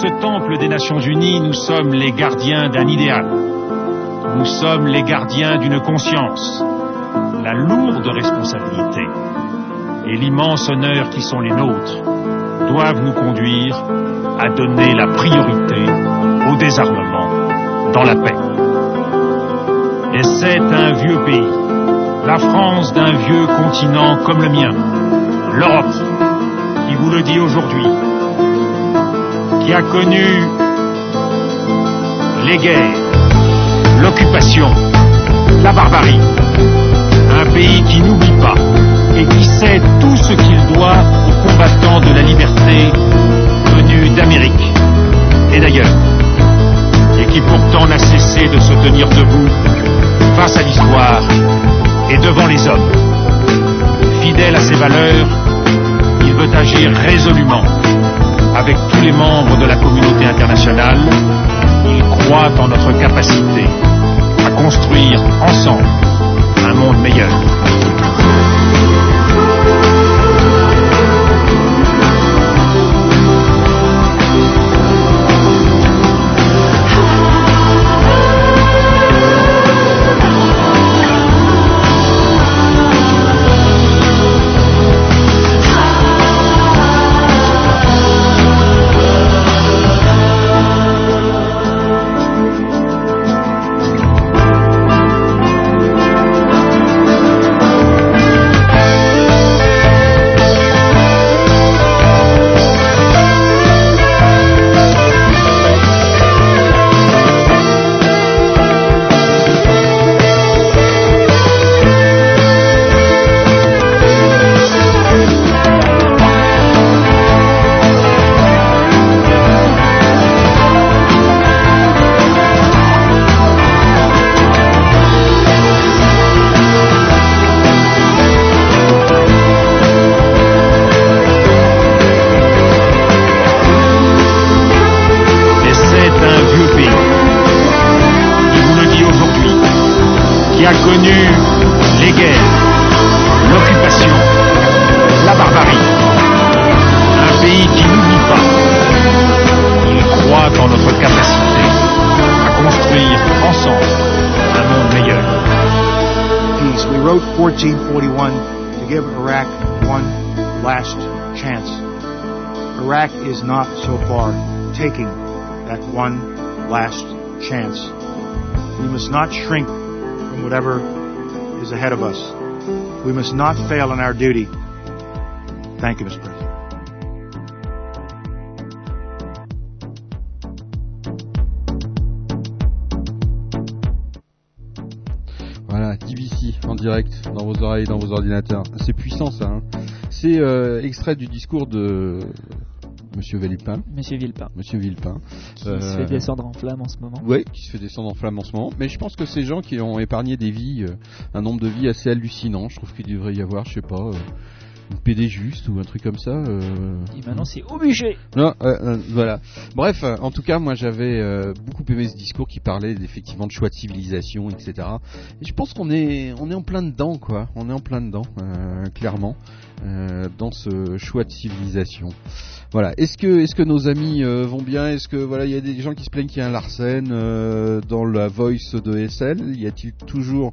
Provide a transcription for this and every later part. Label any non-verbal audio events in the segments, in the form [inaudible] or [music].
ce temple des Nations Unies, nous sommes les gardiens d'un idéal. Nous sommes les gardiens d'une conscience. La lourde responsabilité et l'immense honneur qui sont les nôtres doivent nous conduire à donner la priorité au désarmement dans la paix. Et c'est un vieux pays, la France d'un vieux continent comme le mien, l'Europe, qui vous le dit aujourd'hui, qui a connu les guerres, l'occupation, la barbarie, un pays qui n'oublie pas et qui sait tout ce qu'il doit aux combattants de la liberté venus d'Amérique et d'ailleurs, et qui pourtant n'a cessé de se tenir debout face à l'histoire et devant les hommes. Fidèle à ses valeurs, il veut agir résolument avec tous les membres de la communauté internationale. Il croit en notre capacité à construire ensemble un monde meilleur. Is not so far taking that one last chance. We must not shrink from whatever is ahead of us. We must not fail in our duty. Thank you, Mr. President. Voilà, DBC en direct dans vos oreilles, dans vos ordinateurs. C'est puissant ça. hein. C'est euh, extrait du discours de Monsieur Villepin. Monsieur Villepin. Monsieur Villepin. Qui Euh, se fait descendre en flammes en ce moment. Oui, qui se fait descendre en flamme en ce moment. Mais je pense que ces gens qui ont épargné des vies, euh, un nombre de vies assez hallucinant. Je trouve qu'il devrait y avoir, je sais pas, euh, une PD juste ou un truc comme ça. euh, Et maintenant c'est obligé. non, euh, euh, voilà. Bref, euh, en tout cas, moi j'avais euh, beaucoup aimé ce discours qui parlait effectivement de choix de civilisation, etc. Et je pense qu'on est, on est en plein dedans, quoi. On est en plein dedans, euh, clairement, euh, dans ce choix de civilisation. Voilà. Est-ce que, est-ce que nos amis euh, vont bien? Est-ce que voilà, il y a des gens qui se plaignent qu'il y a un Larsen euh, dans la voice de SL Y a-t-il toujours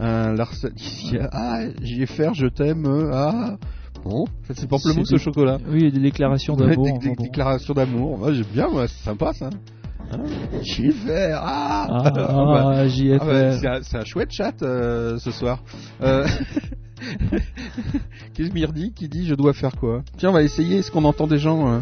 un Larsen? [laughs] Il y a, Ah, JFR, je t'aime. euh, Ah. Bon, c'est pamplemousse au des- chocolat. Oui, des déclarations Ouais, d'amour. des- enfin des- bon. déclarations d'amour. Moi, j'aime bien, moi, c'est sympa ça. Hein? JFR, ah, Ah, [laughs] Ah, bah, ah, JFR. ah bah, c'est un, chouette chat euh, ce soir. [laughs] Euh... [laughs] Qu'est-ce que Mirdi qui dit je dois faire quoi? Tiens, on va essayer. Est-ce qu'on entend des gens euh,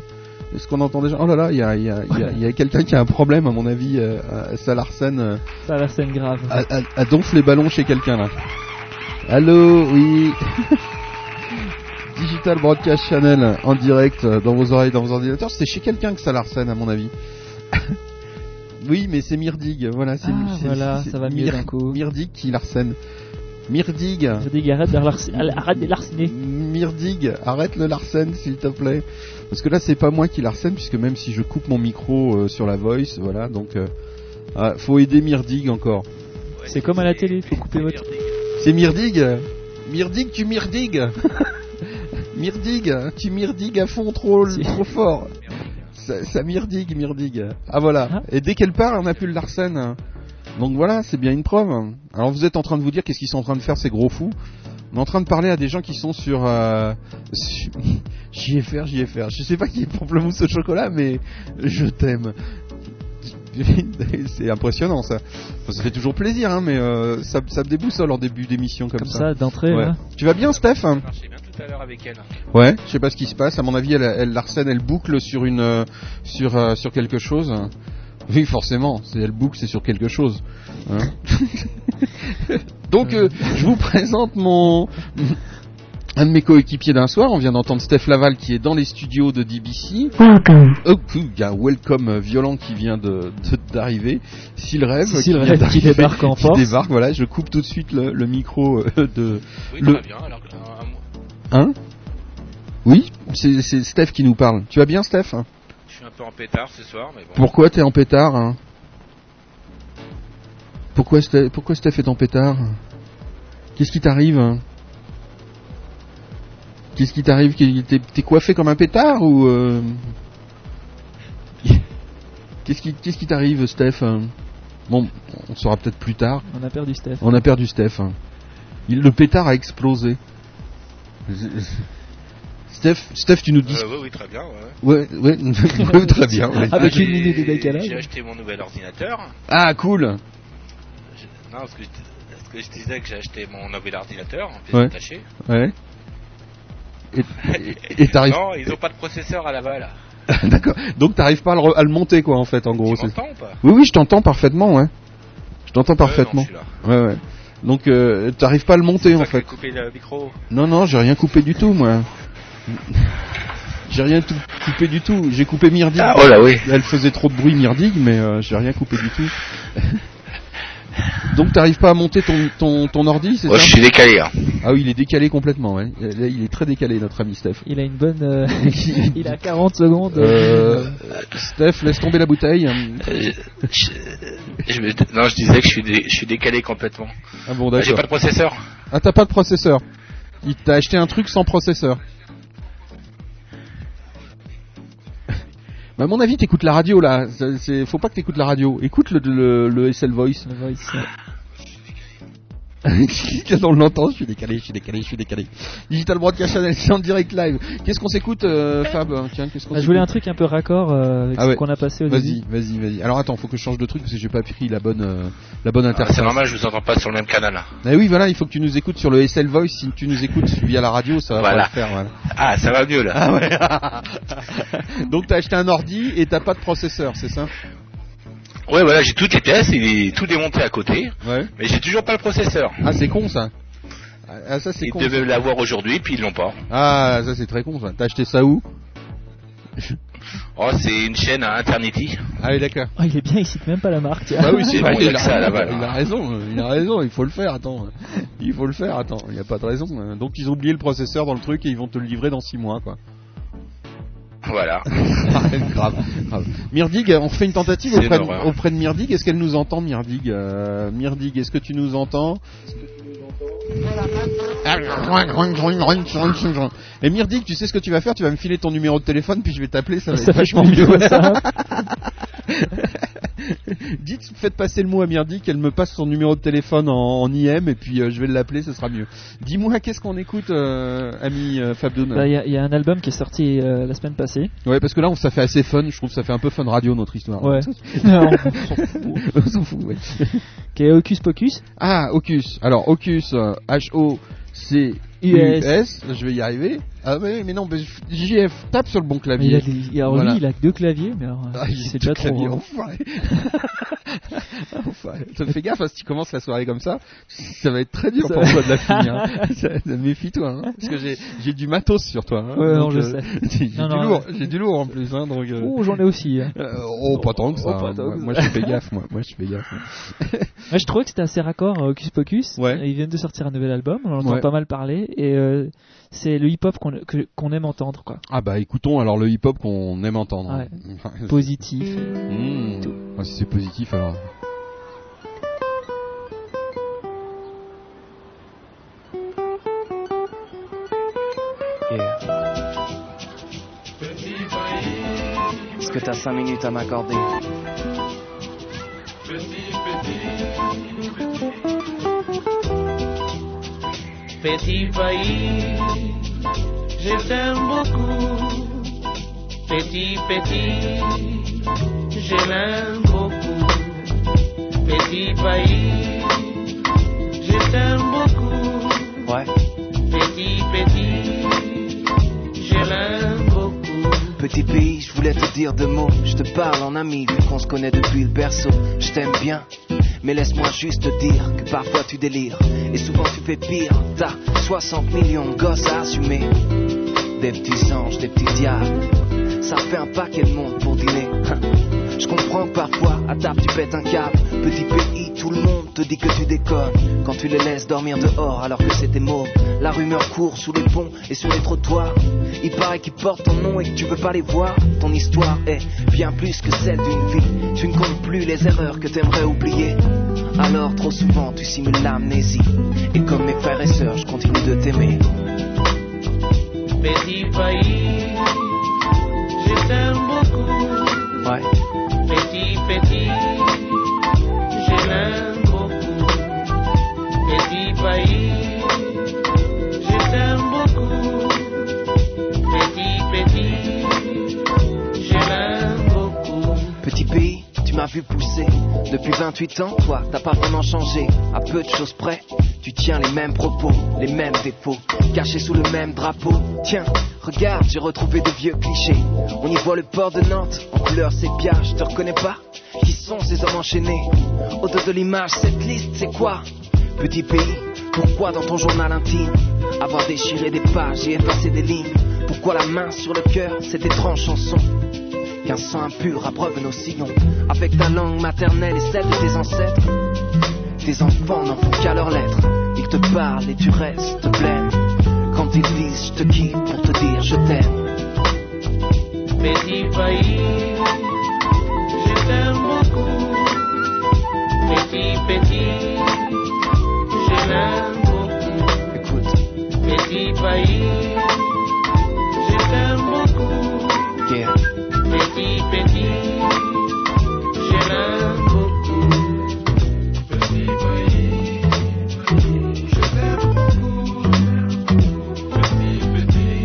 Est-ce qu'on entend des gens Oh là là, il y a, y a- y a- y a quelqu'un qui a un problème à mon avis. Euh, à Salarsen euh, Ça la scène grave. à, à- les ballons chez quelqu'un là. Allô, oui. [laughs] Digital Broadcast Channel en direct euh, dans vos oreilles, dans vos ordinateurs. C'est chez quelqu'un que ça l'arsène à mon avis. [laughs] oui, mais c'est Mirdig. Voilà, c'est Ah, voilà, ça va mieux d'un coup. Mirdig qui l'arsène. Dis arrête de larc- arrête de larcener. Mirdig, arrête le Larsen s'il te plaît. Parce que là c'est pas moi qui l'arsène puisque même si je coupe mon micro euh, sur la voice, voilà, donc euh, ah, faut aider Mirdig encore. C'est comme à la télé, faut couper votre. C'est Mirdig Mirdig, tu Mirdig [laughs] Mirdig, tu Mirdig à fond trop, trop fort. ça, ça Mirdig, Mirdig. Ah voilà. Ah. Et dès qu'elle part, on a plus le Larsen. Donc voilà, c'est bien une preuve. Alors vous êtes en train de vous dire qu'est-ce qu'ils sont en train de faire ces gros fous On est en train de parler à des gens qui sont sur, euh, [laughs] sur- JFR, JFR. Je sais pas qui est Pamplemousse au chocolat, mais je t'aime. [laughs] C'est impressionnant ça. Enfin, ça fait toujours plaisir, hein, mais euh, ça, ça me déboussole en début d'émission comme, Comme ça, d'entrée. Ouais. hein. Tu vas bien, Steph? Ça marchait bien tout à l'heure avec elle. Ouais, je sais pas ce qui se passe. À mon avis, elle, elle Larsen, elle boucle sur une, euh, sur, euh, sur quelque chose. Oui, forcément. C'est elle boucle, c'est sur quelque chose. hein. [laughs] Donc, euh, je vous présente mon un de mes coéquipiers d'un soir. On vient d'entendre Steph Laval qui est dans les studios de DBC. Welcome. Oh, cool, il y a un welcome euh, violent qui vient de de- d'arriver. S'il rêve, rêve, qui d'arriver, débarque en qui force. débarque. Voilà, je coupe tout de suite le, le micro euh, de Oui, Le- bien. Alors, euh, moi, Hein? Oui, c'est c'est Steph qui nous parle. Tu vas bien, Steph? Suis un peu en pétard ce soir, mais bon. Pourquoi t'es en pétard hein? Pourquoi, Steph, pourquoi Steph est en pétard? Qu'est-ce qui t'arrive hein? Qu'est-ce qui t'arrive? T'es t'es coiffé comme un pétard ou euh [laughs] Qu'est-ce qui qu'est-ce qui t'arrive, Steph hein? Bon, on saura peut-être plus tard. On a perdu Steph. On a perdu Steph. Il- le pétard a explosé. Steph, Steph, tu nous dis. Euh, oui, oui, très bien. Ouais. Ouais, ouais, ouais, [laughs] très bien. ouais. Avec une j'ai- minute de décalage. J'ai acheté mon nouvel ordinateur. Ah, cool. Je- Non, parce que, je, parce que je disais que j'ai acheté mon nouvel ordinateur en Ouais. détachées. Ouais. Et et- et t'arrives. [laughs] Non, ils ont pas de processeur à Laval. [laughs] D'accord. Donc t'arrives pas à le, re- à le monter, quoi, en fait, en gros. tu m'entends ou pas? Oui, oui, je t'entends parfaitement, ouais. Je t'entends parfaitement. Ouais, non, je suis là. Ouais, ouais. Donc euh, t'arrives pas à le monter, en fait. coupé le micro. Non, non, j'ai rien coupé du tout, moi. [laughs] J'ai rien tout coupé du tout. J'ai coupé Myrdig. Ah, oh là, oui. Elle faisait trop de bruit Myrdig, mais euh, j'ai rien coupé du tout. [laughs] Donc t'arrives pas à monter ton, ton, ton ordi, c'est Ouais, je ça suis décalé. Hein. Ah oui, il est décalé complètement, ouais. Là, il est très décalé, notre ami Steph. Il a une bonne. euh, [laughs] il a 40 secondes. Euh, Steph, laisse tomber la bouteille. Euh, je, je me- non, je disais que je suis, dé- je suis décalé complètement. Ah bon, Ah, J'ai d'accord. pas de processeur. Ah, t'as pas de processeur. Il t'a acheté un truc sans processeur. À mon avis, t'écoutes la radio là. C'est- faut pas que t'écoutes la radio. Écoute le, le, SL Voice. [laughs] on l'entend, je suis décalé, je suis décalé, je suis décalé. Digital Broadcast Channel, c'est en direct live. Qu'est-ce qu'on s'écoute, euh, Fab? Tiens, qu'est-ce qu'on Bah, je voulais un truc un peu raccord euh, avec Ah ce ouais. qu'on a passé au Vas-y, début. vas-y, vas-y. Alors attends, faut que je change de truc parce que j'ai pas pris la bonne, euh, la bonne Ah, interface. c'est normal, je vous entends pas sur le même canal. Ah oui, voilà, il faut que tu nous écoutes sur le SL Voice. Si tu nous écoutes via la radio, ça va Voilà. pas le faire. Voilà. Ah, ça va mieux là. Ah ouais. [laughs] Donc t'as acheté un ordi et t'as pas de processeur, c'est ça? Ouais, voilà, j'ai toutes les pièces, il est tout démonté à côté, Ouais. mais j'ai toujours pas le processeur. Ah c'est con ça. Ah ça c'est Ils con. devaient l'avoir aujourd'hui, puis ils l'ont pas. Ah ça c'est très con ça. T'as acheté ça où? [laughs] Oh, c'est une chaîne à Internity. Ah oui d'accord. Oh, il est bien, il cite même pas la marque. tiens. Bah oui c'est Bah, [laughs] bon, il a ça, là-bas, il a raison, il a raison, il faut le faire. Attends, il faut le faire. Attends, il y a pas de raison. Donc ils ont oublié le processeur dans le truc et ils vont te le livrer dans 6 mois quoi. Voilà. [laughs] grave, grave. Mirdig, on fait une tentative auprès de, horreur. auprès de Mirdig. Est-ce qu'elle nous entend, Mirdig? Euh, Mirdig, est-ce que tu nous entends? Et Mirdig, tu sais ce que tu vas faire? Tu vas me filer ton numéro de téléphone, puis je vais t'appeler, ça va être vachement mieux. ça. [laughs] Dites, faites passer le mot à Mirdig, qu'elle me passe son numéro de téléphone en, en IM, et puis euh, je vais l'appeler, ce sera mieux. Dis-moi, qu'est-ce qu'on écoute, euh, ami euh, Fabdoun Bah, Il y, a- il y a un album qui est sorti euh, la semaine passée. Ouais, parce que là, on- ça fait assez fun. Je trouve que ça fait un peu fun radio notre histoire. Ouais. [laughs] Non, [laughs] on s'en fout, ouais. qui est Hocus Pocus. Ah, Ocus. Alors, Ocus, euh, H-O-C-U-S. Je vais y arriver. Ah, mais, mais non, mais JF, tape sur le bon Mais il clavier. a des- alors Voilà. lui, il a deux claviers, mais alors, euh, Ah, il c'est est déjà tout clavier, trop. enfoiré. [laughs] Enfoiré. Me fait gaffe, hein, si tu commences la soirée comme ça, ça va être très dur Ça pour va. toi de la finir. hein. [laughs] Méfie-toi, hein, parce que j'ai du matos sur toi. hein. Ouais, non, je euh, sais. [laughs] J'ai du non, lourd, j'ai du lourd en plus, hein, donc. euh, Oh, j'en ai aussi. hein. euh, oh, pas tant que ça. Oh, hein. Moi, ça. moi, je fais gaffe, moi. Moi, je fais gaffe. moi. Je trouvais que c'était assez raccord, euh, Hocus Pocus. Ouais. Ils viennent de sortir un nouvel album, on en entend pas mal parler, et euh, c'est le hip-hop qu'on aime entendre, quoi. Ah bah écoutons alors le hip-hop qu'on aime entendre. Ouais. [laughs] Positif. Mmh. Ah, si c'est positif alors. que t'as cinq minutes à m'accorder? Petit pays, je t'aime beaucoup. Petit, petit, je l'aime beaucoup. Petit pays, je t'aime beaucoup. Ouais. Petit, petit, je l'aime beaucoup. Petit pays, je voulais te dire deux mots. Je te parle en ami, vu qu'on se connaît depuis le berceau. Je t'aime bien, mais laisse-moi juste te dire que parfois tu délires. Et souvent tu fais pire. T'as 60 millions de gosses à assumer. Des petits anges, des petits diables. Ça fait un paquet de monde pour dîner. Je comprends que parfois, à table, tu pètes un câble. Petit pays, tout le monde te dit que tu déconnes. Quand tu les laisses dormir dehors alors que c'était môme. La rumeur court sous les ponts et sur les trottoirs. Il paraît qu'ils portent ton nom et que tu veux pas les voir. Ton histoire est bien plus que celle d'une vie. Tu ne comptes plus les erreurs que t'aimerais oublier. Alors trop souvent tu simules l'amnésie. Et comme mes frères et sœurs, je continue de t'aimer. Petit pays, je t'aime beaucoup. Ouais. Vu pousser. Depuis 28 ans, toi, t'as pas vraiment changé. À peu de choses près, tu tiens les mêmes propos, les mêmes défauts, cachés sous le même drapeau. Tiens, regarde, j'ai retrouvé de vieux clichés. On y voit le port de Nantes, en couleur sépia, je te reconnais pas Qui sont ces hommes enchaînés? Au dos de l'image, cette liste, c'est quoi? Petit pays, pourquoi dans ton journal intime Avoir déchiré des pages et effacé des lignes? Pourquoi la main sur le cœur, cette étrange chanson? Qu'un sang impur abreuve nos sillons. Avec ta langue maternelle et celle de tes ancêtres, tes enfants n'en font qu'à leurs lettres. Ils te parlent et tu restes blême. Quand ils disent je te kiffe pour te dire je t'aime. Petit pays, je t'aime beaucoup. Petit, petit, je l'aime beaucoup. Écoute, Petit pays, je t'aime beaucoup. yeah. Petit, petit, je l'aime beaucoup. Petit pays, je beaucoup. Petit, petit,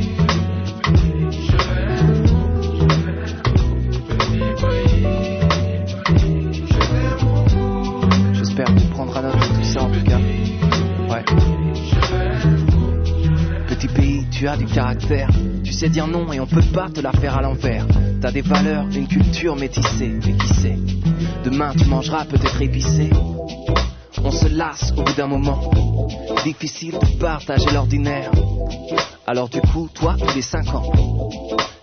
je l'aime beaucoup. Petit pays, je t'aime beaucoup. J'espère que tu prendras note de tout ça en tout cas. Ouais. Petit pays, tu as du caractère. Tu sais dire non et on peut pas te la faire à l'envers. T'as des valeurs, une culture métissée. Mais qui sait Demain tu mangeras peut-être épicé. On se lasse au bout d'un moment. Difficile de partager l'ordinaire. Alors du coup, toi, tous les 5 ans,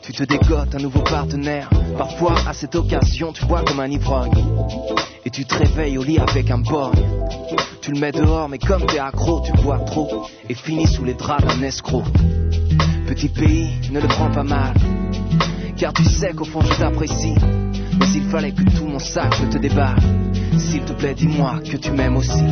tu te dégotes un nouveau partenaire. Parfois, à cette occasion, tu bois comme un ivrogne. Et tu te réveilles au lit avec un borgne. Tu le mets dehors, mais comme t'es accro, tu bois trop. Et finis sous les draps d'un escroc. Petit pays, ne le prends pas mal. Car tu sais qu'au fond je t'apprécie. Mais s'il fallait que tout mon sac te déballe. S'il te plaît, dis-moi que tu m'aimes aussi.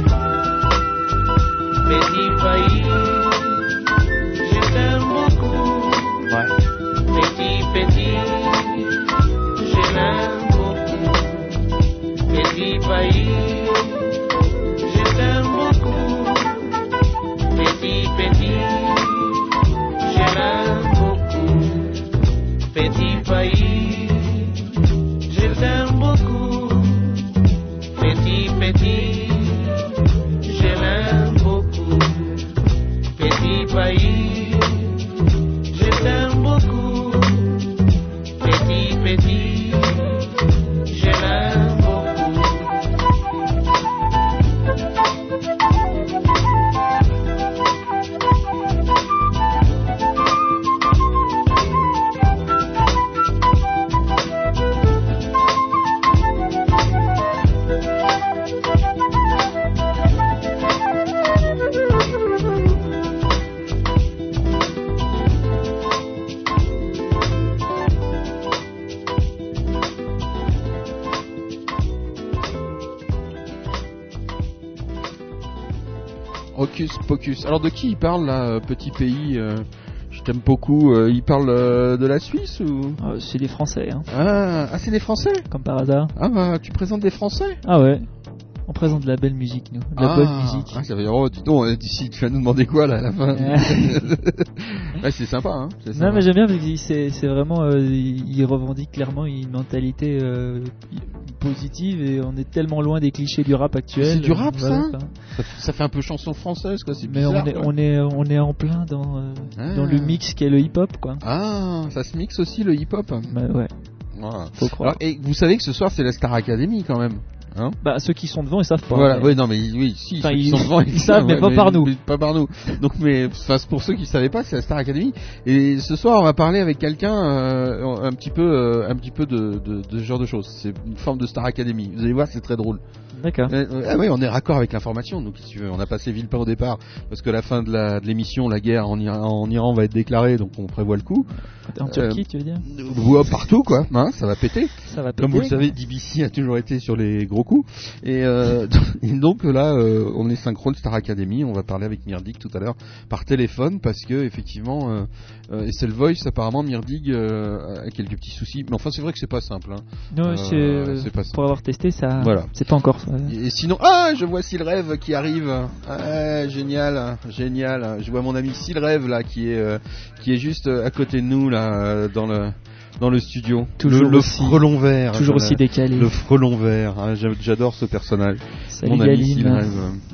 Alors de qui il parle là, euh, petit pays euh, Je T'aimes beaucoup. euh, ils parlent euh, de la Suisse ou? C'est des Français, hein, Ah, ah, c'est des Français? Comme par hasard. Ah bah, tu présentes des Français? Ah ouais. On présente de la belle musique, nous. De la ah, bonne musique. Ah, ça veut dire, oh, dis donc, euh, d'ici, tu vas nous demander quoi là à la fin? [laughs] Ouais, c'est sympa, hein. Non mais j'aime bien parce que c'est vraiment euh, il il revendique clairement une mentalité euh, positive et on est tellement loin des clichés du rap actuel. C'est du rap, Voilà, ça ça, ça fait un peu chanson française, quoi. C'est Mais bizarre. on est on est on est en plein dans euh, Ah. dans le mix qui est le hip hop quoi. Ah, ça se mixe aussi le hip-hop. Bah ouais, Voilà. faut croire. Alors, et vous savez que ce soir c'est la Star Academy quand même. Hein Bah ceux qui sont devant ils savent pas. voilà, mais- oui, non, mais oui, si, Enfin, ceux qui ils- sont devant, ils savent, mais pas par nous. Pas par nous. Donc, mais, enfin, pour ceux qui savaient pas, c'est la Star Academy. Et ce soir, on va parler avec quelqu'un, euh, un petit peu, euh, un petit peu de, de, de ce genre de choses. C'est une forme de Star Academy. Vous allez voir, c'est très drôle. D'accord. Euh, euh, ah oui, on est raccord avec l'information. Donc, si tu veux, on a passé Villepin au départ parce que la fin de la- de l'émission, la guerre en Iran, en Iran va être déclarée, donc on prévoit le coup. En Turquie tu veux dire partout, quoi. Hein, ça va péter. Ça va Comme vous le péter. savez, DBC a toujours été sur les gros coups. Et, euh, [laughs] et donc là, euh, on est synchrone Star Academy. On va parler avec Mirdig tout à l'heure par téléphone parce que effectivement, euh, euh, et c'est le voice. Apparemment, Mirdig euh, a quelques petits soucis. Mais enfin, c'est vrai que c'est pas simple. Hein. Non, Euh, c'est c'est pas ça. pour avoir testé ça. Voilà. C'est pas encore. ça. Et, et sinon, ah, je vois Rêve qui arrive. Ah, génial, génial. Je vois mon ami Rêve là qui est euh, qui est juste à côté de nous là euh, dans le dans le studio. Toujours le, le aussi- frelon vert. Toujours aussi décalé. le frelon vert, hein, j'a- j'adore ce personnage. Salut mon ami euh,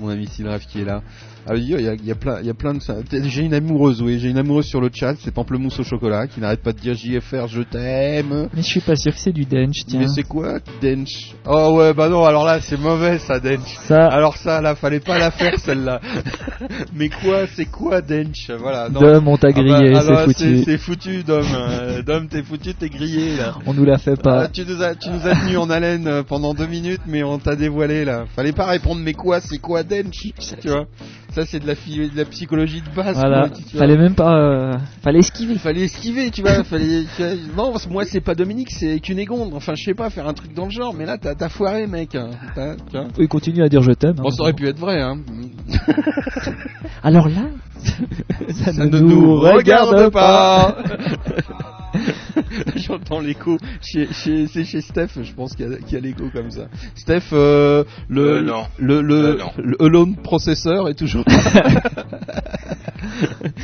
mon ami qui est là. Ah, a, il y a- il y a plein, il y a plein de ça. J'ai une amoureuse, oui, j'ai une amoureuse sur le chat, c'est Pamplemousse au chocolat, qui n'arrête pas de dire JFR, je t'aime. Mais je suis pas sûr que c'est du dench tiens. Mais c'est quoi, Dench? Oh ouais, bah non, alors là, c'est mauvais ça, Dench. Ça Alors ça, là, fallait pas la faire celle-là. [laughs] Mais quoi, c'est quoi, Dench? Voilà. non. Dom on t'a Ah bah, grillé, alors, c'est foutu. C'est foutu, Dom. Dom, t'es foutu, t'es grillé là. On nous la fait Ah, pas. tu nous as, tu nous as tenu en haleine euh, pendant deux minutes, mais on t'a dévoilé là. Fallait pas répondre, mais quoi, c'est quoi Dench? Tu vois? Ça, c'est de la, phi- de la psychologie de base. Voilà. tu. Fallait même pas. euh, Fallait esquiver. Fallait esquiver, tu vois. fallait. tu vois, Non, moi, c'est pas Dominique, c'est Cunégonde. Enfin, je sais pas, faire un truc dans le genre, mais là, t'as foiré, mec. hein. Il continue à dire je t'aime. hein. Bon, ça aurait pu être vrai, hein. [laughs] Alors là, [laughs] ça, Ça ne nous regarde pas. [laughs] [laughs] J'entends l'écho chez, chez, c'est chez Steph, je pense qu'il y a, y a l'écho comme ça. Steph, euh, le, Euh, non. le, le, Euh, non. le Alone processeur est toujours. [laughs]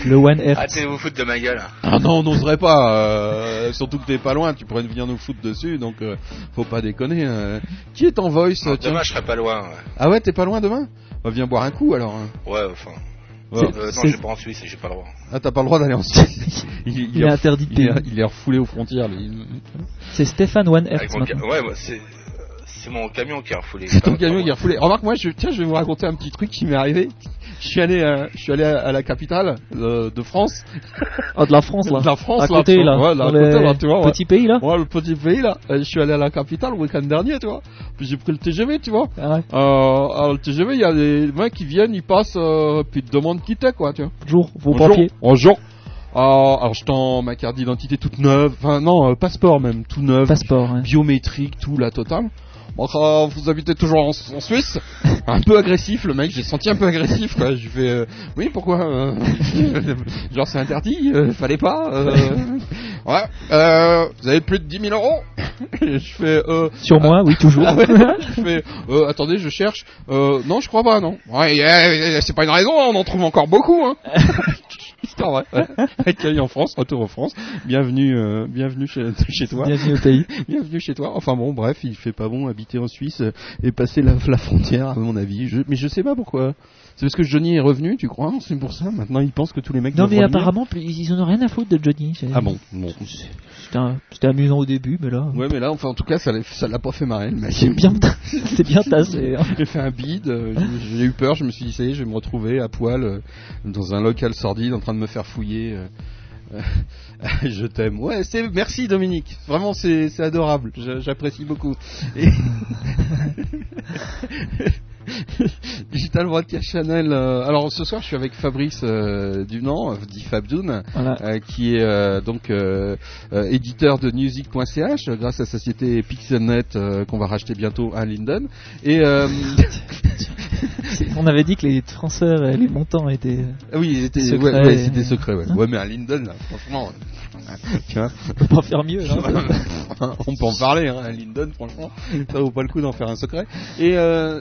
Le One Hertz. Arrêtez de vous foutre de ma gueule. ah non, on n'oserait pas. euh, surtout que t'es pas loin, tu pourrais venir nous foutre dessus, donc euh, faut pas déconner. euh. Qui est en voice Non, tiens demain, je serai pas loin. Ouais, Ah ouais, t'es pas loin demain? Bah, Viens boire un coup alors. hein. ouais enfin. Ouais. Euh, non, c'est- je vais pas en Suisse, j'ai pas le droit. Ah, t'as pas le droit d'aller en Suisse. [laughs] Il, Il est interdit de il est, il est refoulé aux frontières. C'est Stéphane One Hertz. Ouais, bah, c'est c'est mon camion qui a refoulé. C'est ton camion qui moi. refoulé. Remarque, moi, je, tiens, je vais vous raconter un petit truc qui m'est arrivé. Je suis allé, euh, je suis allé à, à la capitale euh, de France. Oh, de la France là. De la France, à là, côté là. Ouais, là, à côté, là, tu vois, ouais. Petit pays là. Ouais, le petit pays là. Je suis allé à la capitale le week-end dernier, tu vois. Puis j'ai pris le TGV, tu vois. Ah ouais. Euh, alors le TGV, il y a des mecs qui viennent, ils passent, euh, puis ils te demandent qui t'es, quoi, tu vois. Bonjour, vos Bonjour. papiers. Bonjour. Alors je tends ma carte d'identité toute neuve, enfin non, euh, passeport même, tout neuf, Passeport. biométrique, tout la totale. Bon, vous habitez toujours en, en Suisse [laughs] Un peu agressif le mec, j'ai senti un peu agressif quoi. Je fais euh, oui pourquoi euh, [laughs] Genre c'est interdit, euh, fallait pas. euh, ouais, euh, vous avez plus de 10 000 euros Je fais euh, Sur moi, oui toujours. [laughs] ah ouais, je fais euh, attendez je cherche. Euh, non je crois pas non. Ouais, yeah, c'est pas une raison, on en trouve encore beaucoup. Hein. Vrai. ouais. [laughs] Accueil en France, retour en France. Bienvenue, euh, bienvenue chez, [laughs] chez toi. Bienvenue au pays. [laughs] Bienvenue chez toi. Enfin bon, bref, il fait pas bon habiter en Suisse euh, et passer la, la frontière, à mon avis. Je, mais je sais pas pourquoi. C'est parce que Johnny est revenu, tu crois C'est pour ça Maintenant, il pense que tous les mecs Non mais apparemment ils en ont rien à foutre de Johnny. Ah bon, bon. C'était amusant au début, mais là. Ouais, mais là, enfin, en tout cas, ça l'a pas fait marrer, le mec. C'est bien, [laughs] c'est bien tassé. hein. J'ai fait un bide, euh, j'ai eu peur, je me suis dit, ça y est, je vais me retrouver à poil euh, dans un local sordide en train de me faire fouiller. euh, [laughs] je t'aime. Ouais, c'est merci Dominique. Vraiment, c'est adorable. J'a- J'apprécie beaucoup. Et... [laughs] [laughs] Digital Broadcast Channel. euh, alors ce soir, je suis avec Fabrice euh, Dunant, dit Fabdoun, Voilà. euh, qui est euh, donc euh, euh, éditeur de music.ch grâce à la société Pixelnet euh, qu'on va racheter bientôt à Linden. Et euh, [laughs] [laughs] On avait dit que les transferts et les montants étaient. Ah oui, c'était Secret. ouais, ouais, c'était secret. Ouais. Hein ouais, mais à Linden, là, franchement, [laughs] tu vois, On peut pas faire mieux. hein. [laughs] on peut en parler. Hein, à Linden, franchement, ça vaut pas le coup d'en faire un secret. Et euh,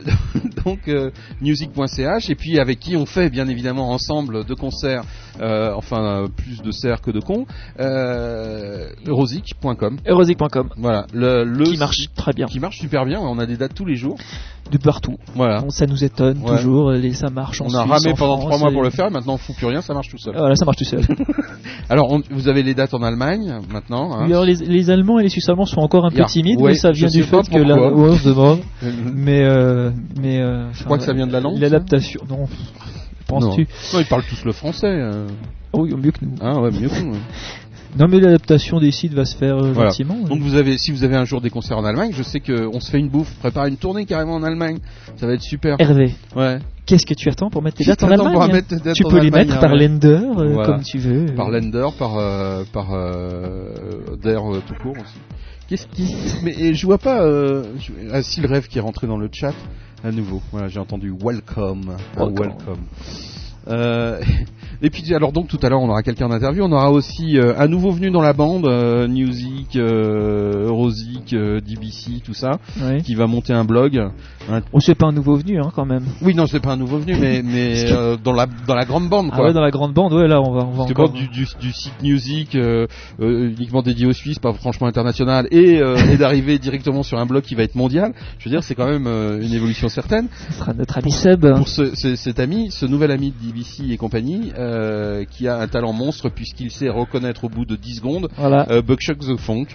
donc euh, music.ch et puis avec qui on fait bien évidemment ensemble de concerts, euh, enfin plus de cerfs que de cons, euh, eurosic.com. Eurosic.com. Voilà, le, le Qui marche très bien. qui marche super bien. On a des dates tous les jours. De partout. Voilà. Ça nous étonne Ouais. toujours. Les, ça marche en On a Suisse, ramé en pendant trois mois pour et- le faire. Maintenant, on fout plus rien, ça marche tout seul. Voilà, ça marche tout seul. [laughs] Alors, on- vous avez les dates en Allemagne maintenant. hein. Oui, alors les, les Allemands et les Suisses allemands sont encore un peu timides, ouais, mais ça vient du fait que la. Ouais, on se demande. [laughs] Mais euh, mais. Euh, Je crois que ça vient de la langue, L'adaptation. Non. Penses-tu? Non, ils parlent tous le français. euh. Oh, oui, mieux que nous. Hein, ouais, mieux que nous. [laughs] Non, mais l'adaptation des sites va se faire euh, Voilà. gentiment. Donc vous avez, si vous avez un jour des concerts en Allemagne, je sais qu'on se fait une bouffe, prépare une tournée carrément en Allemagne. Ça va être super. Hervé, Ouais. qu'est-ce que tu attends pour mettre tes dates en Allemagne mettre dates Tu peux les Allemagne, mettre par ouais. Lender, euh, Voilà. comme tu veux. Par Lender, par euh, par euh, d'air euh, tout court aussi. Qu'est-ce qui Mais je vois pas. Je... Ah, si le rêve qui est rentré dans le chat à nouveau. Voilà, j'ai entendu welcome. Welcome. welcome. Euh, [laughs] et puis alors donc tout à l'heure on aura quelqu'un d'interview, on aura aussi euh, un nouveau venu dans la bande, euh, Newsic, euh, Eurosic, euh, DBC, tout ça, qui va monter un blog. Un- Oh, c'est pas un nouveau venu, hein, quand même. Oui non c'est pas un nouveau venu mais mais [laughs] euh, dans la dans la grande bande Ah quoi. ouais, dans la grande bande, ouais, là, on va, on va encore. du, du, du site Music euh, euh, uniquement dédié aux Suisses, pas franchement international, et, euh, et d'arriver [laughs] directement sur un blog qui va être mondial, je veux dire, c'est quand même euh, une évolution certaine. Ce sera notre ami Seb. Pour ce, ce- cet ami, ce nouvel ami de DBC et compagnie, euh, qui a un talent monstre puisqu'il sait reconnaître au bout de 10 secondes Voilà. euh, Buckshot the Funk,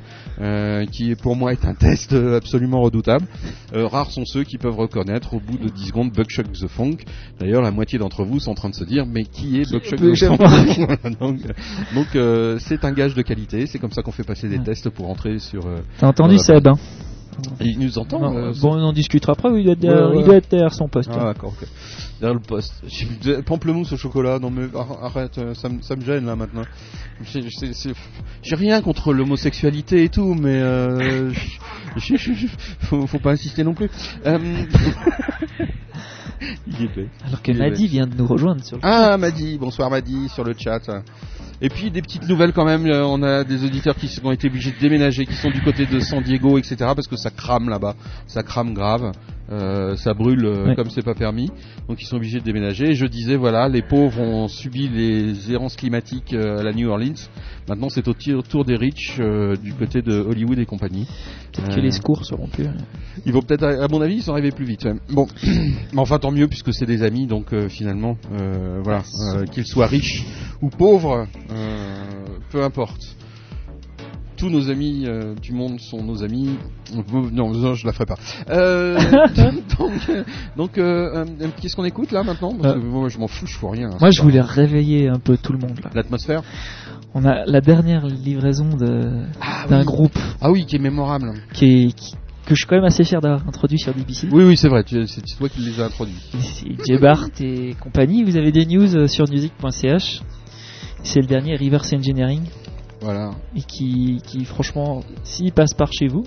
euh, qui pour moi est un test euh, absolument redoutable. Euh, rares sont ceux qui peuvent reconnaître au bout de 10 secondes Buckshot the Funk. D'ailleurs, la moitié d'entre vous sont en train de se dire, mais qui est Buckshot the Funk [laughs] Donc, euh, donc euh, c'est un gage de qualité. C'est comme ça qu'on fait passer des Ouais. tests pour entrer sur. euh, T'as entendu. Seb, hein il nous entend. Non, euh, Bon, on en discutera après, il doit être derrière, Ouais, ouais. il doit être derrière son poste. Ah d'accord, ok. Derrière le poste. Pamplemousse au chocolat, non mais ar- arrête, euh, ça, me- ça me gêne là maintenant. J'ai- rien contre l'homosexualité et tout, mais euh, je- faut, faut pas insister non plus. Euh, [laughs] Il est épais. Alors que épais. vient de nous rejoindre sur le Ah Madi, bonsoir Madi sur le chat. Et puis des petites nouvelles quand même, euh, on a des auditeurs qui ont été obligés de déménager, qui sont du côté de San Diego, etc. parce que ça crame là-bas, ça crame grave, euh, ça brûle euh, comme c'est pas permis, donc ils sont obligés de déménager. Et je disais voilà, les pauvres ont subi les errances climatiques euh, à la New Orleans. Maintenant c'est au tour des riches du côté de Hollywood et compagnie. Peut-être que les secours seront plus. hein. Ils vont peut-être, à mon avis, ils sont arrivés plus vite. ouais. Bon, [clears throat] mais enfin tant mieux puisque c'est des amis, donc finalement, voilà, qu'ils soient riches ou pauvres, peu importe. Tous nos amis euh, du monde sont nos amis. Non, non, je la ferai pas. Euh, [laughs] [laughs] donc, euh, donc qu'est-ce qu'on écoute là maintenant Parce que moi, je m'en fous, je fous rien. Moi, je voulais réveiller un peu tout le monde. L'atmosphère On a la dernière livraison de d'un oui. groupe Ah oui, qui est mémorable. qui est qui- que je suis quand même assez fier d'avoir introduit sur DBC. Oui, oui, c'est vrai. C'est toi qui les as introduits. C'est Jebart et compagnie. Vous avez des news sur music.ch. C'est le dernier Reverse Engineering Voilà. et qui, qui franchement, s'il passe par chez vous,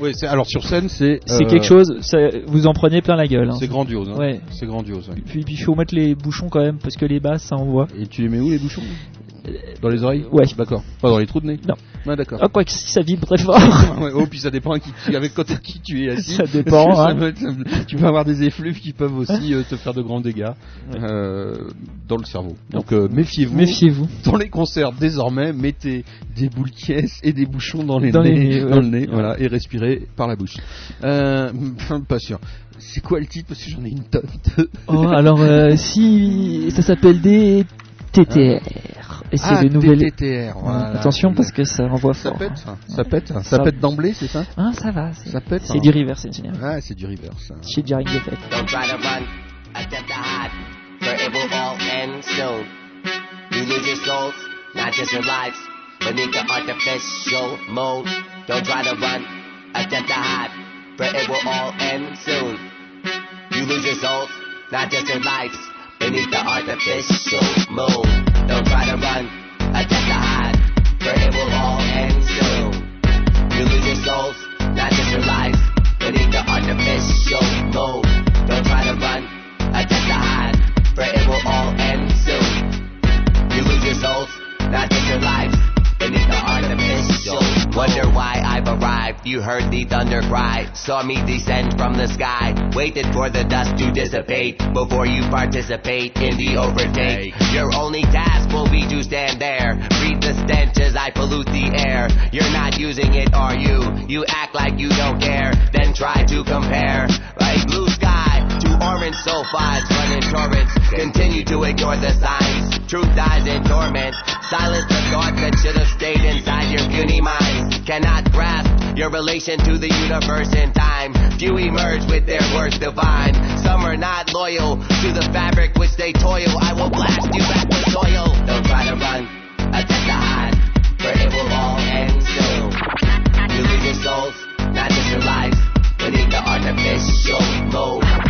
Oui, alors sur scène, c'est c'est euh, quelque chose. ça- vous en prenez plein la gueule. hein. C'est grandiose. Hein. Ouais. C'est grandiose. ouais. Puis il faut mettre les bouchons quand même parce que les basses ça envoie. Et tu les mets où les bouchons? Dans les oreilles Ouais. D'accord. Pas dans les trous de nez Non. Ouais, d'accord. Ah quoi que si ça vibre très [laughs] fort. Ouais, oh, puis ça dépend à qui, tu- avec de qui tu es assis. Ça dépend, ça hein. peut tu peux avoir des effluves qui peuvent aussi euh, te faire de grands dégâts euh, dans le cerveau. Donc euh, méfiez-vous. Méfiez-vous. Dans les concerts, désormais, mettez des boules caisses et des bouchons dans les Dans les nez, dans le nez, voilà, et respirez par la bouche. [laughs] Pas sûr. C'est quoi le titre? Parce que j'en ai une tonne. Oh, alors si ça s'appelle des TTR et c'est ah, le nouvel. TTR, voilà. Attention parce que ça envoie ça fort. pète, ça, ça pète, ça, Ça- pète d'emblée, c'est ça? Ah ça va. C'est Ça pète. c'est hein. du reverse engineering. Ah, c'est du reverse. hein. Chez Jaring Effect. Don't try to run, attempt to hide, for it will all end soon. You lose your souls, not just your lives, beneath the artificial moon. Don't try to run, attempt to hide, for it will all end soon. You lose your souls, not just your lives, beneath the artificial moon. Don't try to run, attempt to hide, for it will all end soon. You lose your souls, not just your lives waiting the. Wonder why I've arrived. You heard the thunder cry, saw me descend from the sky. Waited for the dust to dissipate before you participate in the overtake. Your only task will be to stand there, breathe the stench as I pollute the air. You're not using it, are you? You act like you don't care, then try to compare. Like blue sky orange sulfides running torrents. Continue to ignore the signs. Truth dies in torment. Silence the thought that should have stayed inside your puny minds. Cannot grasp your relation to the universe in time. Few emerge with their worth divine. Some are not loyal to the fabric which they toil. I will blast you back with soil. Don't try to run, attempt to hide, for it will all end soon. You lose your souls, not just your lives, beneath the artificial mold.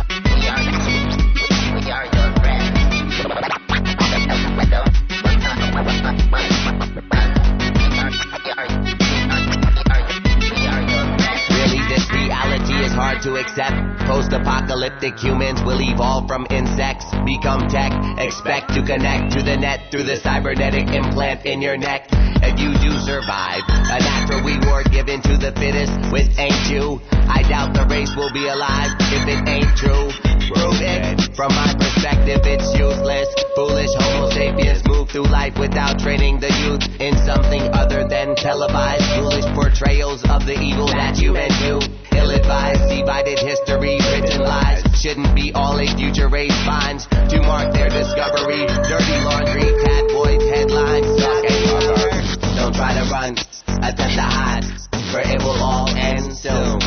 is hard to accept. Post-apocalyptic humans will evolve from insects, become tech. Expect to connect to the net through the cybernetic implant in your neck. If you do survive, a natural reward given to the fittest, which ain't you. I doubt the race will be alive if it ain't true. Prove it. From my perspective, it's useless. Foolish Homo sapiens move through life without training the youth in something other than televised foolish portrayals of the evil that humans do. Ill-advised, divided history, written lies. Shouldn't be all a future race. Finds to mark their discovery. Dirty laundry, tabloid headlines, suck and murder. Don't try to run, attempt to hide, for it will all end soon.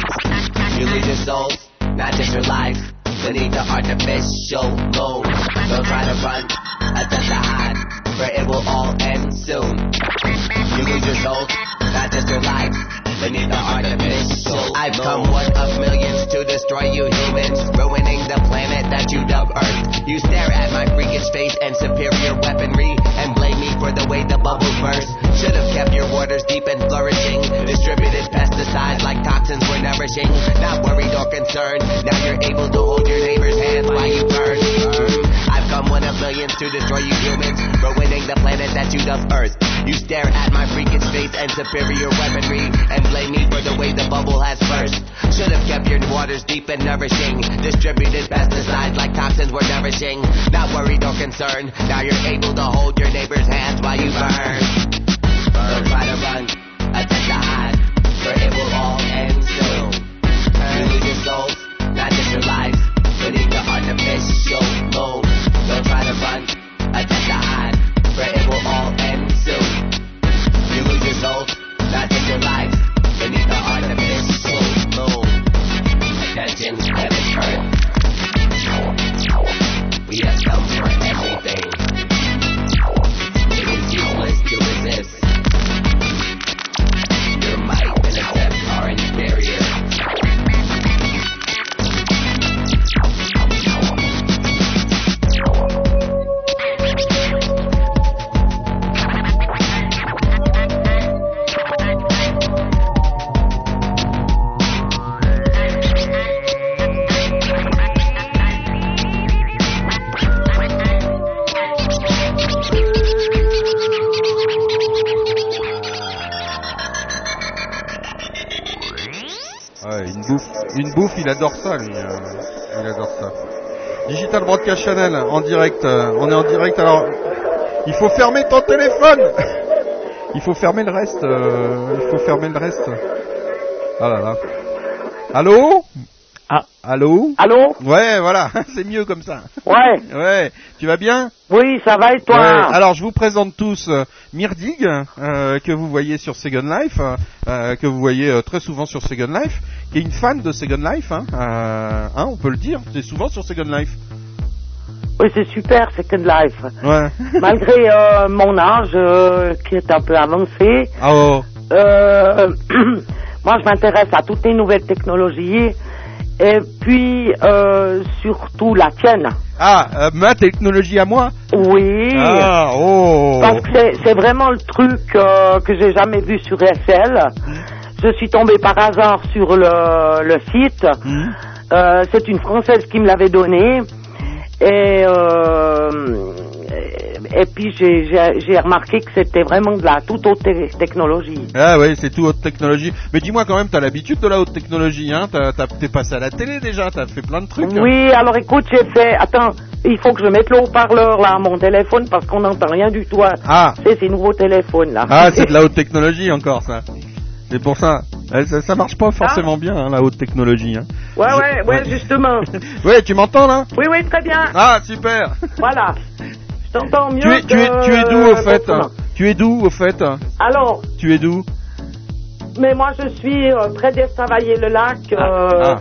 You lose your souls, not just your life, beneath the artificial mold. Don't try to run, attempt to hide, for it will all end soon. You lose your souls, not just your life, the. I've come one of millions to destroy you humans, ruining the planet that you dub Earth. You stare at my freakish face and superior weaponry, and blame me for the way the bubble burst. Should have kept your waters deep and flourishing. Distributed pesticides like toxins were nourishing. Not worried or concerned. Now you're able to hold your neighbor's hand while you burn. I've one of millions to destroy you humans, ruining the planet that you dub Earth. You stare at my freakish face and superior weaponry, and blame me for the way the bubble has burst. Should have kept your waters deep and nourishing. Distributed pesticides like toxins were nourishing. Not worried or concerned. Now you're able to hold your neighbor's hands while you burn. Don't try to run, attempt to hide, for it will all end soon. You lose your souls, not just your lives, beneath the artificial try to run, attempt to hide, for it will all end soon. You lose your souls, not just your lives, beneath the artificial mold. Attention, let it hurt. Il adore ça, lui. euh, il adore ça. Digital Broadcast Channel, en direct. euh, on est en direct. Alors, il faut fermer ton téléphone. [laughs] il faut fermer le reste. euh, il faut fermer le reste. Ah là là. Allô? Ah. Allô Allô Ouais, voilà, [laughs] c'est mieux comme ça. Ouais. [laughs] Ouais, tu vas bien Oui, ça va et toi Ouais. Alors je vous présente tous euh, Myrdig, euh, que vous voyez sur Second Life, euh, que vous voyez très souvent sur Second Life, qui est une fan de Second Life, hein, hein, on peut le dire, c'est souvent sur Second Life. Oui, c'est super, Second Life. Ouais. [laughs] Malgré mon âge, qui est un peu avancé, Ah oh. [clears throat] moi je m'intéresse à toutes les nouvelles technologies Et puis, euh, surtout la tienne. Ah, euh, ma technologie à moi Oui. Ah, oh Parce que c'est- vraiment le truc euh, que j'ai jamais vu sur FL. Je suis tombée par hasard sur le, le site. Hmm. Euh, c'est une Française qui me l'avait donné. Et, euh, et puis j'ai- remarqué que c'était vraiment de la toute haute te- technologie. Ah oui, c'est tout haute technologie. Mais dis-moi quand même, t'as l'habitude de la haute technologie, hein? T'es passé à la télé déjà, t'as fait plein de trucs. hein? Oui, alors écoute, j'ai fait... Attends, il faut que je mette le haut-parleur là à mon téléphone parce qu'on n'entend rien du tout. Ah, C'est ces nouveaux téléphones là. ah c'est de la [laughs] haute technologie encore ça. C'est pour ça. Eh, Ça, ça marche pas forcément bien, hein, la haute technologie. Hein. Ouais, ouais, ouais, justement. [laughs] Ouais, tu m'entends là? Oui, oui, très bien. Ah, super Voilà. [laughs] Je t'entends mieux tu es, tu es, que- tu es d'où au fait. Tu es d'où au fait Alors, Tu es d'où? mais moi je suis près d'Estavayer-le-Lac. euh, Ah.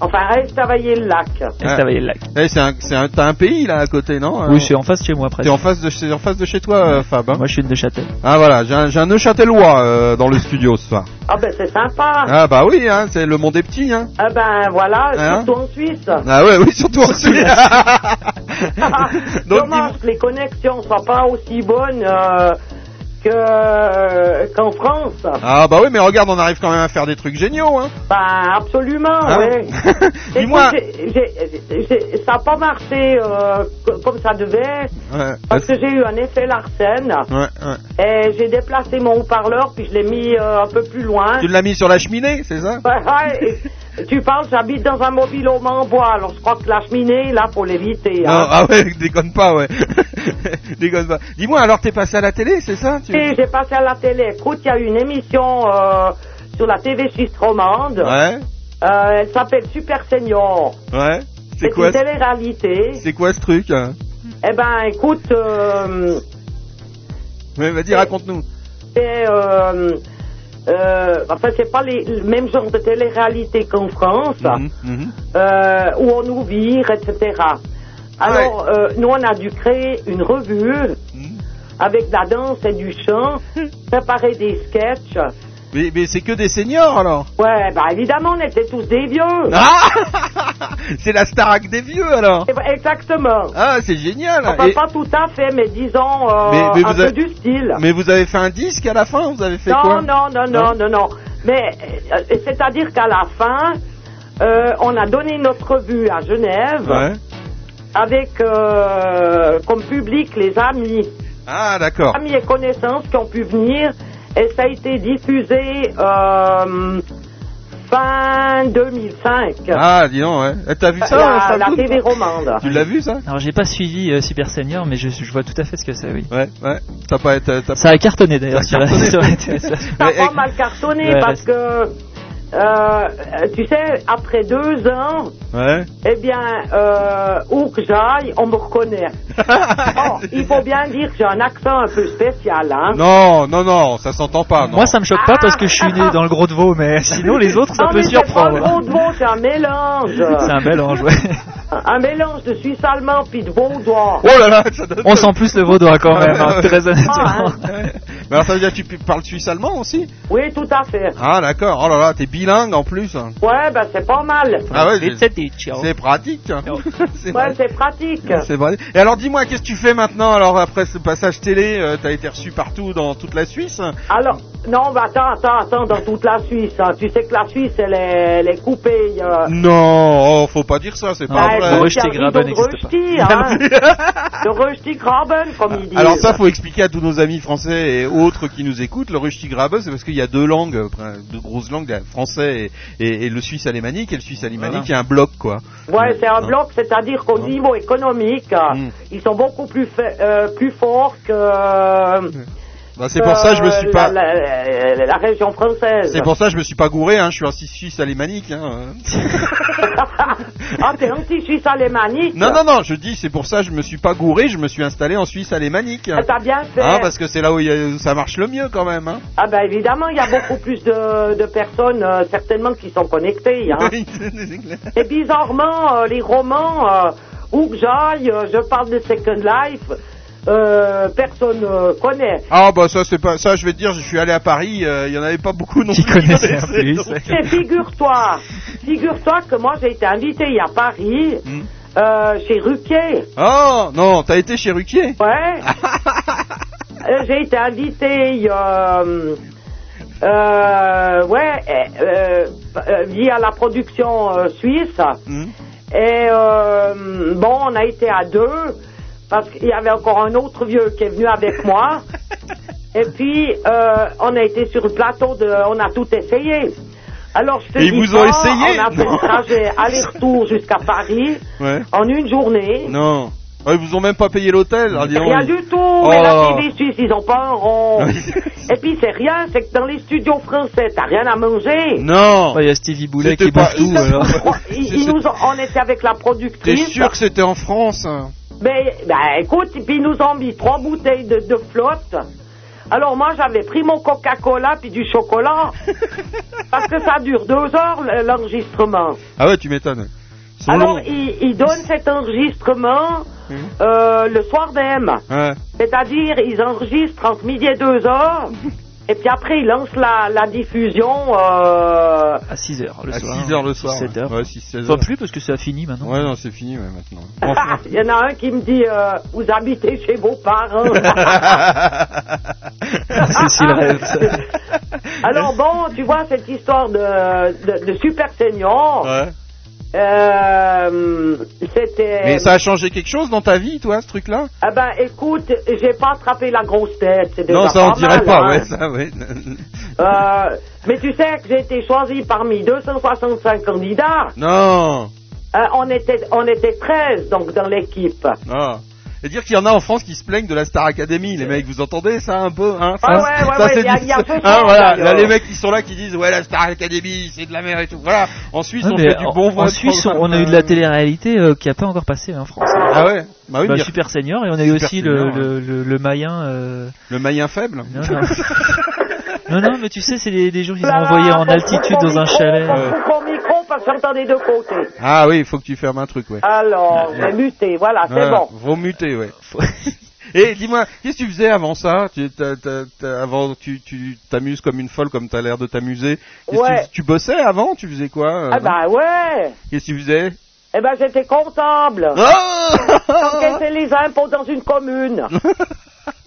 Enfin, à Estavayer-le-Lac. Estavayer-le-Lac. Eh, c'est un, c'est un, t'as un pays là à côté, non Oui, je suis en face de chez moi presque. T'es en face de, chez- en face de chez toi, euh, Fab. hein? Moi, je suis de Neuchâtel. ah voilà, j'ai un, j'ai un Neuchâtelois euh, dans le studio ce soir. Ah ben c'est sympa. Ah bah oui, hein, c'est le monde est petit, hein. Ah ben voilà, Hein? surtout en Suisse. Ah ouais, oui, surtout en Suisse. [laughs] [laughs] Donc, Dommage que les connexions soient pas aussi bonnes euh, que qu'en France. Ah bah oui, mais regarde, on arrive quand même à faire des trucs géniaux, hein. Ben absolument, ouais. [laughs] Dis-moi. Ça n'a pas marché euh, co- comme ça devait Ouais, parce que j'ai eu un effet Larsen ouais, et j'ai déplacé mon haut-parleur puis je l'ai mis euh, un peu plus loin. Tu l'as mis sur la cheminée, c'est ça? [laughs] Ouais, tu parles, j'habite dans un mobile home en bois, alors je crois que la cheminée, là, faut l'éviter. Hein. ah ouais, [laughs] déconne pas, ouais. [laughs] déconne pas. Dis-moi, alors t'es passé à la télé, c'est ça tu... Et j'ai passé à la télé. Écoute, il y a eu une émission euh, sur la TV Suisse romande. Ouais, Euh, elle s'appelle Super Senior. ouais. C'est C'est quoi, une télé-réalité. c'est quoi ce truc hein Eh ben, écoute, euh, Ouais, vas-y, raconte-nous. c'est... Euh, enfin, c'est pas les, le même genre de télé-réalité qu'en France, Mhm, mhm. euh, où on nous vire, etc. Alors, euh, nous, on a dû créer une revue Mhm. avec de la danse et du chant, [laughs] préparer des sketchs. Mais, mais c'est que des seniors alors Ouais, bah évidemment, on était tous des vieux. Ah [laughs] C'est la Starac des vieux alors Eh ben, Exactement. Ah, c'est génial Enfin, Et- pas tout à fait, mais disons euh, Mais- mais un vous peu avez- du style. Mais vous avez fait un disque à la fin Vous avez fait non, quoi non, non, non, non, non. Mais euh, c'est-à-dire qu'à la fin, euh, on a donné notre revue à Genève Ouais. avec euh, comme public les amis, Ah, d'accord. amis et connaissances qui ont pu venir, et ça a été diffusé euh, fin 2005. Ah, dis donc, ouais. Eh, T'as vu ça la, Fab la TV romande. Tu l'as vu ça Alors, j'ai pas suivi euh, Super Senior, mais je, je vois tout à fait ce que c'est, oui. Ouais, ouais. T'as pas été. t'as- Ça a cartonné d'ailleurs Ça a sur, cartonné. sur TF1. Ça a pas mal cartonné Ouais, parce que, euh, tu sais, après deux ans, Ouais. eh bien, euh, où que j'aille, on me reconnaît. [laughs] Bon, il faut bien dire que j'ai un accent un peu spécial, hein. Non, non, non, ça s'entend pas. Non. Moi, ça me choque pas parce que je suis né dans le gros de veau, mais sinon les autres, ça non, peut mais pas le surprendre. gros de veau, c'est un mélange. C'est un bel ange, ouais. Un mélange de suisse allemand puis de vaudois. Oh là là, [laughs] ça donne. On sent plus le vaudois quand même, hein, très honnêtement. Ah, hein. [laughs] Mais alors ça veut dire que tu parles suisse allemand aussi Oui, tout à fait. Ah d'accord. Oh là là, t'es bilingue en plus. Ouais, ben c'est pas mal. Ah ouais, It's c'est- c'est pratique. [laughs] c'est Ouais, vrai. c'est pratique. C'est vrai. Et alors dis-moi, qu'est-ce que tu fais maintenant Alors après ce passage télé, euh, t'as été reçu partout dans toute la Suisse Alors, non, bah attends, attends, attends, dans toute la Suisse. hein. Tu sais que la Suisse, elle est, elle est coupée. a- Non, oh, faut pas dire ça, c'est pas Bah, vrai. Il Graben n'existe pas. Hein. Le Graben, comme disent. Alors ça, faut expliquer à tous nos amis français et autres qui nous écoutent. Le Rustigrabe, c'est parce qu'il y a deux langues, euh, deux grosses langues, le français et, et- et le suisse alémanique. Et le suisse alémanique, il y a un bloc, quoi. Ouais, c'est un Hein. bloc, c'est-à-dire qu'au niveau économique, euh, Mm. ils sont beaucoup plus, euh, plus forts que. euh, Bah, c'est pour ça que je me suis euh, pas. La, la- la région française. C'est pour ça que je me suis pas gouré. Hein. Je suis un suisse alémanique. Hein. [laughs] ah, t'es un petit Suisse alémanique. Non, non, non. Je dis, c'est pour ça que je me suis pas gouré. Je me suis installé en Suisse alémanique. Ah, T'as bien fait. Hein, parce que c'est là où, il y a- où ça marche le mieux quand même. Hein. Ah ben évidemment, il y a beaucoup plus de, de personnes euh, certainement qui sont connectées. Hein. [laughs] Et bizarrement, euh, les romans, euh, où que j'aille, euh, je parle de Second Life, euh, personne ne connaît. Ah bah ça c'est pas ça je vais te dire je suis allé à Paris euh, il y en avait pas beaucoup non Qui plus connaissaient [laughs] en plus. donc. Et figure-toi, figure-toi que moi j'ai été invité à Paris, Hmm. euh, chez Ruquier. Oh non t'as été chez Ruquier Ouais. [laughs] Euh, j'ai été invité, euh, euh, ouais, euh, euh, via la production euh, suisse. Hmm. Et euh, bon, on a été à deux parce qu'il y avait encore un autre vieux qui est venu avec moi. [laughs] Et puis, euh, on a été sur le plateau de, on a tout essayé. Alors, je te Et ils dis vous ont essayé? On a fait Non. le trajet aller-retour jusqu'à Paris Ouais. en une journée. Non. Ah, ils vous ont même pas payé l'hôtel donc. Rien du tout, Oh mais la TV suisse, ils ont pas un rond. [laughs] Et puis c'est rien, c'est que dans les studios français, t'as rien à manger. Non. Ouais, Il y a Stevie Boulet qui pas- mange tout. alors. Ils- ils nous ont- on était avec la T'es productrice. sûr que c'était en France hein Mais ben, écoute, et puis ils nous ont mis trois bouteilles de, de flotte. Alors moi j'avais pris mon Coca-Cola puis du chocolat [laughs] parce que ça dure deux heures le- l'enregistrement. Ah ouais tu m'étonnes. Alors ils, ils donnent cet enregistrement Mhm. euh, le soir même. Ouais. C'est-à-dire, ils enregistrent entre midi et deux heures, [laughs] et puis après, ils lancent la, la diffusion. Euh... À 6h le À soir. 6 heures le soir. 7 ouais. heures. Ouais, 6 16 Pas plus parce que ça a fini maintenant. Ouais non c'est fini ouais, maintenant. Enfin. [laughs] Il y en a un qui me dit euh, Vous habitez chez vos parents. [laughs] C'est le rêve. ça. Alors, bon, tu vois, cette histoire de, de, de Super Senior, Ouais. Euh, c'était. Mais ça a changé quelque chose dans ta vie toi ce truc là Ah ben, écoute, j'ai pas attrapé la grosse tête. c'est déjà Non ça on dirait mal, pas hein. ouais ça ouais. [laughs] Euh, mais tu sais que j'ai été choisi parmi 265 candidats. Non. Euh, on était on était 13 donc dans l'équipe. Ah. Et dire qu'il y en a en France qui se plaignent de la Star Academy, les mecs, vous entendez ça un peu, hein Ah ouais, ouais, [laughs] ça, ouais, y a- y a [laughs] hein, voilà, là les mecs qui sont là qui disent ouais la Star Academy c'est de la merde et tout. Voilà. En Suisse Ouais, on fait du bon en Suisse, on a eu de la télé-réalité euh, qui a pas encore passé en France. Ah ouais. Bah oui, Bah, Super Senior et on a eu aussi Senior, le, ouais. le, le, le Mayen. euh, le maillien faible. Non, non. [laughs] non, non, mais tu sais, c'est les, les gens qui sont envoyés en altitude dans un micro, chalet. Ouais. des deux côtés. Ah oui, il faut que tu fermes un truc, ouais. Alors, j'ai muté, voilà, c'est Voilà, bon. Faut muter, ouais. [laughs] Et dis-moi, qu'est-ce que tu faisais avant ça tu, Avant, tu tu t'amuses comme une folle, comme t'as l'air de t'amuser. Ouais. Tu, tu bossais avant Tu faisais quoi euh, Ah bah ouais Qu'est-ce que tu faisais Eh ben j'étais comptable. [laughs] Oh J'encaissais les impôts dans une commune. [laughs]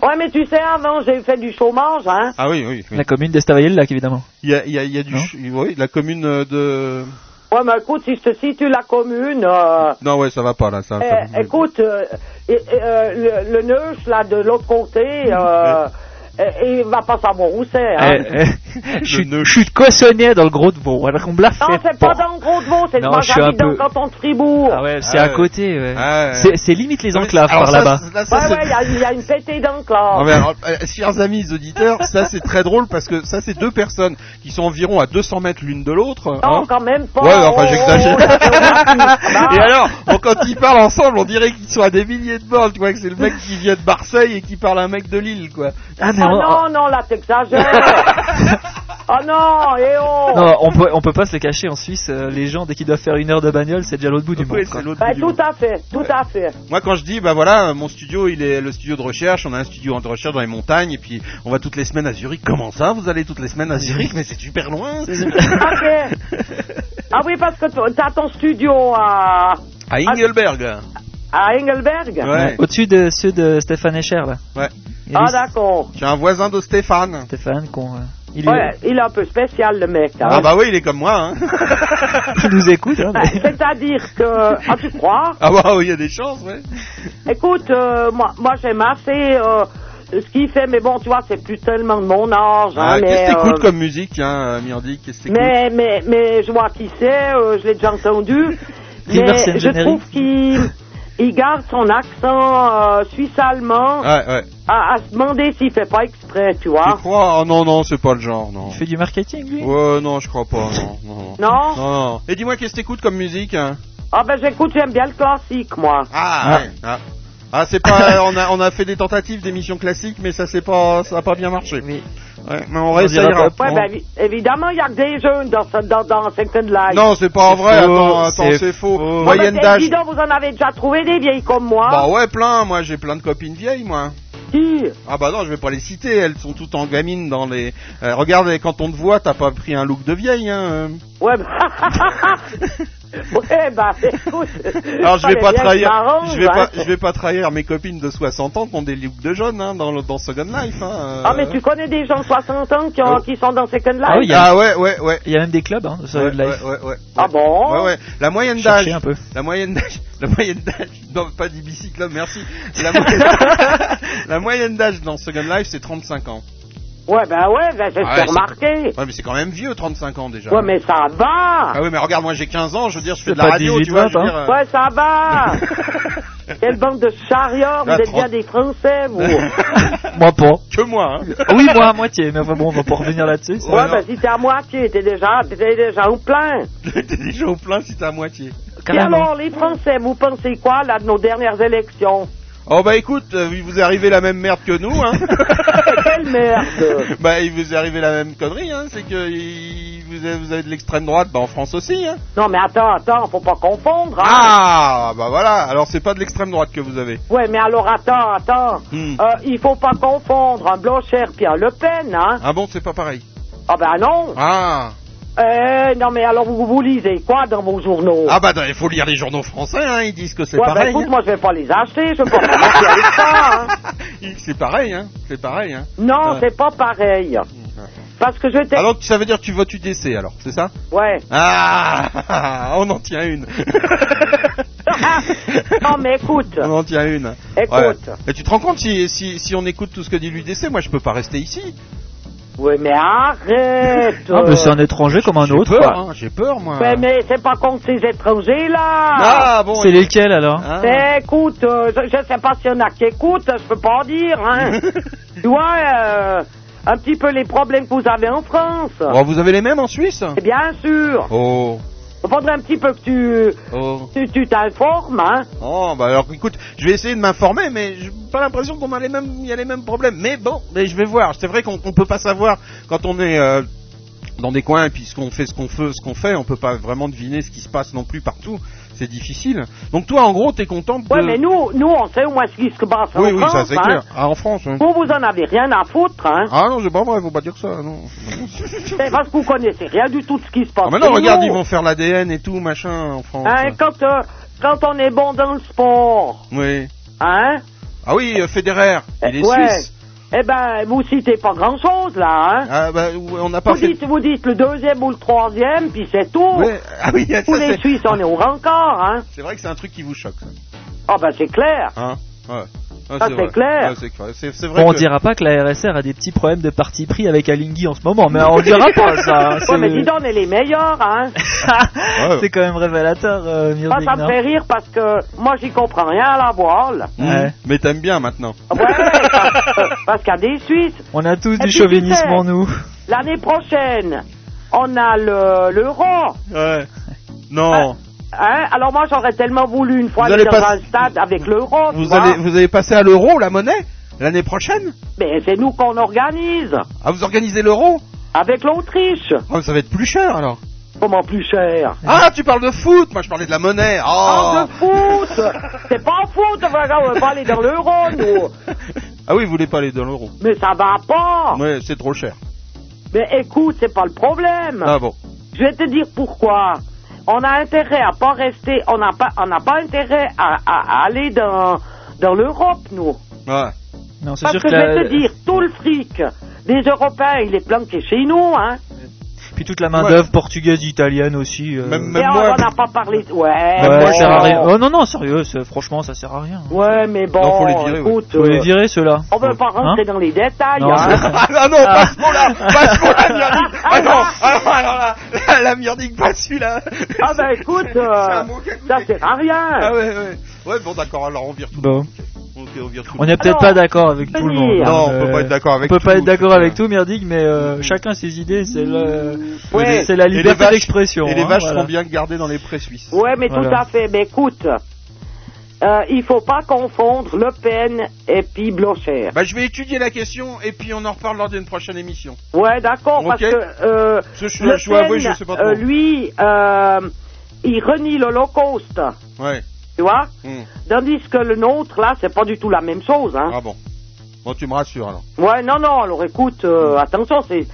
Ouais, mais tu sais, avant, j'ai fait du chômage, hein. Ah oui, oui. oui. La commune d'Estavayer-le-Lac, évidemment. Il y a, il y a, il y a du, oui, la commune de. Ouais, mais écoute, si je te situe la commune, euh, Non, ouais, ça va pas là, ça. eh, ça- écoute, euh, euh, le, le là, de l'autre côté, euh, eh, il va pas savoir où c'est, hein. Eh, eh, [laughs] je suis- je suis de Cossonay dans le Gros de Vaud. Alors qu'on me l'a fait. Non, c'est pas dans le Gros de Vaud, c'est un j'habite dans peu- le canton de Fribourg. Ah ouais, c'est Ah à ouais. côté. ouais. Ah ouais. C'est- limite les enclaves par là-bas. là, Ouais, ouais, il y a- il y, a une pétée d'enclave. Non, mais alors, euh, chers amis auditeurs, ça c'est très drôle parce que ça c'est deux personnes qui sont environ à 200 mètres l'une de l'autre. Non, hein. quand même pas. Ouais, enfin Oh, j'exagère. oh, oh, [laughs] Et alors, bon, quand ils parlent ensemble, on dirait qu'ils sont à des milliers de bornes, tu vois, que c'est le mec qui vient de Marseille et qui parle à un mec de Lille, quoi. Ah, mais non, non, là t'exagères. oh [laughs] non, et oh. non, on peut, on peut pas se le cacher en Suisse. euh, les gens, dès qu'ils doivent faire une heure de bagnole, c'est déjà l'autre bout du Oui, monde. quoi. c'est l'autre Bah, bout du tout monde. à fait, tout à fait. Moi, quand je dis, bah voilà, mon studio, il est le studio de recherche, on a un studio de recherche dans les montagnes, et puis on va toutes les semaines à Zurich. Comment ça, vous allez toutes les semaines à Zurich? Mais c'est super loin. Ok. [laughs] Ah oui, parce que tu- t'as ton studio à, À Engelberg. à Engelberg. Ouais. Au-dessus de ceux de Stéphane Echer, là. Ouais. Ah d'accord. J'ai un voisin de Stéphane. Stéphane, qu'on, euh, il, Ouais, il est un peu spécial le mec. hein. Ah bah oui, il est comme moi. Hein. [laughs] il nous écoute. Hein, mais- [laughs] C'est-à-dire que, ah tu crois? Ah bah oui, il y a des chances, ouais. Écoute, euh, moi, moi j'aime assez euh, ce qu'il fait, mais bon, tu vois, c'est plus tellement de mon âge. hein, Ah, mais, Qu'est-ce que t'écoutes euh, comme musique, tiens, euh, Myrdi Qu'est-ce que t'écoutes? mais, mais, mais je vois qui c'est, euh, je l'ai déjà entendu. Mais je trouve qu'il il garde son accent euh, suisse-allemand Ouais, ouais. à, à se demander s'il fait pas exprès, tu Tu vois. crois? Oh non, non, c'est pas le genre, non. Il fait du marketing, lui? Ouais, non, je crois pas, non. Non, Non? Non. non. Et dis-moi, qu'est-ce que t'écoutes comme musique hein? Ah ben j'écoute, j'aime bien le classique, moi. Ah, Ah. ouais. Ah, Ah, c'est pas. [laughs] on, a, on a fait des tentatives d'émissions classiques, mais ça c'est pas, ça a pas bien marché. Oui. Ouais, mais on réessayera. Ouais, ben, évi- évidemment, il y a que des jeunes dans, ce- dans, dans Second Life. Non, c'est pas vrai. faux, Attends, attends, c'est c'est faux. faux. Moyenne d'âge. Dis donc, vous en avez déjà trouvé des vieilles comme moi. Bah ouais, plein. Moi, j'ai plein de copines vieilles, moi. Qui? Ah bah non, je vais pas les citer. Elles sont toutes en gamine dans les. Euh, regarde, quand on te voit, t'as pas pris un look de vieille, hein. euh. Ouais, bah... [laughs] ouais, [laughs] bah, écoute. Alors je vais pas trahir, je vais hein. pas, je vais pas trahir mes copines de 60 ans qui ont des looks de jeunes hein, dans le- dans Second Life. Hein, euh. Ah, mais tu connais des gens de 60 ans qui, ont- Oh. qui sont dans Second Life Ah oui, il y a- Ah ouais, ouais, ouais. Il y a même des clubs, hein, de Second Ouais, Life. ouais, ouais, ouais. Ah bon? Ouais, ouais. La moyenne d'âge, un peu. la moyenne d'âge, [laughs] la moyenne d'âge, non pas du bicycle, merci. La moyenne, [laughs] la moyenne d'âge dans Second Life c'est 35 ans. Ouais, ben ouais, ben, j'ai Ah ouais, fait c'est- remarquer. Ouais, mais c'est quand même vieux 35 ans déjà. Ouais, mais ça va. Ah oui, mais regarde, moi j'ai 15 ans, je veux dire, je fais C'est de la radio, 18, tu vois, je veux 20, dire. euh, Ouais, ça va. [laughs] Quelle bande de chariots, vous Ah, êtes bien 30. des Français, vous. [laughs] Moi pas. Que moi, hein. [laughs] Oui, moi à moitié, mais enfin bon, on va pas revenir là-dessus. Ouais, Ouais, ben si t'es à moitié, t'es déjà, t'es déjà au plein. T'es déjà au plein si t'es à moitié. Et alors, les Français, vous pensez quoi, là, de nos dernières élections? Oh bah écoute, euh, il vous est arrivé la même merde que nous, hein. [laughs] Quelle merde [laughs] bah il vous est arrivé la même connerie, hein. C'est que il- vous, avez, vous avez de l'extrême droite, bah en France aussi, hein. Non, mais attends, attends, faut pas confondre, hein. Ah bah voilà. Alors c'est pas de l'extrême droite que vous avez. Ouais, mais alors, attends, attends. Hmm. Euh, il faut pas confondre un Blocher puis un Le Pen, hein. Ah bon, c'est pas pareil. Ah ben non. Ah. Euh, non, mais alors, vous, vous lisez quoi dans vos journaux? Ah bah il faut lire les journaux français, hein. Ils disent que c'est Ouais, ben pareil. écoute, moi, je vais pas les acheter, je vais pas [laughs] m'acheter avec ça, hein. hein. c'est pareil, hein. C'est pareil, hein. Non, Ouais. c'est pas pareil. Parce que je. Alors ça veut dire que tu votes UDC alors, c'est ça? Ouais. Ah, [laughs] on en tient une. [laughs] non, mais écoute. On en tient une. Écoute. Ouais. Et tu te rends compte si, si, si on écoute tout ce que dit l'UDC, moi je peux pas rester ici. Oui, mais arrête. Ah, mais c'est un étranger comme un J'ai autre. peur, quoi. hein, j'ai peur moi. Ouais, mais c'est pas contre ces étrangers-là. Ah bon. C'est lesquels alors Ah. Mais écoute, euh, je, je sais pas s'il y en a qui écoutent, je peux pas en dire, hein. [laughs] tu vois, euh, un petit peu les problèmes que vous avez en France. Bon, vous avez les mêmes en Suisse? Bien sûr. Oh. Faudrait un petit peu que tu Oh. tu tu t'informes, hein. Oh, bah alors écoute, je vais essayer de m'informer, mais j'ai pas l'impression qu'on a les mêmes, il y a les mêmes problèmes. Mais bon, mais je vais voir. C'est vrai qu'on qu'on peut pas savoir quand on est euh, dans des coins et puis ce qu'on fait, ce qu'on fait, ce qu'on fait, on peut pas vraiment deviner ce qui se passe non plus partout. C'est difficile. Donc toi, en gros, t'es content de. Ouais, mais nous, nous, on sait au moins ce qui se passe en oui, oui, France, ça c'est hein. clair. Ah, en France. hein. Vous, vous en avez rien à foutre, hein. Ah non, c'est pas vrai, faut pas dire ça, non. [laughs] C'est parce que vous connaissez rien du tout de ce qui se passe. Ah, maintenant, chez regarde, nous. ils vont faire l'ADN et tout, machin, en France. Hein, quand, euh, quand on est bon dans le sport, Oui. hein Ah oui, euh, Federer, il est Ouais. suisse. Eh ben, vous citez pas grand-chose, là, hein Ah ouais, on n'a pas vous, fait. dites, vous dites le deuxième ou le troisième, puis c'est tout. Ouais. Ah oui, ça, Tous les Suisses, on est au rencard, hein C'est vrai que c'est un truc qui vous choque, ça. Ah ben, c'est clair. Hein Ouais. Ah, Ah, c'est vrai. clair. Ouais, c'est clair. C'est c'est vrai Bon, on que... dira pas que la RSR a des petits problèmes de parti pris avec Alingui en ce moment, mais [laughs] on dira pas ça. Ouais, mais C'est- dis donc, on est les meilleurs, hein [laughs] Ouais. C'est quand même révélateur, euh, Moi, ça me fait rire parce que moi, j'y comprends rien à la voile. Mmh. Ouais. Mais t'aimes bien maintenant. Ouais, parce, parce qu'il y a des Suisses. On a tous Et du chauvinisme en nous. L'année prochaine, on a le l'euro. Ouais. Non. Hein? Alors moi, j'aurais tellement voulu une fois aller dans un stade avec l'euro. Vous allez, vous allez passer à l'euro, la monnaie, l'année prochaine? Mais c'est nous qu'on organise. Ah, vous organisez l'euro? Avec l'Autriche. Ah, ça va être plus cher alors. Comment plus cher? Ah, tu parles de foot Moi, je parlais de la monnaie. Ah, Oh. de foot C'est pas en foot, on va on va pas aller dans l'euro, nous. [laughs] Ah oui, vous voulez pas aller dans l'euro. Mais ça va pas. Ouais, c'est trop cher. Mais écoute, c'est pas le problème. Ah bon. Je vais te dire pourquoi. On a intérêt à pas rester, on n'a pas, on n'a pas intérêt à, à- à aller dans, dans l'Europe, nous. Ouais. Non, c'est Parce sûr que que je vais te dire, tout le fric des Européens, il est planqué chez nous, hein. Puis toute la main d'œuvre portugaise, italienne aussi. euh, Même, Et même on moi. n'en a pas parlé. Ouais. Ouais, moi, ça sert à bon. rien. Oh non, non, sérieux, franchement, ça sert à rien. Ouais, mais bon, Non, faut les virer, ouais. écoute, Faut les euh, virer, ceux-là. on veut pas rentrer dans les détails, Non, hein. [laughs] Ah non, pas ce mot-là Pas ce mot-là, Myrdic Ah non Ah non, alors là, la, la Myrdic, pas celui-là Ah ben écoute, [laughs] euh, ça sert à rien. Ah ouais, ouais. Ouais, bon, d'accord, alors on vire tout. Bon. On tout. N'est peut-être pas d'accord avec tout le monde. hein, Non, on euh, peut pas être d'accord avec On peut pas tout, être d'accord avec tout, Mirdig, mais euh, chacun ses idées, c'est le, Ouais. c'est la liberté d'expression. Et les hein, vaches voilà. seront bien gardées dans les prés suisses. Ouais, mais Voilà. tout à fait. Mais écoute, euh, il faut pas confondre Le Pen et puis Blocher. Bah, je vais étudier la question et puis on en reparle lors d'une prochaine émission. Ouais, d'accord, parce que euh, Ce- Le je dois avouer, Pen, je sais pas trop. euh, lui, euh, il renie l'Holocauste, Ouais. Tu vois Hmm. Tandis que le nôtre, là, c'est pas du tout la même chose, hein. Ah bon. Bon, tu me rassures alors. Ouais, non, non, alors écoute, euh, attention, c'est...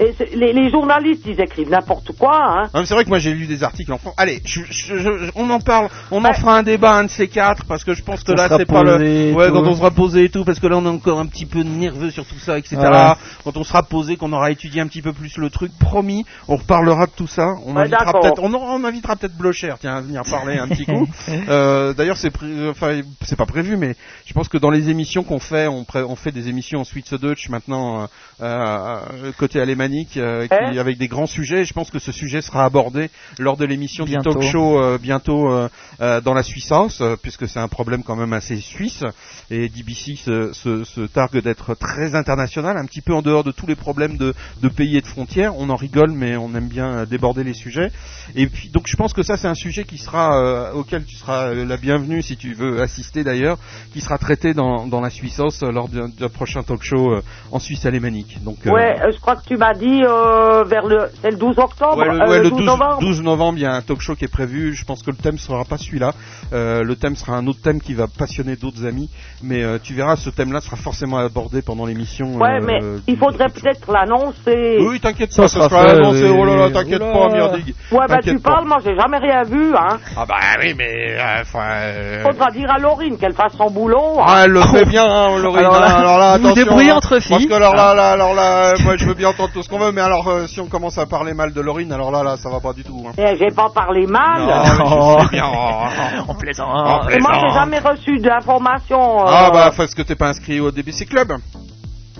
et c'est- les, les journalistes, ils écrivent n'importe quoi, hein. Non, mais c'est vrai que moi j'ai lu des articles en France. Allez, je- je- je- on en parle, on en fera un débat, un de ces quatre, parce que je pense que On là c'est pas le. Ouais, quand on sera posé et tout, parce que là on est encore un petit peu nerveux sur tout ça, etc. Voilà. Quand on sera posé, qu'on aura étudié un petit peu plus le truc, promis, on reparlera de tout ça. On Ouais, invitera peut-être, on, on invitera peut-être Blocher, tiens, à venir parler un petit coup. [laughs] Euh, D'ailleurs, c'est pré- enfin, c'est pas prévu, mais je pense que dans les émissions qu'on fait, on, pré- on fait des émissions en Suisse Deutsch maintenant euh, euh, côté alémanique, euh, qui- Eh avec des grands sujets. Je pense que ce sujet sera abordé lors de l'émission du talk show euh, bientôt euh, dans la Suissance, puisque c'est un problème quand même assez suisse. Et DBC se, se, se targue d'être très international, un petit peu en dehors de tous les problèmes de, de pays et de frontières. On en rigole, mais on aime bien déborder les sujets. Et puis donc je pense que ça c'est un sujet qui sera auquel tu seras la bienvenue si tu veux assister d'ailleurs, qui sera traité dans, dans la Suissance lors d'un prochain talk show en Suisse alémanique. Donc Ouais, je crois que tu m'as dit euh, vers le... C'est le 12 octobre Ouais, le, euh, ouais, le 12 12, novembre 12 novembre, il y a un talk show qui est prévu. Je pense que le thème sera pas celui-là. Euh, le thème sera un autre thème qui va passionner d'autres amis. Mais euh, tu verras, ce thème-là sera forcément abordé pendant l'émission. Ouais, euh, mais du- il faudrait peut-être l'annoncer. Oui, t'inquiète Ça pas, ça sera annoncé. Oh là là, t'inquiète Oula. pas, Mirdig. Ouais, bah tu pas. parles, moi j'ai jamais rien vu, hein. Ah bah oui, mais euh, enfin. euh, Faudra dire à Laurine qu'elle fasse son boulot. hein. Ah, elle le fait [laughs] bien, hein, Laurine. Alors là, hein, alors là, vous vous attention, débrouillez entre filles. Parce que alors là, là, alors là, euh, [laughs] moi je veux bien entendre tout ce qu'on veut, mais alors euh, si on commence à parler mal de Laurine, alors là, là, ça va pas du tout. Hein. Eh, j'ai pas parlé mal. Non, [laughs] mais je sais bien. oh, oh, oh. On plaisante. En Et moi j'ai jamais reçu d'informations. euh, Ah bah parce que t'es pas inscrit au DBC Club.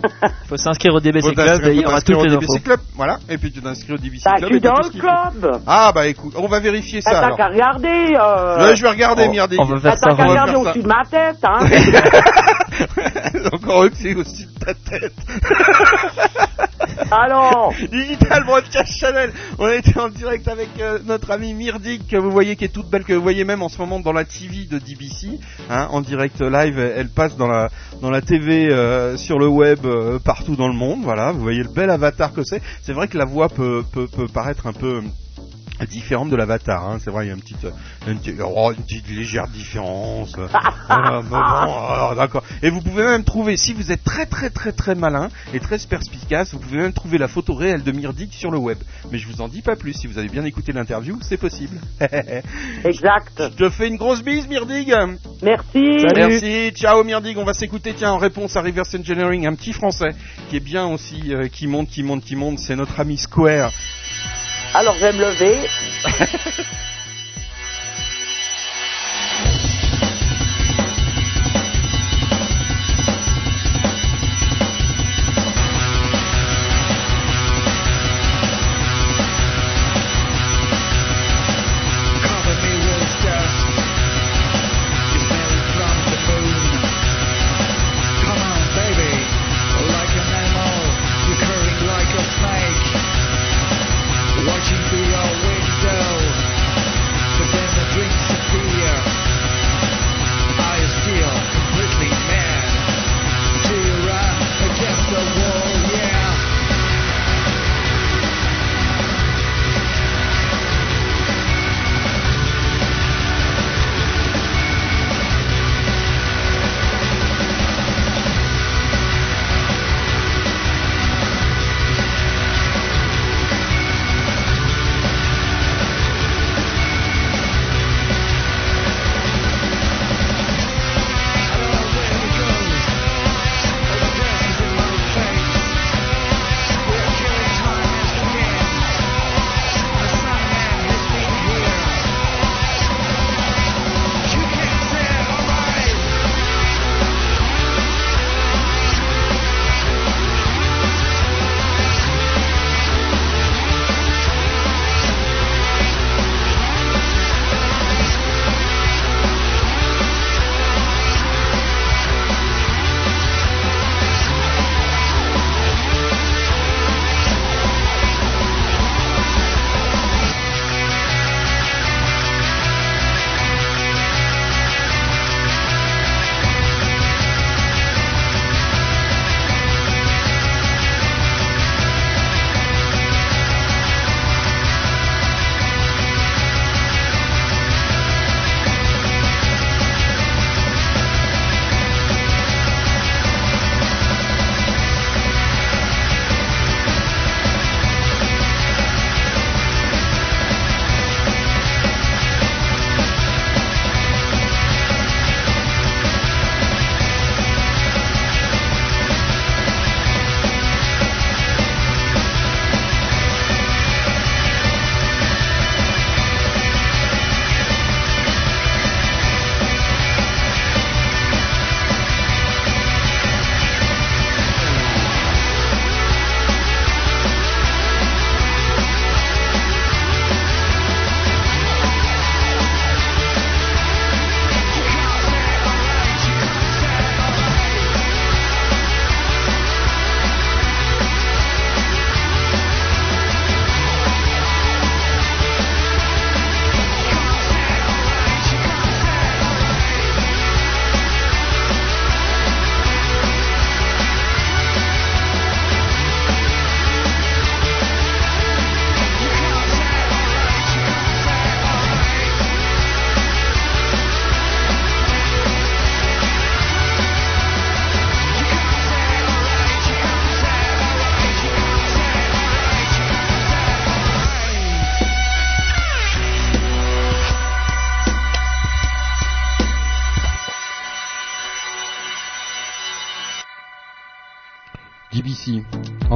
[laughs] Faut s'inscrire au DBC Club et il y faut aura toutes au les DBC infos. Club, voilà. Et puis tu t'inscris au DBC Bah, Club. et t'as dans tout le ce qu'il faut. club. Ah bah écoute, on va vérifier Bah, ça T'as alors. qu'à regarder. Euh... Ouais, je vais regarder, On- Mirdig. on va faire ça. T'as qu'à on va regarder faire ça. au-dessus de ma tête, hein. [laughs] [laughs] Encore c'est au-dessus de ta tête. Alors, [laughs] Digital Broadcast Channel. On était en direct avec euh, notre amie Mirdig que vous voyez qui est toute belle, que vous voyez même en ce moment dans la TV de DBC, hein, en direct live. Elle passe dans la dans la TV euh, sur le web euh, partout dans le monde. Voilà, vous voyez le bel avatar que c'est. C'est vrai que la voix peut peut, peut paraître un peu différente de l'avatar, hein. c'est vrai, il y a une petite, une petite, oh, une petite légère différence. [laughs] Ah, alors, d'accord. Et vous pouvez même trouver, si vous êtes très très très très malin et très perspicace, vous pouvez même trouver la photo réelle de Mirdig sur le web. Mais je vous en dis pas plus, si vous avez bien écouté l'interview, c'est possible. [laughs] exact. je te fais une grosse bise, Mirdig. Merci. Salut. Merci, ciao Mirdig, on va s'écouter, tiens, en réponse à Reverse Engineering, un petit français qui est bien aussi, euh, qui monte, qui monte, qui monte, c'est notre ami Square. Alors, je vais me lever. [laughs]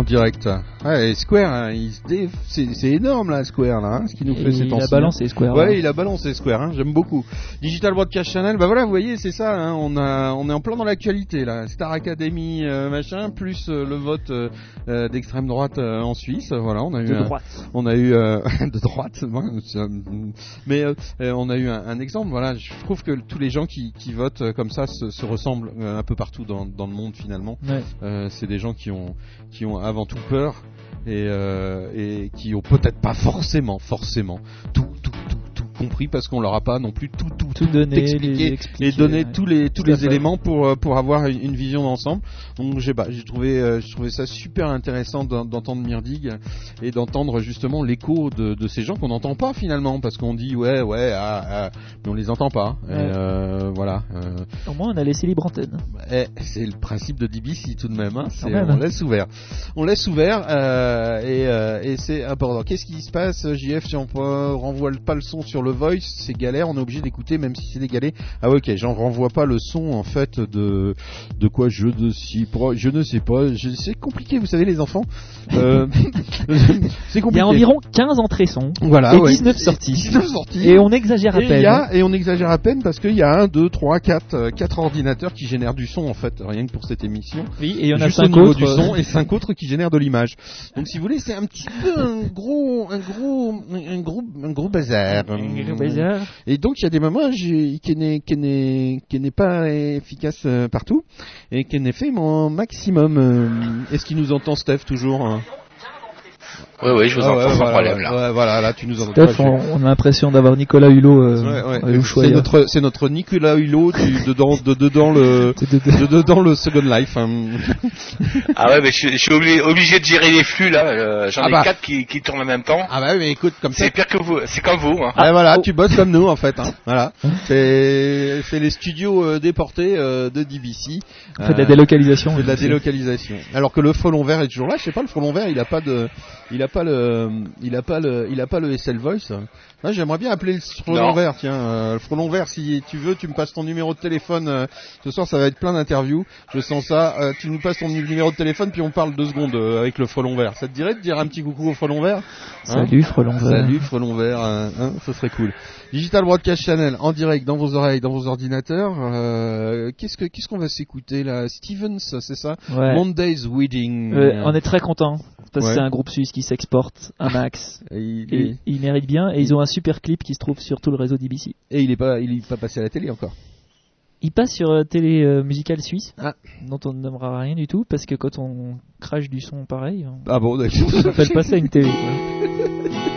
en direct. Ouais, et Square, hein, dé- c'est énorme là, Square là, hein, ce qu'il nous fait ces il a balancé Square. Ouais, il a balancé Square, hein, j'aime beaucoup. Digital Broadcast Channel, bah voilà, vous voyez, c'est ça, hein, on a, on est en plein dans l'actualité là. Star Academy, euh, machin, plus euh, le vote euh, d'extrême droite en Suisse, voilà, on a eu De un- droite. on a eu [laughs] de droite, mais on a eu un, un exemple. Voilà, je trouve que tous les gens qui, qui votent comme ça se, se ressemblent un peu partout dans, dans le monde finalement. Ouais. C'est des gens qui ont qui ont avant tout peur et, euh, et qui ont peut-être pas forcément forcément tout compris parce qu'on leur a pas non plus tout tout Tout donné, expliqué les et ouais. tous les tous Tout les éléments pour euh, pour avoir une, une vision d'ensemble. Donc j'ai bah, j'ai trouvé euh, j'ai trouvé ça super intéressant d'en- d'entendre Mirdig et d'entendre justement l'écho de, de ces gens qu'on n'entend pas finalement parce qu'on dit ouais ouais ah, ah, mais on les entend pas. Et, euh, voilà. euh, Au moins, on a laissé libre antenne. eh, c'est le principe de DBC tout de même. Hein. Même, on laisse ouvert. On laisse ouvert euh, et, et c'est important. Qu'est-ce qui se passe, JF Si on renvoie pas le son sur le voice, c'est galère. On est obligé d'écouter même si c'est dégalé. Ah ok, j'en renvoie pas le son en fait de de quoi je ne sais pas. Je ne sais pas. C'est compliqué, vous savez les enfants. Euh, [laughs] c'est Il y compliqué. a environ 15 entrées son voilà, et ouais. 19 sorties. 19 sorties. Et on exagère à Et, peine. y a- et on exagère à peine parce qu'il y a un, deux, trois, quatre, euh, quatre ordinateurs qui génèrent du son en fait, rien que pour cette émission. Oui, et il y en a Juste au 5 niveau autres. du euh, son et cinq autres qui génèrent de l'image. Donc si vous voulez, c'est un petit peu un gros, un gros, un gros, un gros bazar. Un gros bazar. Et donc il y a des moments j'ai- qui n'est qui n'est qui n'est pas efficace euh, partout et qui n'est fait mon maximum. euh, Est-ce qu'il nous entend Steph toujours hein? Oui, oui, je vous Ah entends ouais, sans voilà, problème ouais, là. ouais, voilà, là tu nous entends. Steph, Ouais, on, on a l'impression d'avoir Nicolas Hulot euh, Ouais, ouais. C'est notre, c'est notre Nicolas Hulot du, [laughs] dedans, de, dedans le, de, dedans le Second Life. hein. [laughs] Ah ouais, mais je, suis- je suis obligé, obligé de gérer les flux là. euh, J'en Ah ai bah. quatre qui, qui tournent en même temps. Ah bah oui, mais écoute, comme ça. C'est pire que vous, c'est comme vous. Hein. Ah, voilà, tu bosses comme nous en fait. Hein. Voilà, [laughs] c'est c'est les studios euh, déportés euh, de DBC. On fait de la délocalisation, on fait de la délocalisation. Alors que le frelon vert est toujours là. Je sais pas, le frelon vert, il a pas de, il a pas le, il a pas le, il a pas le SL Voice. Moi, j'aimerais bien appeler le frelon vert. Tiens, euh, le frelon vert, si tu veux, tu me passes ton numéro de téléphone. euh, ce soir, ça va être plein d'interviews. Je sens ça. Euh, tu nous passes ton numéro de téléphone, puis on parle deux secondes avec le frelon vert. Ça te dirait de dire un petit coucou au frelon vert Hein? Salut, frelon vert. Salut frelon vert, hein, hein, ce serait cool. Digital Broadcast Channel en direct dans vos oreilles, dans vos ordinateurs. Euh, qu'est-ce que qu'est-ce qu'on va s'écouter là? Stevens, c'est ça? Ouais. Monday's Wedding. Euh, on est très content parce Ouais. que c'est un groupe suisse qui s'exporte un [laughs] max. Et il, Et est- ils méritent bien et ils ont un super clip qui se trouve sur tout le réseau d'IBC. et il est pas il est pas passé à la télé encore. Il passe sur euh, télé euh, musicale suisse, Ah. dont on ne nommera rien du tout parce que quand on crache du son pareil, on Ah bon, on fait le passer à une télé. [laughs]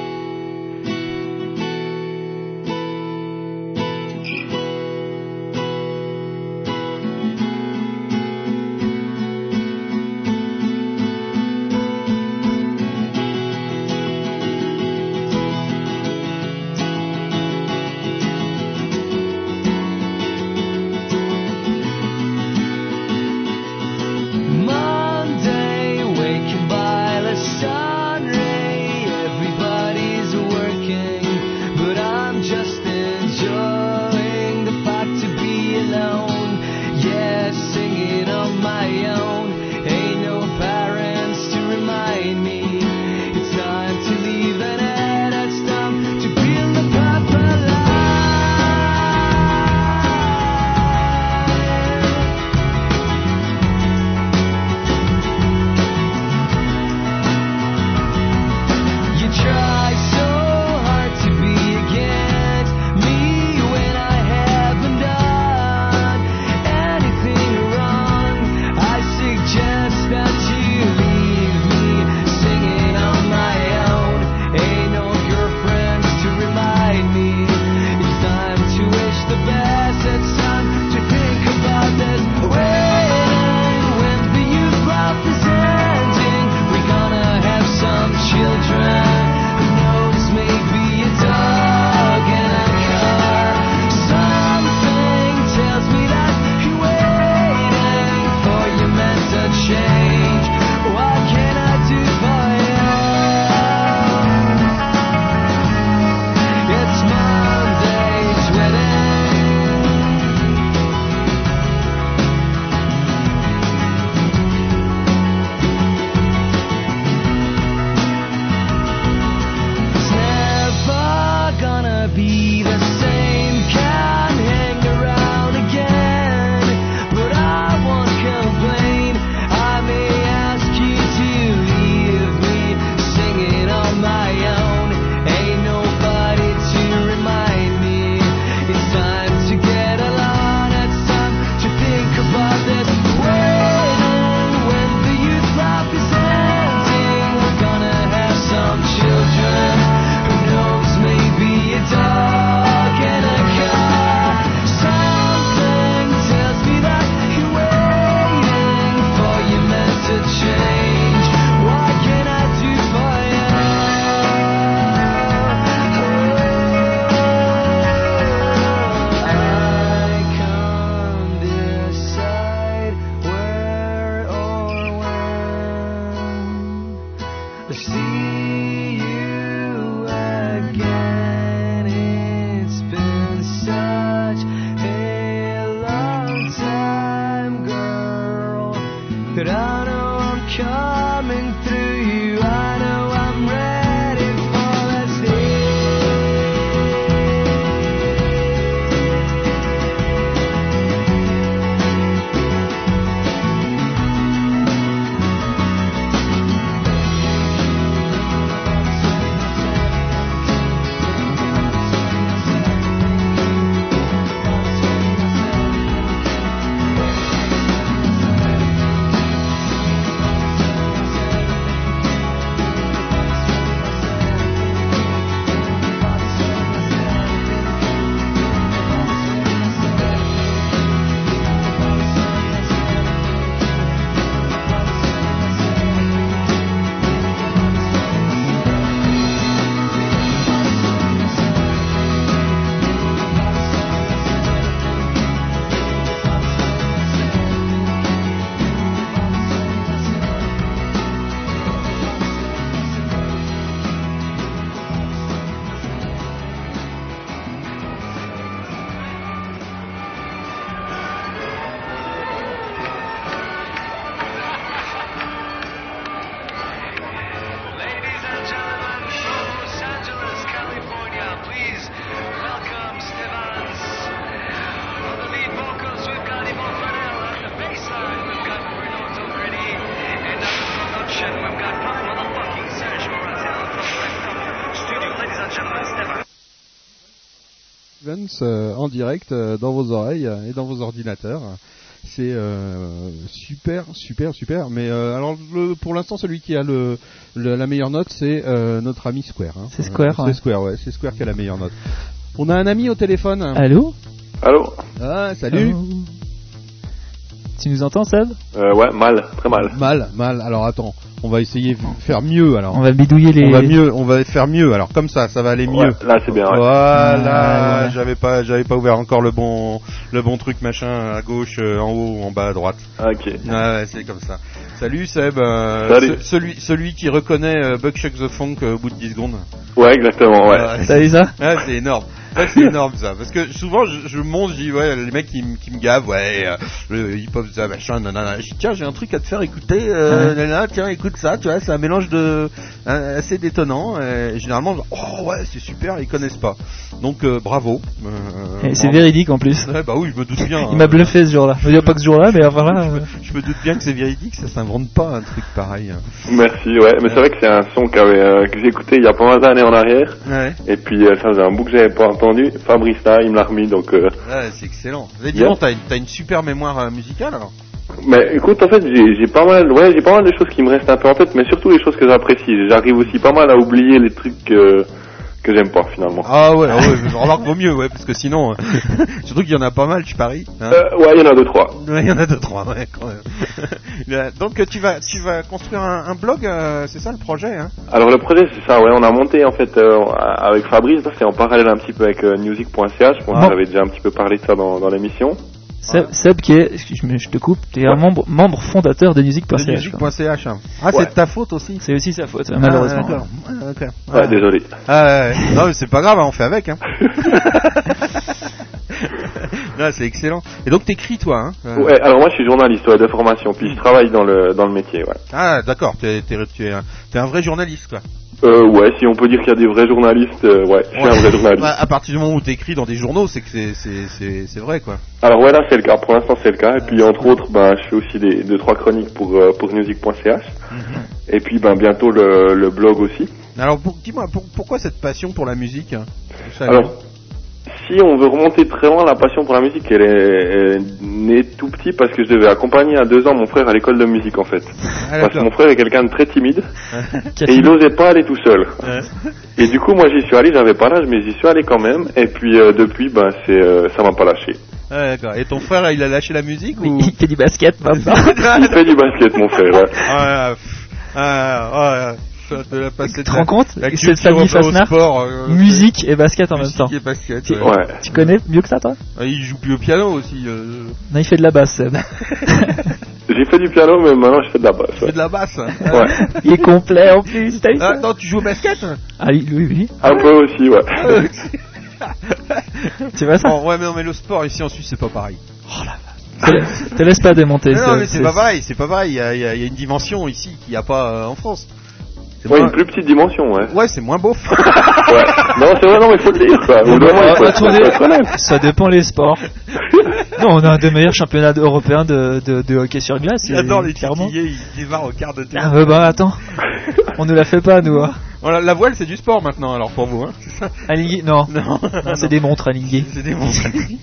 en direct euh, dans vos oreilles euh, et dans vos ordinateurs. C'est euh, super, super, super. Mais euh, alors, le- pour l'instant, celui qui a le, le- la meilleure note, c'est euh, notre ami Square. hein. C'est Square, Euh, ouais. C'est Square, ouais. C'est Square qui a la meilleure note. On a un ami au téléphone. Allô? Allô? Ah, salut. Allô? Tu nous entends, Seb? Euh, Ouais, mal, très mal. Mal, mal. Alors attends, on va essayer de faire mieux. Alors, On va bidouiller les. on va mieux, on va faire mieux. Alors comme ça, ça va aller mieux. Ouais, là, c'est bien, ouais. Voilà, Ah, ouais. j'avais pas, j'avais pas ouvert encore le bon, le bon truc machin à gauche, euh, en haut, ou en bas à droite. Ah, Ok. Ah, ouais, c'est comme ça. Salut Seb, euh, Salut. ce- celui, celui qui reconnaît euh, the Funk euh, au bout de 10 secondes. Ouais, exactement, ouais. T'as vu ça? Ah, c'est énorme. Ouais, c'est énorme ça, parce que souvent je, je monte, je dis ouais, les mecs qui, qui me gavent, ouais, euh, le hip hop ça machin, nanana. Je dis tiens, j'ai un truc à te faire écouter, euh, Ouais. nanana, tiens, écoute ça, tu vois, c'est un mélange de euh, assez détonnant. Et généralement, oh ouais, c'est super, ils connaissent pas. Donc euh, bravo. Euh, Et C'est véridique en plus. Ouais, bah oui, je me doute bien. [laughs] Il m'a hein. bluffé ce jour-là. Je veux dire pas que ce jour-là, mais enfin là. euh, Je me doute bien que c'est véridique, ça s'invente pas un truc pareil. Merci, ouais. Mais c'est vrai que c'est un son euh, que j'ai écouté il y a pas mal d'années en arrière. Ouais. Et puis, euh, ça faisait un bout que j'avais pas entendu. Fabrice, là, il me l'a remis, donc... euh, c'est excellent. Mais dis Bien. donc, t'as une, t'as une super mémoire euh, musicale alors Mais écoute, en fait, j'ai j'ai pas mal, ouais, j'ai pas mal de choses qui me restent un peu en tête, mais surtout les choses que j'apprécie. J'arrive aussi pas mal à oublier les trucs que, que j'aime pas, finalement. Ah ouais, ah ouais, je remarque vaut mieux, ouais, parce que sinon, euh, [laughs] surtout qu'il y en a pas mal, je parie. hein. Euh, ouais, il y en a deux, trois. Ouais, il y en a deux, trois, ouais, quand même. [laughs] Donc tu vas, tu vas construire un, un blog, euh, c'est ça le projet, hein? Alors le projet c'est ça, ouais, on a monté en fait euh, avec Fabrice, c'est en parallèle un petit peu avec music.ch, je pense Ah. que j'avais déjà un petit peu parlé de ça dans, dans l'émission. Seb, Seb qui est, excuse-moi, je te coupe, t'es un membre, membre fondateur de musique.ch. Music.ch. Ah, Ouais. c'est de ta faute aussi C'est aussi sa faute, malheureusement. Ah, d'accord. Ouais, d'accord. Ouais, Ah. désolé. Ah, ouais, ouais. [laughs] Non, mais c'est pas grave, hein, on fait avec, hein. [laughs] non, c'est excellent. Et donc t'écris toi, hein euh, Ouais, alors moi je suis journaliste ouais, de formation, puis je travaille dans le dans le métier, ouais. Ah, d'accord, tu es un vrai journaliste, quoi. Euh, ouais, si on peut dire qu'il y a des vrais journalistes, euh, ouais, je suis un vrai journaliste. Ouais, à partir du moment où t'écris dans des journaux, c'est que c'est, c'est, c'est, c'est vrai, quoi. Alors ouais, là c'est le cas, pour l'instant c'est le cas, et puis entre autres, ben, je fais aussi des deux trois chroniques pour euh, pour music.ch, et puis ben bientôt le, le blog aussi. Alors, pour- dis-moi, pour- pourquoi cette passion pour la musique hein Alors, si on veut remonter très loin, la passion pour la musique, elle est, elle est née tout petit parce que je devais accompagner à deux ans mon frère à l'école de musique en fait. Ah, Parce que mon frère est quelqu'un de très timide [laughs] et il n'osait pas aller tout seul. Ouais. Et du coup, moi j'y suis allé, j'avais pas l'âge, mais j'y suis allé quand même. Et puis euh, depuis, ben c'est, euh, ça m'a pas lâché. Ah, d'accord. Et ton frère, il a lâché la musique ou? Il fait du basket [laughs] maintenant. Il fait du basket, mon frère. Ouais. Ah, ah, ah, ça te l'a passé Tu te rends compte la Cette culture famille au Fasnard, sport, euh, musique et basket en même musique temps. et basket. Tu- ouais. Ouais. Tu connais mieux que ça, toi Ah, il joue plus au piano aussi. Euh, Non, il fait de la basse, Seb. [laughs] J'ai fait du piano, mais maintenant je fais de la basse. il fait Ouais. de la basse. Ouais. [laughs] il est complet en plus, t'as vu Ah, non, tu joues au basket Ah oui, oui, oui. Un peu aussi, ouais. [laughs] Tu vois ça Bon, ouais, mais non, mais le sport ici en Suisse, c'est pas pareil. te, te laisse pas démonter. Non, mais c'est pas pareil, c'est pas pareil. Y y il y a une dimension ici qu'il n'y a pas euh, en France. C'est Ouais, moins- une plus petite dimension, ouais. Ouais, c'est moins beau. [laughs] Ouais. Non, c'est vrai, non, mais faut le dire, quoi. Faut- Attendez, ça dépend les sports. [laughs] non, on a un des meilleurs championnats européens de, de, de hockey sur glace. J'adore les clairement. titillés, ils démarrent au quart de terre. Ah bah, bah attends, on ne la fait pas nous. Hein. Voilà, la voile, c'est du sport maintenant, alors pour vous, hein, [laughs] c'est ça non, Non, Non, c'est des montres Alingui. C'est des montres.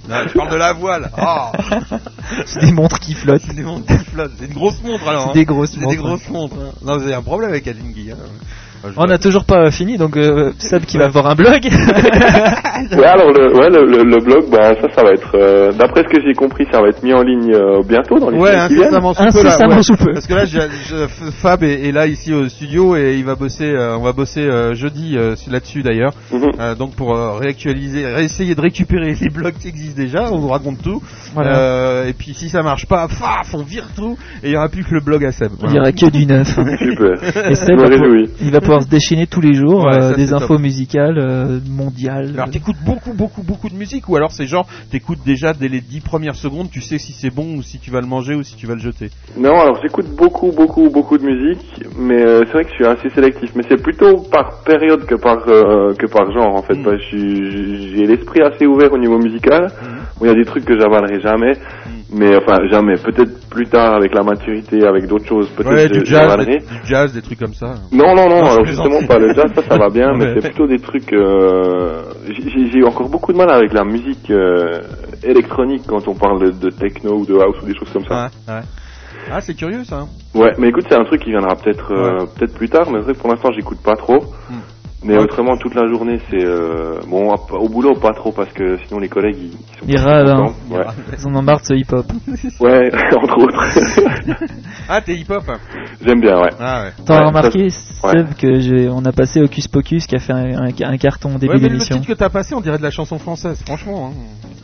non, je parle de la voile. Ah, [laughs] C'est des montres qui flottent. c'est des montres qui flottent. C'est une grosse montre alors. C'est hein. des grosses C'est montres. des grosses montres. hein. Non, vous avez un problème avec Alingui. Hein. Je On n'a toujours pas fini, donc euh, Seb qui va avoir un blog. [laughs] Ouais, alors le, ouais, le, le, le blog, bah ça, ça va être, euh, d'après ce que j'ai compris, ça va être mis en ligne euh, bientôt dans les Ouais, semaines qui viennent. incessamment sous peu là. Ouais. sous peu. Parce que là, je- Fab est, est là ici au studio et il va bosser. euh, on va bosser euh, jeudi euh, là-dessus d'ailleurs. Mhm. Euh, donc pour euh, réactualiser, essayer de récupérer les blogs qui existent déjà. On vous raconte tout. Voilà. Euh, et puis si ça marche pas, paf, on vire tout et il y aura plus que le blog à Seb. Il n'y aura que du neuf. Super. Et Seb va il va pouvoir se déchaîner tous les jours Ouais, euh, ça, des infos top. musicales euh, mondiales. Alors t'écoutes beaucoup, beaucoup, beaucoup de musique ou alors c'est genre t'écoutes déjà dès les 10 premières secondes, tu sais si c'est bon ou si tu vas le manger ou si tu vas le jeter. Non, alors j'écoute beaucoup, beaucoup, beaucoup de musique, mais euh, c'est vrai que je suis assez sélectif. Mais c'est plutôt par période que par euh, que par genre en fait. Mm. Parce que je suis- j'ai l'esprit assez ouvert au niveau musical. Où il y a des trucs que j'avalerai jamais. Mais enfin, jamais. Peut-être plus tard, avec la maturité, avec d'autres choses, peut-être Ouais, du jazz, des, du jazz, des trucs comme ça. Non, non, non, alors justement pas. Le jazz, ça, ça va bien, [laughs] mais c'est plutôt des trucs... Euh... J'ai eu encore beaucoup de mal avec la musique euh, électronique quand on parle de, de techno ou de house ou des choses comme ça. Ouais, ouais. Ah, c'est curieux ça. Ouais, mais écoute, c'est un truc qui viendra peut-être euh, peut-être plus tard, mais vrai pour l'instant, j'écoute pas trop. Mais Ouais. autrement, toute la journée, c'est... Euh... Bon, au boulot, pas trop, parce que sinon les collègues, ils, ils sont Ils pas râlent, hein. Ouais. Ils en ont marre de ce hip-hop. [laughs] Ouais, [laughs] entre autres. [laughs] Ah, t'es hip-hop J'aime bien, ouais. Ah ouais. T'as Ouais, remarqué, ça- Seb, que j'ai, on a passé Hocus Pocus qui a fait un, un- un carton au début Ouais, mais le d'émission. titre que t'as passé, on dirait de la chanson française, franchement. Hein.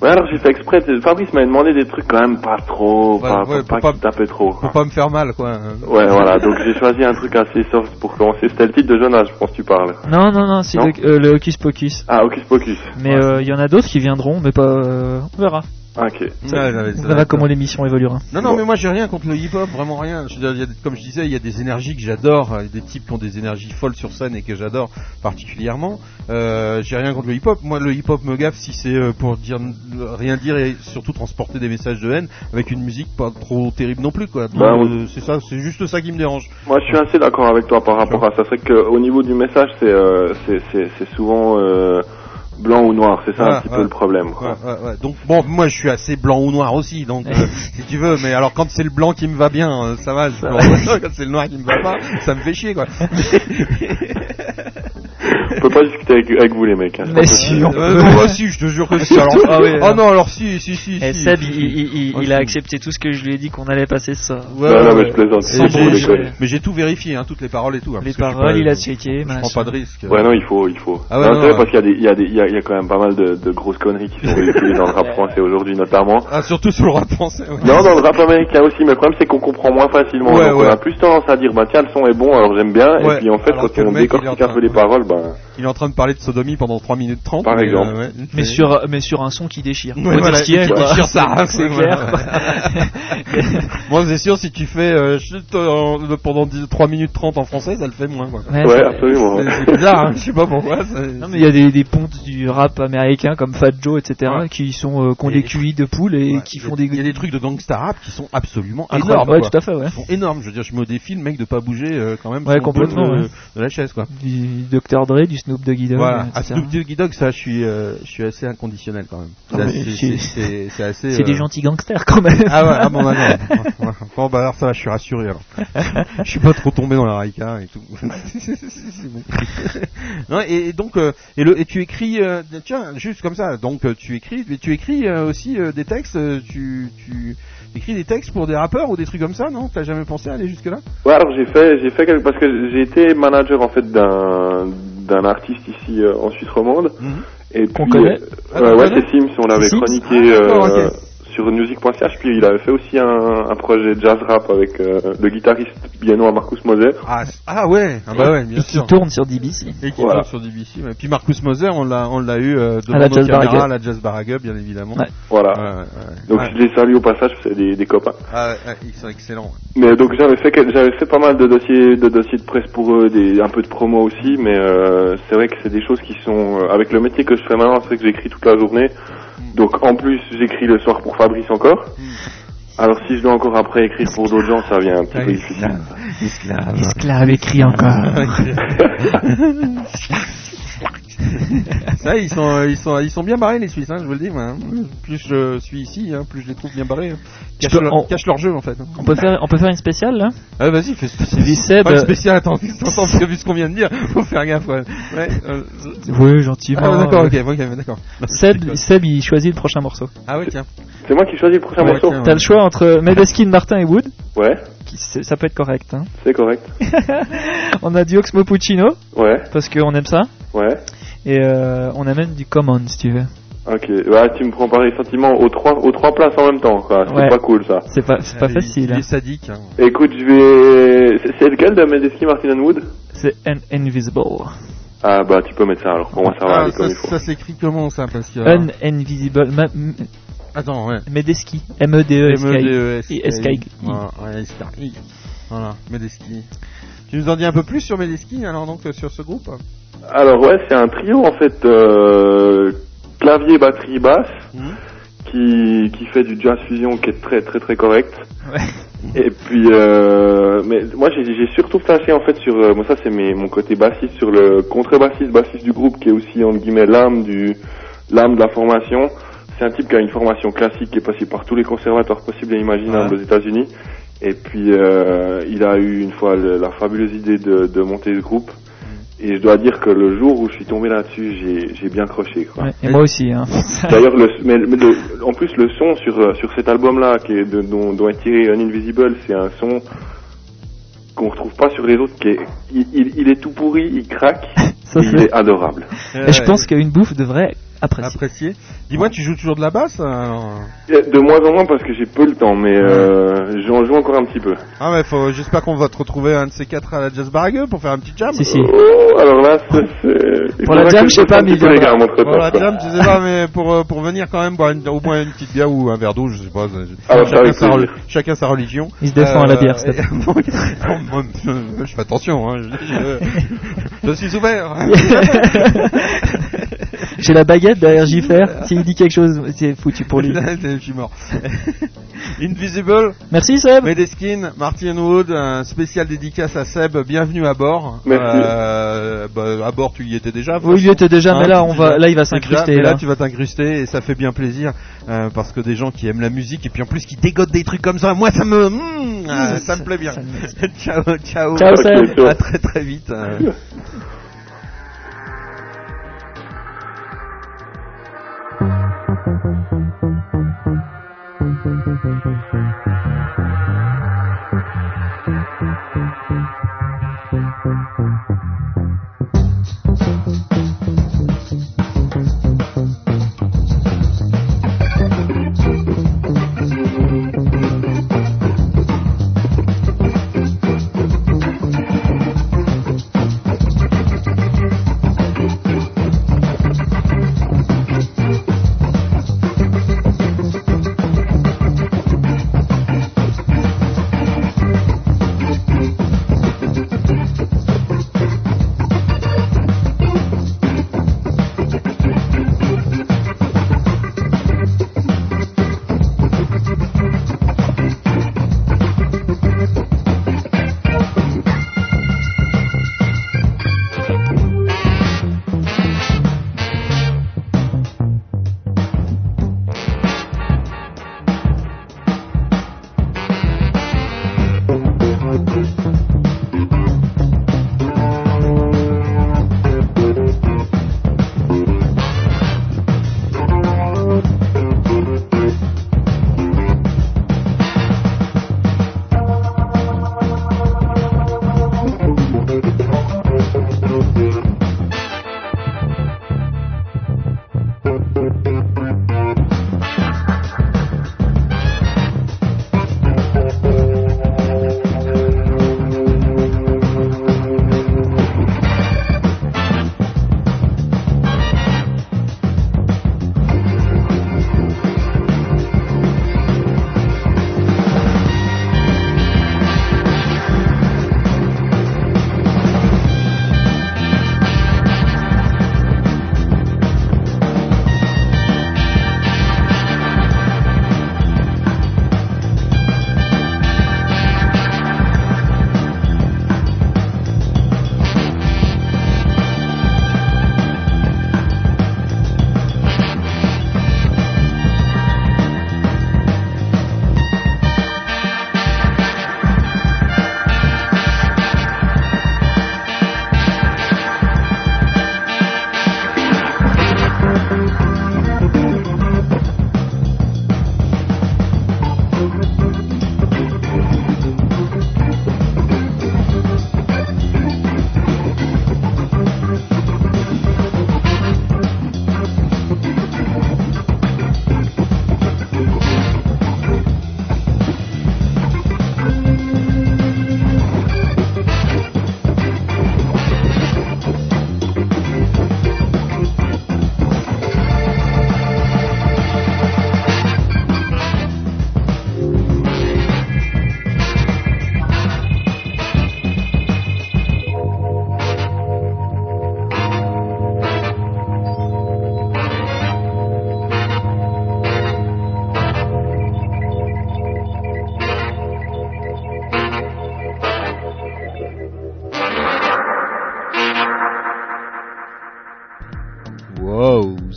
Ouais, alors j'ai fait exprès. Fabrice m'avait demandé des trucs quand même pas trop, Ouais, pas, ouais, pas, pour qui tapait trop. Faut pas me faire mal, quoi. Ouais, voilà. Donc j'ai choisi un truc assez soft pour commencer. C'était le titre de Jonas, je pense que tu parles. Non, non, non, c'est Non le, euh, le Hocus Pocus. Ah, Hocus Pocus. Mais euh, il y en a d'autres qui viendront, mais pas. euh, on verra. Ok. Verra comment l'émission évoluera. Non, non, mais moi j'ai rien contre le hip-hop, vraiment rien. Je y a comme je disais, il y a des énergies que j'adore, euh, des types qui ont des énergies folles sur scène et que j'adore particulièrement. Euh, j'ai rien contre le hip-hop. Moi, le hip-hop me gaffe si c'est euh, pour dire rien dire et surtout transporter des messages de haine avec une musique pas trop terrible non plus, quoi. Donc, Bah, euh, c'est ça, c'est juste ça qui me dérange. Moi, je suis assez d'accord avec toi par rapport à ça. C'est vrai qu'au niveau du message, c'est euh, c'est c'est c'est souvent euh, blanc ou noir. C'est ça un petit ouais. peu le problème. Quoi. Ouais, ouais, ouais. Donc bon, moi je suis assez blanc ou noir aussi, donc [laughs] euh, si tu veux. Mais alors quand c'est le blanc qui me va bien, euh, ça va. quand c'est le noir qui me va pas, ça me fait chier quoi. On peut pas discuter avec, avec vous les mecs. Hein, Mais si, on Euh, peut. moi si, je te jure que si. Alors, [laughs] Ah ouais, ah alors. non, alors si, si, si. Et si, Seb, si, il, si. il- il- Ouais, il a accepté tout ce que je lui ai dit qu'on allait passer. Ouais, Non, non, mais je plaisante. Mais j'ai tout vérifié, hein, toutes les paroles et tout. hein, Les paroles, il a checké, Je prends pas de risque. Ouais, non, il faut, il faut. Ah ouais, Non, non, c'est vrai ouais. parce qu'il y a des, il y a quand même pas mal de, de grosses conneries qui sont véhiculées dans le rap [laughs] français aujourd'hui, notamment. Ah, surtout sur le rap français. ouais. Non, dans le rap américain aussi, mais le problème c'est qu'on comprend moins facilement. Ouais, donc ouais. on a plus tendance à dire, bah tiens, le son est bon, alors j'aime bien. Ouais, Et puis en fait, alors quand on décortique un train- peu les paroles, bah. Il est en train de parler de sodomie pendant 3 minutes 30. Par mais, exemple. euh, ouais. Mais sur, mais sur un son qui déchire. Voilà, qui déchire sa race, [laughs] C'est clair. [laughs] Moi, c'est sûr, si tu fais euh, euh, pendant 10 3 minutes 30 en français, ça le fait moins. Quoi. Ouais, absolument. C'est bizarre, hein, je sais pas pourquoi. Non mais il y a des, des pontes du rap américain comme Fat Joe etc Ouais. qui sont euh, qui ont des QI de poule et Ouais, qui font des Il y a des trucs de gangsta rap qui sont absolument énormes ouais quoi. tout à fait ouais Ils sont énormes. Je veux dire, je me défie le mec de pas bouger euh, quand même. Ouais, complètement, de, la chaise, quoi. du Dr Dre du Snoop Doggy Dogg Voilà. À etc. Snoop Doggy Dogg, ça, je suis, euh, je suis assez inconditionnel quand même. Non, C'est assez- c'est- des euh, gentils gangsters quand même Ah ouais, ah bon. [laughs] Bon bah alors ça je suis rassuré alors. je suis pas trop tombé dans la raïka et tout. [laughs] C'est bon. non et, donc et le et tu écris euh, tiens juste comme ça donc euh, tu écris mais tu écris euh, aussi euh, des textes tu tu écris des textes pour des rappeurs ou des trucs comme ça non? T'as jamais pensé à aller jusque là Ouais, alors j'ai fait, j'ai fait quelque... parce que j'ai été manager en fait d'un d'un artiste ici euh, en Suisse romande. Et Qu'on puis, connaît. euh, Ah, ouais, qu'on ouais, connaît. C'est Sims, on l'avait Sims chroniqué Ah, euh. Sur music.ch. Puis il avait fait aussi un, un projet jazz rap avec euh, le guitariste biennois Marcus Moser. ah, ah ouais ah bah ouais bien et qui tourne sur DBC et qui Voilà. tourne sur DBC et puis Marcus Moser on l'a on l'a eu euh, devant la nos Jazz caméras à la Jazz Baragup bien évidemment Ouais. Voilà. Ouais, ouais, ouais. Donc Ouais. je les salue au passage, c'est des, des copains. Ah ils sont excellents. Mais donc j'avais fait j'avais fait pas mal de dossiers de dossiers de presse pour eux, des un peu de promo aussi, mais euh, c'est vrai que c'est des choses qui sont euh, avec le métier que je fais maintenant, c'est vrai que j'écris toute la journée. Donc en plus j'écris le soir pour Fabrice encore. Alors si je dois encore après écrire pour d'autres gens, ça vient un petit peu difficile. Esclave. esclave écrit encore [laughs] [laughs] [laughs] Ça, ils sont, euh, ils sont, ils sont bien barrés les Suisses, hein, je vous le dis. Moi, hein. Plus je suis ici, hein, plus je les trouve bien barrés. Cachent, peux- leur, on- cachent leur jeu en fait. on peut faire on peut faire une spéciale là? Ah vas-y, fais Dis Seb, Pas une euh, spéciale, attends, attends, parce que vu ce qu'on vient de dire, [laughs] faut faire gaffe. Ouais. Ouais, euh, oui gentiment Ah d'accord, ok, ok, d'accord. Seb Seb il choisit le prochain morceau Ah ouais, tiens. C'est moi qui choisis le prochain Ouais, morceau. t'as le choix entre Medeskin Martin et Wood? Ouais, qui, ça peut être correct hein. c'est correct. [laughs] on a du Oxmo Puccino Ouais, parce qu'on aime ça ouais. Et euh, on a même du Common si tu veux Ok, ouais, tu me prends par les sentiments aux trois, aux trois places en même temps, quoi. C'est Ouais. pas cool ça. c'est pas c'est pas Il- facile Il hein. est sadique. Hein. Écoute, je vais. C'est c'est lequel de Medeski Martin and Wood c'est Un- Invisible Ah bah tu peux mettre ça alors. Pour moi ça va Ah, aller comme ça, il faut. ça s'écrit comment ça? Parce que... Un Invisible Ma- M- Attends, ouais. Medeski M-E-D-E-S-K-I ouais, S-K-I. Voilà, Medeski. Tu nous en dis un peu plus sur Medeski alors donc euh, sur ce groupe? Alors ouais, c'est un trio en fait, euh, clavier, batterie, basse, Mhm. qui, qui fait du jazz fusion qui est très très très correct. Et puis, euh, mais moi j'ai surtout flashé en fait sur, euh, moi ça c'est mon côté bassiste, sur le contrebassiste, bassiste du groupe qui est aussi entre guillemets l'âme du, l'âme de la formation. C'est un type qui a une formation classique qui est passé par tous les conservatoires possibles et imaginables Ouais. aux États-Unis. Et puis euh, il a eu une fois le- la fabuleuse idée de, de monter le groupe. Et je dois dire que le jour où je suis tombé là-dessus, j'ai bien croché. Quoi. Ouais, et moi aussi. Hein. [laughs] D'ailleurs, en plus, le son sur, euh, sur cet album-là, dont, dont est tiré Un Invisible, c'est un son qu'on retrouve pas sur les autres. Qui est, il, il- il est tout pourri, il craque, [laughs] Ça, il est adorable. Et je pense qu'une bouffe devrait apprécier. Apprécié. Dis-moi, tu joues toujours de la basse euh De moins en moins parce que j'ai peu le temps, mais euh, j'en joue encore un petit peu. Ah ouais, faut, j'espère qu'on va te retrouver un de ces quatre à la Jazz Barague pour faire un petit jam. Si, si. Oh, alors là, c'est... c'est- Pour la jam, je sais pas, un mais Pour la jam, je sais pas, mais pour, euh, pour venir quand même boire une- au moins une petite bière ou un verre d'eau, je sais pas. Ah, bah, chacun, sa, plaisir. chacun sa religion. Il se défend à la bière, [laughs] bon, moi, je, je fais attention, hein, je, je- je suis ouvert. [laughs] J'ai la baguette derrière Giffer. S'il dit quelque chose, c'est foutu pour lui. [laughs] je suis mort. [laughs] Invisible. Merci Seb. Medeskin, Martin Wood, un spécial dédicace à Seb. Bienvenue à bord. Merci. Euh, bah, à bord, tu y étais déjà. Oui, il y était déjà, mais là, on va, là, il va s'incruster. là, Là. tu vas t'incruster et ça fait bien plaisir euh, parce que des gens qui aiment la musique et puis en plus qui dégotent des trucs comme ça, moi ça me, mm, euh, ça, me plaît bien. [laughs] ciao, ciao. Ciao, Seb. À très très vite. euh.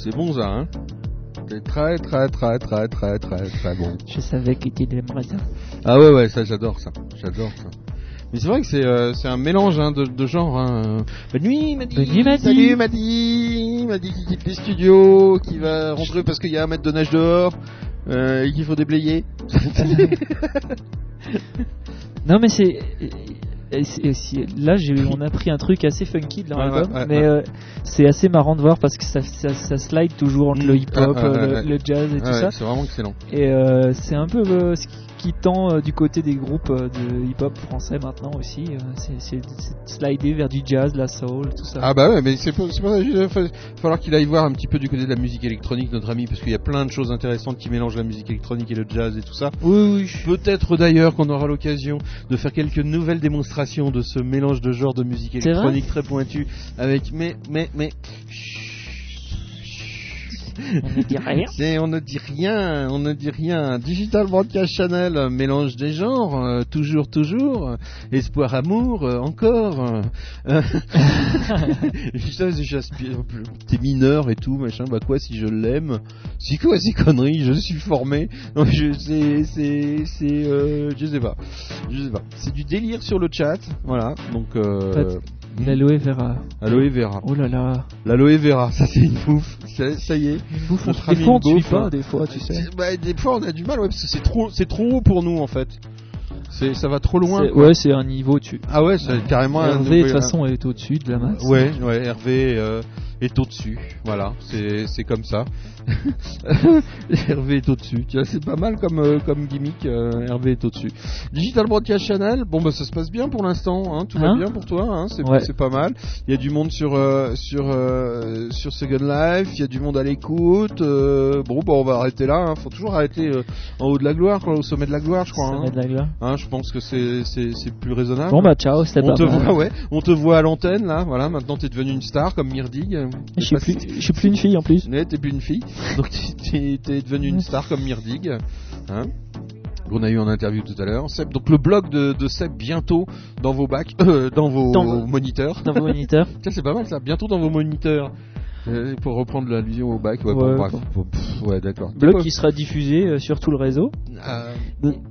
C'est bon ça, hein? C'est très très très très très très très bon. Je savais que tu aimerais ça. Ah ouais ouais, ça j'adore ça, j'adore ça. Mais c'est vrai que c'est euh, c'est un mélange hein, de, de genres. Hein. Bonne nuit. Bonne nuit, Madi. Salut, Madi. Madi qui quitte les studios, qui va rentrer parce qu'il y a un mètre de neige dehors euh, et qu'il faut déblayer. [laughs] [laughs] Non, mais c'est. Là, [laughs] on a pris un truc assez funky de leur Ouais, album, ouais, ouais, mais euh, c'est assez marrant de voir parce que ça, ça, ça slide toujours entre le hip-hop, Ah, ah, euh, le, jazz et tout ça. C'est vraiment excellent. Et euh, c'est un peu ce qui, qui tend euh, du côté des groupes euh, de hip-hop français maintenant aussi. euh, c'est, slider vers du jazz, la soul, tout ça. Ah bah ouais, mais c'est pas, c'est pas il va fa- falloir qu'il aille voir un petit peu du côté de la musique électronique, notre ami, parce qu'il y a plein de choses intéressantes qui mélangent la musique électronique et le jazz et tout ça. Oui, oui. Peut-être d'ailleurs qu'on aura l'occasion de faire quelques nouvelles démonstrations de ce mélange de genres de musique électronique très pointu avec mais mais mais On ne dit rien. [laughs] On ne dit rien, on ne dit rien. Digital Broadcast Channel, euh, mélange des genres, euh, toujours, toujours. euh, espoir, amour, euh, encore. euh, [laughs] j'aspire- T'es mineur et tout, machin. Bah quoi, si je l'aime? C'est quoi ces conneries? Je suis formé. Non, je, c'est, c'est, c'est, euh, je sais pas, je sais pas. C'est du délire sur le chat, voilà. Donc. Euh, Pas- L'aloe vera. Aloe vera. Oh là là. L'aloe vera, ça c'est une bouffe. Ça, ça y est. Une bouffe, Notre des fois, on suit bouffe, pas, hein. des fois, tu sais. Bah, des fois on a du mal, ouais, parce que c'est trop, c'est trop haut pour nous en fait. C'est, ça va trop loin. Ouais, c'est un niveau au-dessus. Ah ouais, c'est carrément un Hervé, de toute nouveau- façon, est au-dessus de la masse. Ouais, ouais, Hervé euh, est au-dessus. Voilà, c'est, c'est comme ça. [laughs] Hervé est au-dessus. Tu vois, c'est pas mal comme, euh, comme gimmick. euh, Hervé est au-dessus. Digital Broadcast Channel, bon bah ça se passe bien pour l'instant. Hein, tout va Hein bien pour toi. Hein, c'est, Ouais. pas mal. Il y a du monde sur euh, sur sur Second Life. Il y a du monde à l'écoute. bon, bah on va arrêter là. Hein. Faut toujours arrêter en haut de la gloire, quoi, au sommet de la gloire, je crois. Sommet de la gloire. Je pense que c'est, plus raisonnable. Bon bah ciao, c'était pas te mal. voit, ouais, on te voit à l'antenne là, voilà. Maintenant t'es devenu une star comme Myrdig. Je suis t'es plus, passé- je suis plus une fille en plus. Ouais, t'es plus une fille, [laughs] donc t'es- t'es t'es devenu une star comme Myrdig. Hein on a eu en interview tout à l'heure. Seb, donc le blog de, de Seb bientôt dans vos bacs, euh, dans vos Dans vos- moniteurs. dans vos moniteurs. [laughs] Tiens, c'est pas mal ça. Bientôt dans vos moniteurs. Euh, pour reprendre l'allusion au bac, ouais, bon, Ouais, bref. bon. Bon, pff, ouais, d'accord. Blog qui sera diffusé euh, sur tout le réseau.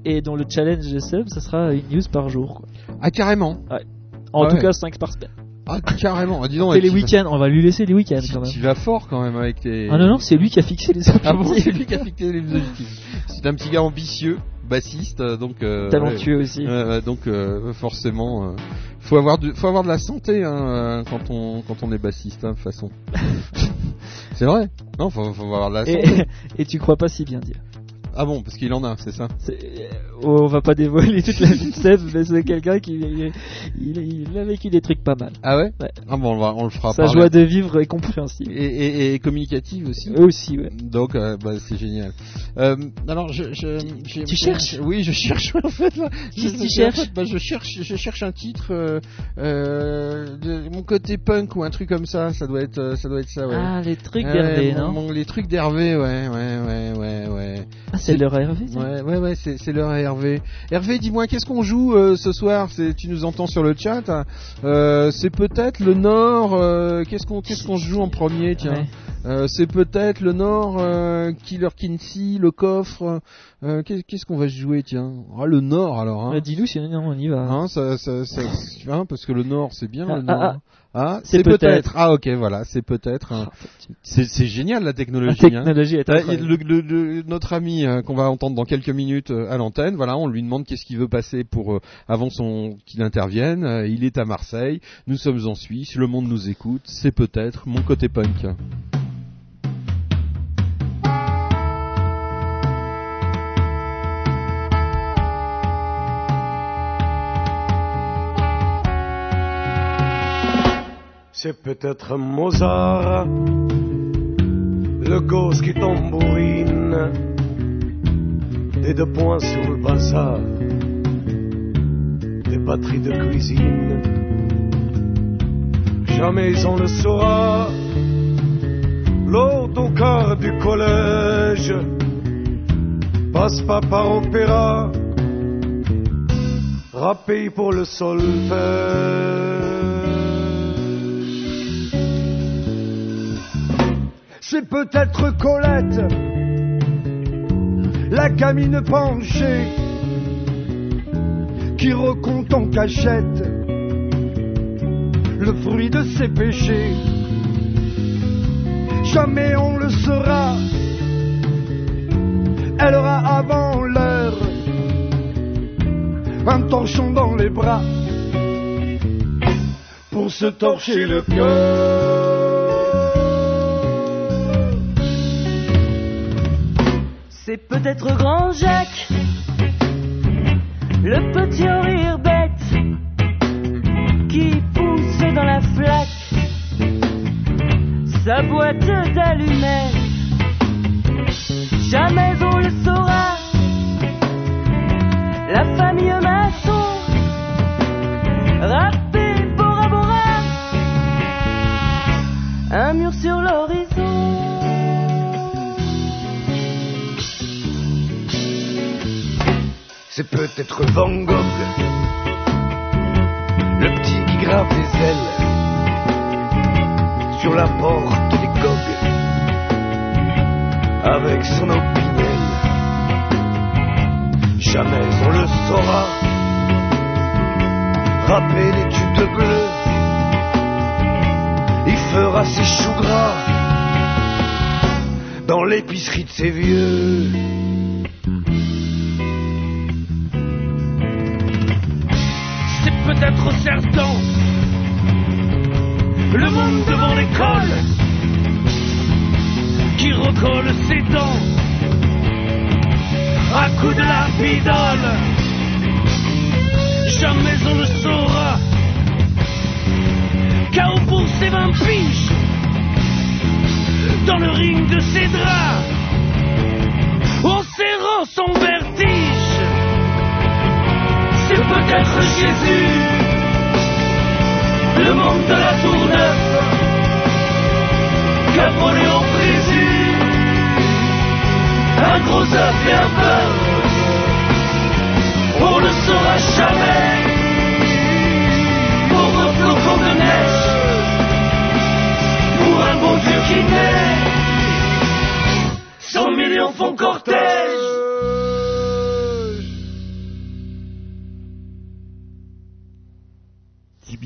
Et dans le challenge de sub, ça sera une news par jour. quoi. Ah, carrément. Ouais. En Ah tout cas, 5 par semaine. Ah, carrément. Ah, dis donc, Et les week-ends, on va lui laisser les week-ends quand même. Tu vas fort quand même avec tes. Ah non, non, c'est lui qui a fixé les Ah bon, objectifs. c'est lui qui a fixé les objectifs. C'est un petit gars ambitieux, bassiste, donc euh, Talentueux ouais. aussi. Donc euh, forcément, euh, faut avoir du, faut avoir de la santé hein, quand on quand on est bassiste, hein, de toute façon. [laughs] c'est vrai. Non, faut, faut avoir de la santé. Et, [laughs] et tu crois pas si bien dire. Ah bon, parce qu'il en a, c'est ça. Oh, on va pas dévoiler toute la vie de Seb, mais c'est quelqu'un qui il, il- il a vécu des trucs pas mal. Ah ouais. Ouais. Ah bon, on, va, on le fera. Sa parler. joie de vivre est compréhensible. Et, et, et communicative aussi. Eux aussi, ouais. Donc, euh, bah, c'est génial. Euh, alors, je, je, Tu cherches? Oui, je cherche [laughs] en fait là. Qu'est-ce Je- que tu cherches en fait, bah, je cherche, je cherche un titre euh, euh, de mon côté punk ou un truc comme ça. Ça doit être, euh, ça doit être ça. Ouais. Ah, les trucs d'Hervé, non? mon- Les trucs d'Hervé, ouais, ouais, ouais, ouais, ouais. Ah, c'est leur Hervé, Ouais, ouais, ouais, c'est, à Hervé. Hervé, dis-moi, qu'est-ce qu'on joue euh, ce soir? Tu nous entends sur le chat hein Euh, C'est peut-être le Nord. euh, qu'est-ce qu'on, qu'est-ce qu'on joue en premier Tiens, Ouais. Euh, c'est peut-être le Nord, euh, Killer Kinsey, le coffre. Euh, qu'est- qu'est-ce qu'on va jouer Tiens, ah, le Nord alors. Hein. Ouais, Dis-nous si on y va. Hein, ça, ça, ça, hein, parce que le Nord, c'est bien. Ah, le Nord. ah, Ah, C'est peut-être. Ah, ok, voilà, c'est peut-être. hein. C'est, génial la technologie. La technologie hein. est incroyable. le- le- le- notre ami euh, qu'on va entendre dans quelques minutes euh, à l'antenne, voilà, on lui demande qu'est-ce qu'il veut passer pour euh, avant son qu'il intervienne. Il est à Marseille, nous sommes en Suisse, le monde nous écoute. C'est peut-être mon côté punk. C'est peut-être Mozart, le gosse qui tambourine, des deux points sur le bazar, des batteries de cuisine. Jamais on le saura, l'autocar du collège passe pas par opéra, rappé pour le solfège. C'est peut-être Colette, la gamine penchée, qui recompte en cachette le fruit de ses péchés. Jamais on le saura, elle aura avant l'heure un torchon dans les bras pour se torcher le cœur. Peut-être Grand Jacques, le petit rire bête, qui pousse dans la flaque sa boîte d'allumettes. Jamais on le saura, la famille maçon, C'est peut-être Van Gogh, le petit qui grave des ailes sur la porte des gogues avec son opinion. Jamais on le saura. Râper les tubes de bleu, il fera ses choux gras dans l'épicerie de ses vieux. C'est peut-être certain. Le monde devant l'école qui recolle ses dents à coups de lapidole. Jamais on le saura. Chaos pour ses vingt piges dans le ring de ses draps en serrant son vertige. Peut-être Jésus, le monde de la tour neuve, un gros œuf et un beurre, on ne saura jamais, un flocon de neige, pour un bon Dieu qui naît, cent millions font cortège.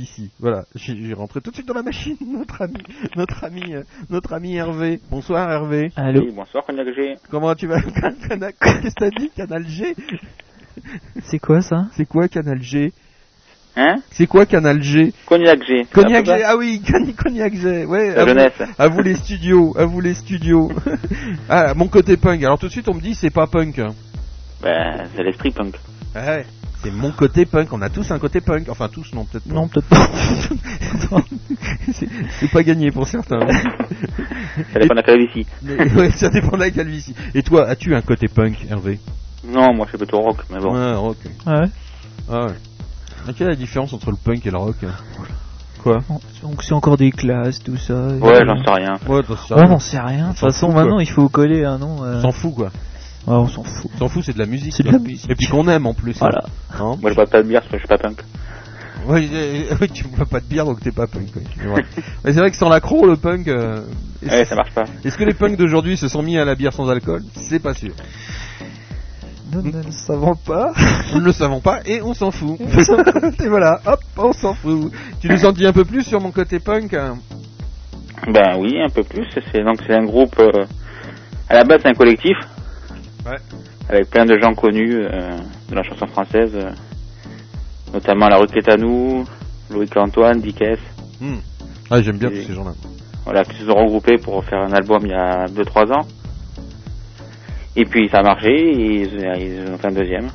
TBC. Voilà, j'ai rentré tout de suite dans la machine [laughs] notre ami, notre ami, euh, notre ami Hervé. Bonsoir Hervé. Oui, bonsoir, Cognac G. Comment tu vas [laughs] Qu'est-ce que t'as dit Canal G? C'est quoi ça? C'est quoi Canal G? Hein? C'est quoi Canal G? Cognac G. Cognac G, ah oui, [laughs] Cognac G, ouais. La à vous- jeunesse. À vous les studios, à vous les studios. ah, mon côté punk. Alors tout de suite on me dit c'est pas punk. Ben, c'est l'esprit punk. Ouais. C'est mon côté punk. On a tous un côté punk. Enfin tous, non peut-être pas. Non, peut-être pas. [laughs] c'est pas gagné pour certains. [laughs] Ça dépend de la calvitie. Ouais, ça dépend de la calvitie. Et toi, as-tu un côté punk, Hervé? Non, moi je suis plutôt rock, mais bon. Ouais, rock. Ah ouais? Ah ouais. Quelle est la différence entre le punk et le rock Quoi? Donc c'est encore des classes, tout ça. Ouais, j'en sais rien. Ouais, t'en sais Ouais, rien. on sait rien. De toute façon, fout, maintenant, quoi. il faut coller un nom. euh, s'en fout quoi. Ouais, on s'en fout. On s'en fout, c'est de la musique. C'est de la musique. Et puis qu'on aime en plus. Voilà. Hein Moi je bois pas de bière parce que je suis pas punk. Ouais, euh, oui, tu bois pas de bière donc t'es pas punk. ouais. [laughs] Mais c'est vrai que sans l'accro, le punk. euh, Ouais, ça marche pas. Est-ce que les punks d'aujourd'hui se sont mis à la bière sans alcool? C'est pas sûr. Nous ne le savons pas. [laughs] Nous ne le savons pas et on s'en fout. [laughs] et voilà, hop, on s'en fout. Tu nous en dis un peu plus sur mon côté punk hein? Ben oui, un peu plus. C'est donc c'est un groupe. euh, à la base, c'est un collectif. Ouais. Avec plein de gens connus euh, de la chanson française, euh, notamment La Rue Quétanou, Loïc Antoine, Dickès. Hmm. Ah, j'aime bien Et- tous ces gens-là. Voilà, qui se sont regroupés pour faire un album il y a 2-3 ans. Et puis ça a marché, et ils, ils ont fait un deuxième,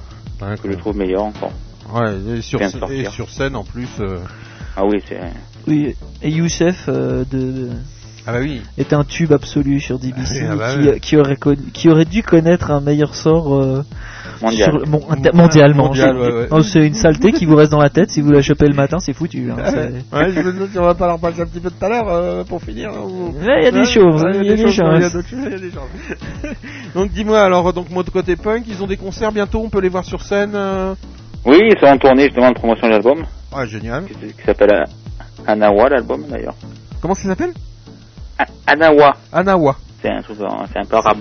que je trouve meilleur encore. Ouais, et sur, et sur scène en plus. euh, Ah oui, c'est. Oui, et Youssef euh, de- Ah bah oui. est un tube absolu sur DBC Ah bah qui, oui. qui aurait connu- qui aurait dû connaître un meilleur sort euh, Mondial. sur- mon- inter- mondialement. Mondial, C'est- ouais, ouais. non, c'est une saleté qui vous reste dans la tête si vous la chopez le [laughs] matin, c'est foutu. hein, c'est- ouais, je me demande si on va pas leur passer un petit peu tout à l'heure euh, pour finir. hein, ou- Ouais, il y a des choses, il y a des choses, [laughs] donc dis-moi, alors, donc moi de côté punk, ils ont des concerts bientôt, on peut les voir sur scène. euh Oui, ils sont en tournée justement de promotion de l'album, Ouais, Ah, génial. qui, qui s'appelle euh, Anawa, l'album d'ailleurs. Comment ça s'appelle? Anawa. Anawa. C'est un truc, c'est un peu arabe.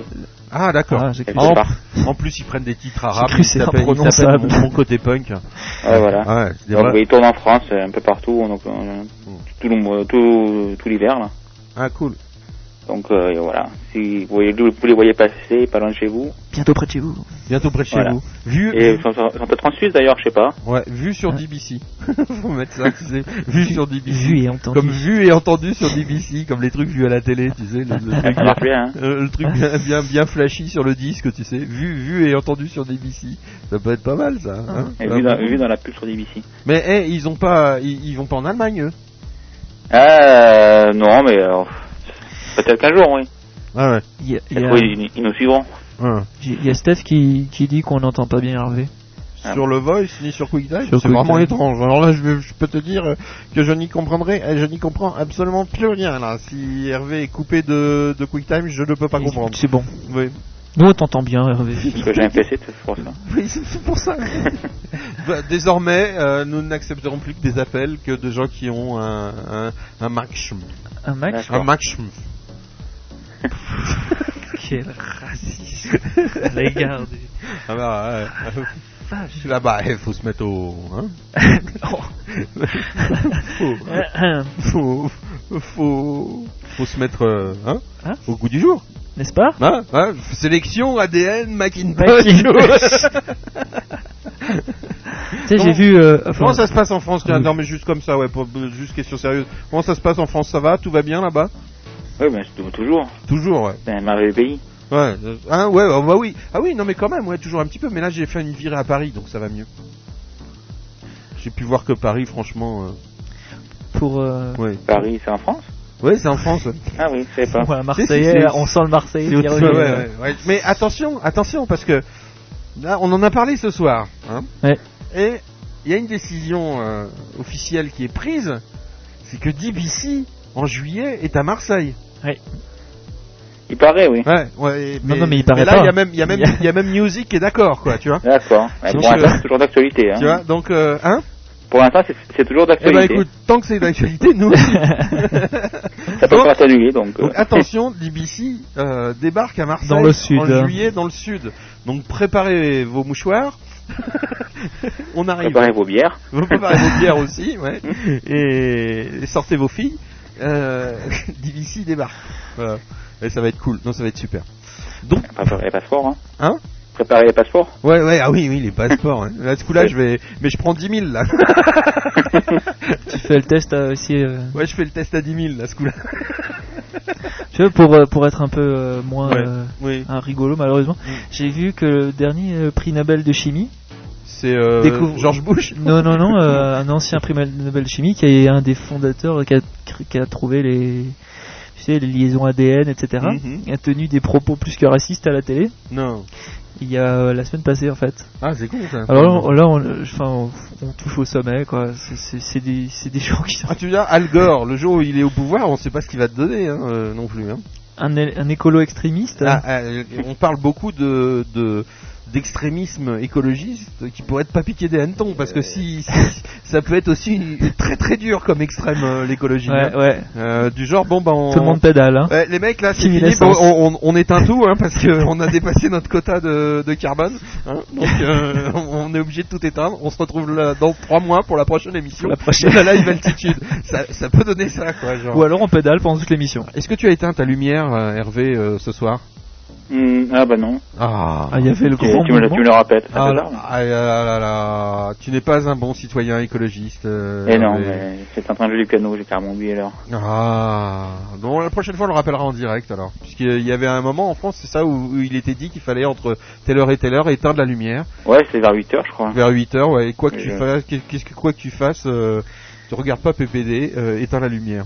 Ah d'accord. Ah, en, en plus ils prennent des titres arabes. ils c'est ils imprononçable. mon, mon côté punk. Ouais, voilà. Ouais, Donc, vrais- il tourne en France, euh, un peu partout, donc, euh, tout, le- tout, tout l'hiver, là. Ah cool. Donc, euh, et voilà. Si vous, voyez, vous les voyez passer, pas loin de chez vous. Bientôt près de chez vous. Bientôt près de chez Voilà. vous. Vu, Et ils sont, sont peut-être en Suisse, d'ailleurs, je sais pas. ouais, vu sur DBC. [laughs] Faut mettre ça, tu sais. Vu sur DBC. Vu et entendu. Comme vu et entendu sur DBC, comme les trucs vus à la télé, tu sais. Le, le [laughs] truc, Ça marche bien, hein. euh, le truc bien, bien, bien flashy sur le disque, tu sais. Vu, vu et entendu sur DBC. Ça peut être pas mal, ça. hein. Et Ah, vu, dans, bon. vu dans la pub sur DBC. Mais eh, ils ont pas, ils, ils vont pas en Allemagne, eux? Euh, non, mais euh, peut-être qu'un jour, oui. Ah ouais. Il y a, il y Cette a- fois, ils, ils nous suivront. Ouais. il y a Steph qui, qui dit qu'on n'entend pas bien Hervé. Sur le voice ni sur QuickTime, c'est vraiment étrange. Alors là, je, peux te dire que je n'y comprendrai, euh, je n'y comprends absolument plus rien là. Si Hervé est coupé de, de QuickTime, je ne peux pas comprendre. C'est bon. Oui. Nous on t'entend bien Hervé. Parce que j'ai un PC, c'est pour ça. [laughs] Oui, c'est c'est pour ça. [laughs] Bah, Désormais, euh, nous n'accepterons plus que des appels que de gens qui ont un, un, un Mac. Un Mac Un Mac. [laughs] Quel racisme. Regarde. Ah bah, ouais. Là-bas, il faut se mettre au. Hein faut, faut, faut, faut se mettre euh, hein Hein? au goût du jour. N'est-ce pas? Hein hein Sélection ADN Macintosh. Macintosh. [laughs] Tu sais, j'ai Comment- vu. euh, enfin- Comment ça se passe en France? Tiens, Oui. non mais juste comme ça, ouais, pour, juste question sérieuse. Comment ça se passe en France? Ça va? Tout va bien là-bas? Oui, mais c'est toujours. Toujours, ouais. C'est un merveilleux pays. Ouais, euh, hein, ouais, bah, bah oui. Ah oui, non mais quand même, ouais, toujours un petit peu. Mais là, j'ai fait une virée à Paris, donc ça va mieux. J'ai pu voir que Paris, franchement. euh, Pour. euh, ouais. Paris, c'est en France? Ouais, c'est en France. [laughs] Ah oui, je sais pas. Ouais, Marseillais, on sent le Marseillais C'est ouais, ouais, ouais. Mais attention, attention, parce que là, on en a parlé ce soir. Hein, Ouais. et il y a une décision euh, officielle qui est prise, c'est que DBC en juillet est à Marseille. Il paraît, oui. Ouais, ouais. Non, non, mais il paraît là, pas. il y a même, il y a même, il y a même Music qui est d'accord, quoi, tu vois. D'accord. Ouais, Pour l'instant, c'est toujours d'actualité. Hein. Tu vois, donc, euh, hein Pour l'instant, c'est- toujours Eh ben, d'actualité. écoute, tant que c'est d'actualité, nous aussi. [laughs] Ça peut Donc- pas s'annuler, donc. euh, attention, DBC euh, débarque à Marseille Dans le sud, en juillet dans le sud. Donc préparez vos mouchoirs. [laughs] On arrive. Préparez vos bières. Vous préparez vos bières [laughs] aussi, ouais. Et sortez vos filles. Euh, [laughs] DBC débarque. Voilà. Et ça va être cool. Non, ça va être super. Donc, Préparez les passeports, hein. hein Préparez les passeports. Ouais, ouais, ah oui, oui, les passeports. hein. Là, ce coup-là, je vais, mais je prends 10 000 là. [laughs] Tu fais le test euh, aussi. euh, Ouais, je fais le test à 10 000 là, ce coup-là. [laughs] Tu vois, pour, euh, pour être un peu euh, moins Ouais, euh, oui. un rigolo, malheureusement, j'ai vu que le dernier euh, prix Nobel de chimie. C'est euh, Découvre- George Bush. Non, non, non, euh, un ancien prix Nobel chimie qui est un des fondateurs qui a, qui a trouvé les, tu sais, les liaisons ADN, etc. Mhm. a tenu des propos plus que racistes à la télé. Non. Il y a euh, la semaine passée en fait. Ah, c'est con ça. Alors là, on, enfin, on, on touche au sommet, quoi. C'est- des, des [laughs] gens qui sont Ah, tu veux dire, Al Gore, le jour où il est au pouvoir, on sait pas ce qu'il va te donner, hein, euh, non plus. Hein. un, un écolo extrémiste. Ah, on parle beaucoup de, de d'extrémisme écologiste qui pourrait être pas piqué des hannetons parce que si, si- ça peut être aussi une- très très dur comme extrême euh, l'écologie Ouais, hein. ouais. Euh, du genre bon bah on... Tout le monde pédale. Hein. Ouais, les mecs là c'est Fini bon, on, on, on éteint tout hein, parce qu'on [laughs] a dépassé notre quota de, de carbone hein. donc euh, on est obligé de tout éteindre on se retrouve là dans trois mois pour la prochaine émission la prochaine. la live altitude ça, ça peut donner ça quoi genre Ou alors on pédale pendant toute l'émission. est-ce que tu as éteint ta lumière euh, Hervé euh, ce soir? Hmm, ah bah non. ah Ah, il y avait le Tu, grand tu me, le- tu me le rappelles. Ah là, tard, ah là là là, tu n'es pas un bon citoyen écologiste. euh, Eh non, mais c'est en train de jouer du piano, j'ai carrément oublié l'heure. Ah, bon, la prochaine fois on le rappellera en direct alors. Puisqu'il y avait un moment en France, c'est ça, où, où il était dit qu'il fallait entre telle heure et telle heure éteindre la lumière. Ouais, c'est vers 8h, je crois. Vers 8 heures, ouais, et quoi que Et tu je- fasses, qu'est-ce que, quoi que tu fasses, euh, tu regardes pas PPD, euh, éteins la lumière.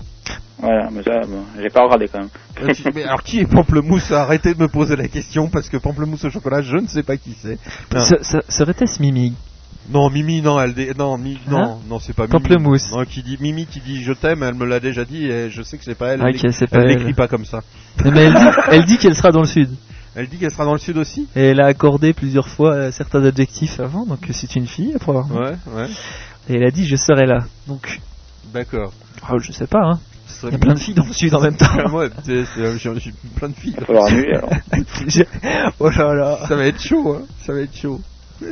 Voilà, mais ça, bon, j'ai pas regardé quand même. Euh, tu- mais alors qui est Pamplemousse Arrêtez de me poser la question parce que Pamplemousse au chocolat, je ne sais pas qui c'est. Serait-ce Mimi Non, Mimi, non, elle, dé- non, Mi- non, Hein non, c'est pas Mimi. Pamplemousse. Non, qui dit Mimi, qui dit je t'aime, elle me l'a déjà dit et je sais que c'est pas elle. Ah, elle ok, l'écrit- c'est pas elle elle. l'écrit pas comme ça. Non, mais elle dit, elle dit qu'elle sera dans le sud. Elle dit qu'elle sera dans le sud aussi? Et elle a accordé plusieurs fois euh, certains adjectifs avant, donc c'est une fille, probablement. Ouais, ouais. Et elle a dit je serai là. Donc, D'accord. ah, je sais pas, hein. Il y a plein de filles dans le sud en même temps. C'est- c'est- j'ai plein de filles. Il va falloir annuler, alors. [laughs] oh là là. Ça va être chaud, hein. Ça va être chaud.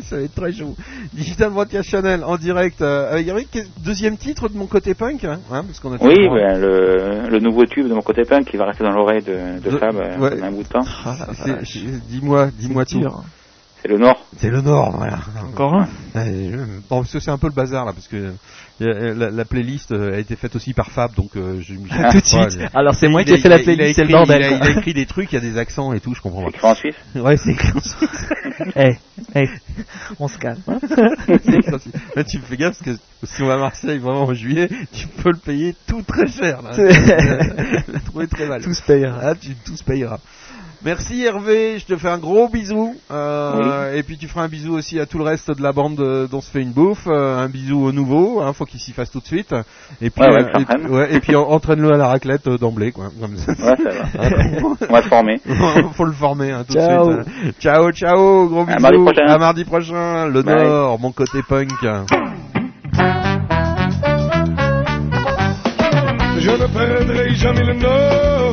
Ça va être très chaud. Digital Broadcast Channel en direct euh, avec Eric. Deuxième titre de mon côté punk, hein, hein, parce qu'on a fait Oui, ben, le, le nouveau tube de mon côté punk qui va rester dans l'oreille de, de De- Fab euh, ouais. un bout de temps. C'est- Dis-moi, dis-moi tout. C'est le Nord. C'est le Nord, voilà. Encore un Bon, parce que c'est un peu le bazar là, parce que euh, la, la playlist euh, a été faite aussi par Fab, donc euh, je Ah, [laughs] tout de suite. Alors, c'est moi qui ai fait la playlist, c'est le bordel, Il il a écrit des trucs, il y a des accents et tout, je comprends pas. écrit en Suisse? Ouais, c'est écrit en Suisse. [laughs] Eh, eh, on se calme. hein. [laughs] C'est. Là, tu me fais gaffe parce que si on va à Marseille vraiment en juillet, tu peux le payer tout très cher. Là. C'est- La trouver très mal. Tout se payera. Ah, tu tout se payera. Merci Hervé, je te fais un gros bisou. Euh, Et puis tu feras un bisou aussi à tout le reste de la bande de- dont se fait une bouffe. Euh, un bisou au nouveau, hein, faut qu'il s'y fasse tout de suite. Et puis, Ouais, ouais, euh, et, entraîne. ouais, et puis en- entraîne-le à la raclette euh, d'emblée, quoi. Comme ça. Ouais, ça va. [laughs] On va se former. [laughs] faut le former hein, tout Ciao. de suite. hein. Ciao, ciao, gros bisous. À mardi prochain. À mardi prochain. Le Bye. Nord, mon côté punk. Je ne perdrai jamais le nord.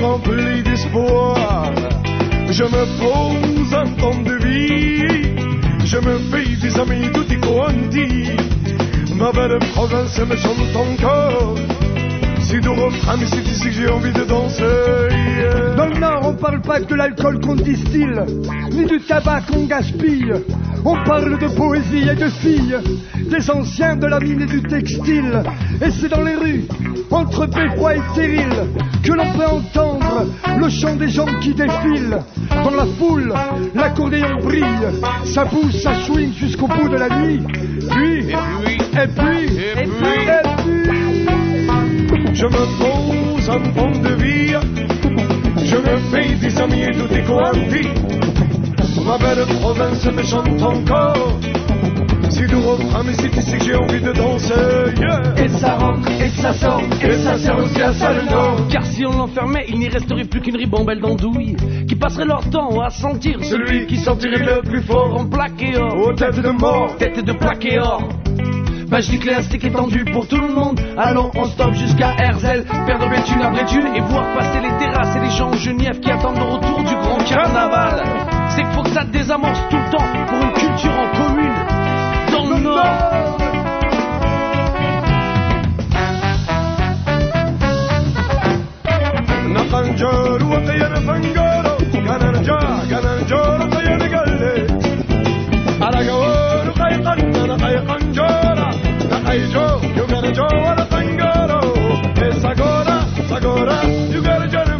Rempli, d'espoir. Je me pose un temps de vie. Je me fais des amis tutti quanti. Ma belle province me chante encore. C'est du refrain, mais c'est ici que j'ai envie de danser. Dans le Nord, on parle pas de l'alcool qu'on distille, ni du tabac qu'on gaspille. On parle de poésie et de filles, des anciens de la mine et du textile. Et c'est dans les rues, entre Beffroi et Terril, que l'on peut entendre le chant des gens qui défilent. Dans la foule, l'accordéon brille, ça bouge, ça swing jusqu'au bout de la nuit. Puis, et puis, et puis, et puis, et puis, Je me pose un pont de vie. Je me fais des amis et tout est. Ma belle province me chante encore. C'est du refrain, mais c'est ici que j'ai envie de danser. Yeah. Et ça rentre, et ça sort, et ça sert aussi à ça le. Car si on l'enfermait, il n'y resterait plus qu'une ribambelle d'andouilles qui passerait leur temps à sentir celui qui sentirait le plus fort en plaque et or. Aux têtes de mort. Tête de plaque et or. Bah l'élastique est tendu pour tout le monde Allons on stoppe jusqu'à Herzl Perdre Béthune à Bréthune Et voir passer les terrasses et les gens en Genièvre Qui attendent le retour du grand carnaval C'est qu'il faut que ça désamorce tout le temps Pour une culture en commune. Dans le Nord. Fangoro. Gananja,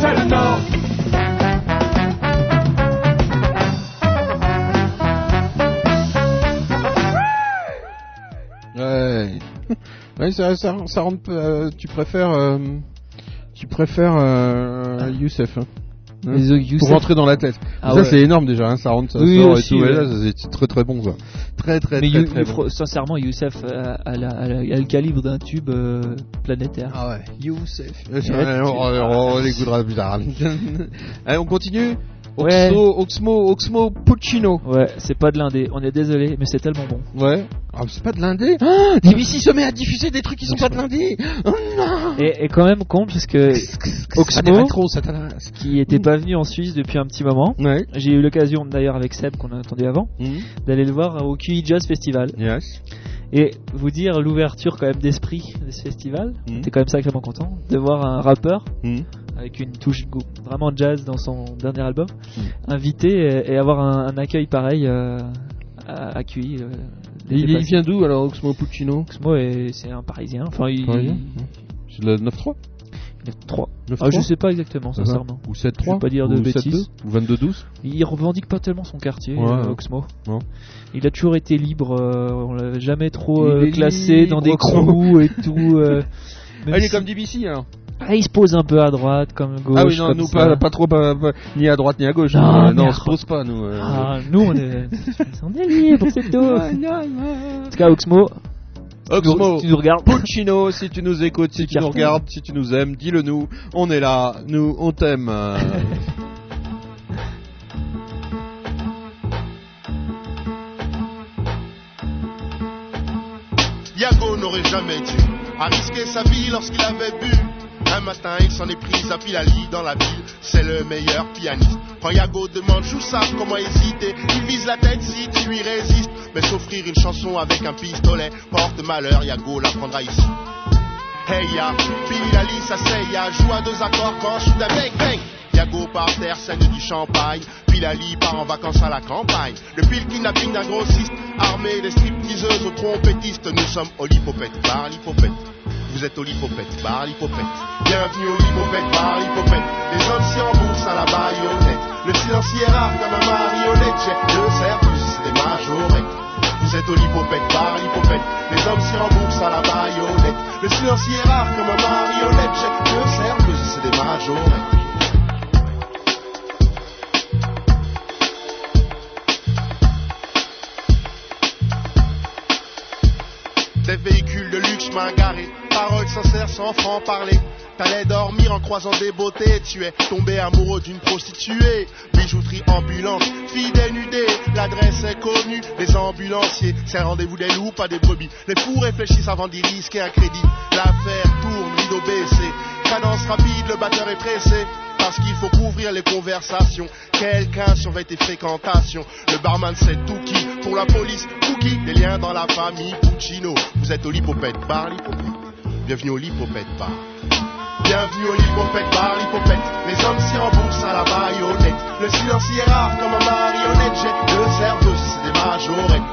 ça le Nord Ouais. ouais ça, ça, ça rentre. euh, tu préfères. euh, tu préfères euh, Youssef. Hein Hein Les. Pour rentrer dans la tête. Ah ça ouais. c'est énorme déjà, hein, ça rentre, ça Oui, sort aussi, et tout. ouais. Et là, ça, c'est très très bon ça. Très très Mais très You- très bon. sincèrement, Youssef euh, a, le calibre d'un tube euh, planétaire. Ah ouais, Youssef. Ouais, on, on- on l'écoutera plus tard. [laughs] Allez, on continue. Ouais. Oxmo, Oxmo, Oxmo Puccino. Ouais, c'est pas de l'indé. On est désolé, mais c'est tellement bon. Ouais. Ah, c'est pas de l'indé? Ah, DBC se met à diffuser des trucs qui sont pas de l'indé. Oh non. Et, et quand même con parce que Oxmo, rétros, qui était pas venu en Suisse depuis un petit moment, Ouais. j'ai eu l'occasion d'ailleurs avec Seb qu'on a entendu avant, Mhm. d'aller le voir au QI Jazz Festival. Yes. Et vous dire l'ouverture quand même d'esprit de ce festival, Mhm. t'es quand même sacrément content de voir un rappeur Mhm. Avec une touche vraiment jazz dans son dernier album, Mhm. invité et, et avoir un, un accueil pareil euh, à, à QI. euh, Il, vient d'où alors Oxmo Puccino? Oxmo est- c'est un parisien, enfin il, Parisien C'est le 9-3 3. 9-3? Ah, je sais pas exactement, Uh-huh. sincèrement. Ou 7-3 Je vais pas dire de Ou bêtises. 7-2 Ou 22-12 Il revendique pas tellement son quartier, Ouais, euh. Oxmo. Il a toujours été libre, euh, on l'a jamais trop euh, classé libre, dans des crews [laughs] et tout. [laughs] Ah, il est si- comme DBC alors Ah, il se pose un peu à droite, comme gauche. Ah oui, non, comme nous ça. pas, pas trop, pas- pas- ni à droite ni à gauche. Non, Euh, non, on se pose pas, nous. euh. Ah, nous, on est, on est libre, c'est tout. Ouais, ouais, ouais. En tout cas, Oxmo. Oxmo, si tu nous regardes. Puccino, si tu nous écoutes, si tu nous regardes, si tu nous aimes, dis-le nous. On est là, nous, on t'aime. [laughs] euh. Yago n'aurait jamais dû arrisquer sa vie lorsqu'il avait bu. Un matin, il s'en est pris à Pilali dans la ville. C'est le meilleur pianiste. Quand Yago demande ça comment hésiter, il vise la tête si tu lui résistes. Mais s'offrir une chanson avec un pistolet porte malheur. Yago l'apprendra ici. Hey ya, Pilali s'asseye, joue à deux accords quand soudain bang bang. Yago par terre, scène du champagne. Pilali part en vacances à la campagne. Depuis le kidnapping d'un grossiste, armé des stripteaseuses aux trompettistes, nous sommes au l'hypopète, bar l'hypopète. Vous êtes au l'hypopète, bar l'hypopète. Bienvenue au l'hypopète, bar. Les hommes s'y remboursent à la baïonnette. Le silencieux est rare comme un marionnette. J'ai le servus, des majorettes. Vous êtes au l'hypopète, bar. Les hommes s'y remboursent à la baïonnette. Le silencieux est rare comme un marionnette. J'ai le servus, c'est des majorettes. Paroles sincères sans franc parler. T'allais dormir en croisant des beautés, tu es tombé amoureux d'une prostituée. Bijouterie ambulante, fille dénudée, l'adresse est connue. Les ambulanciers, c'est un rendez-vous des loups, pas des brebis. Les fous réfléchissent avant d'y risquer un crédit. L'affaire tourne, rideau baissé, cadence rapide, le batteur est pressé. Parce qu'il faut couvrir les conversations. Quelqu'un surveille tes fréquentations. Le barman c'est tout qui. Pour la police, Cookie. Des liens dans la famille, Puccino. Vous êtes au Lipopette Bar, Lipopette. Bienvenue au Lipopette Bar. Bienvenue au Lipopette. Les hommes s'y remboursent à la baïonnette. Le silencieux est rare comme un marionnette. J'ai deux cerveaux, c'est des majorettes.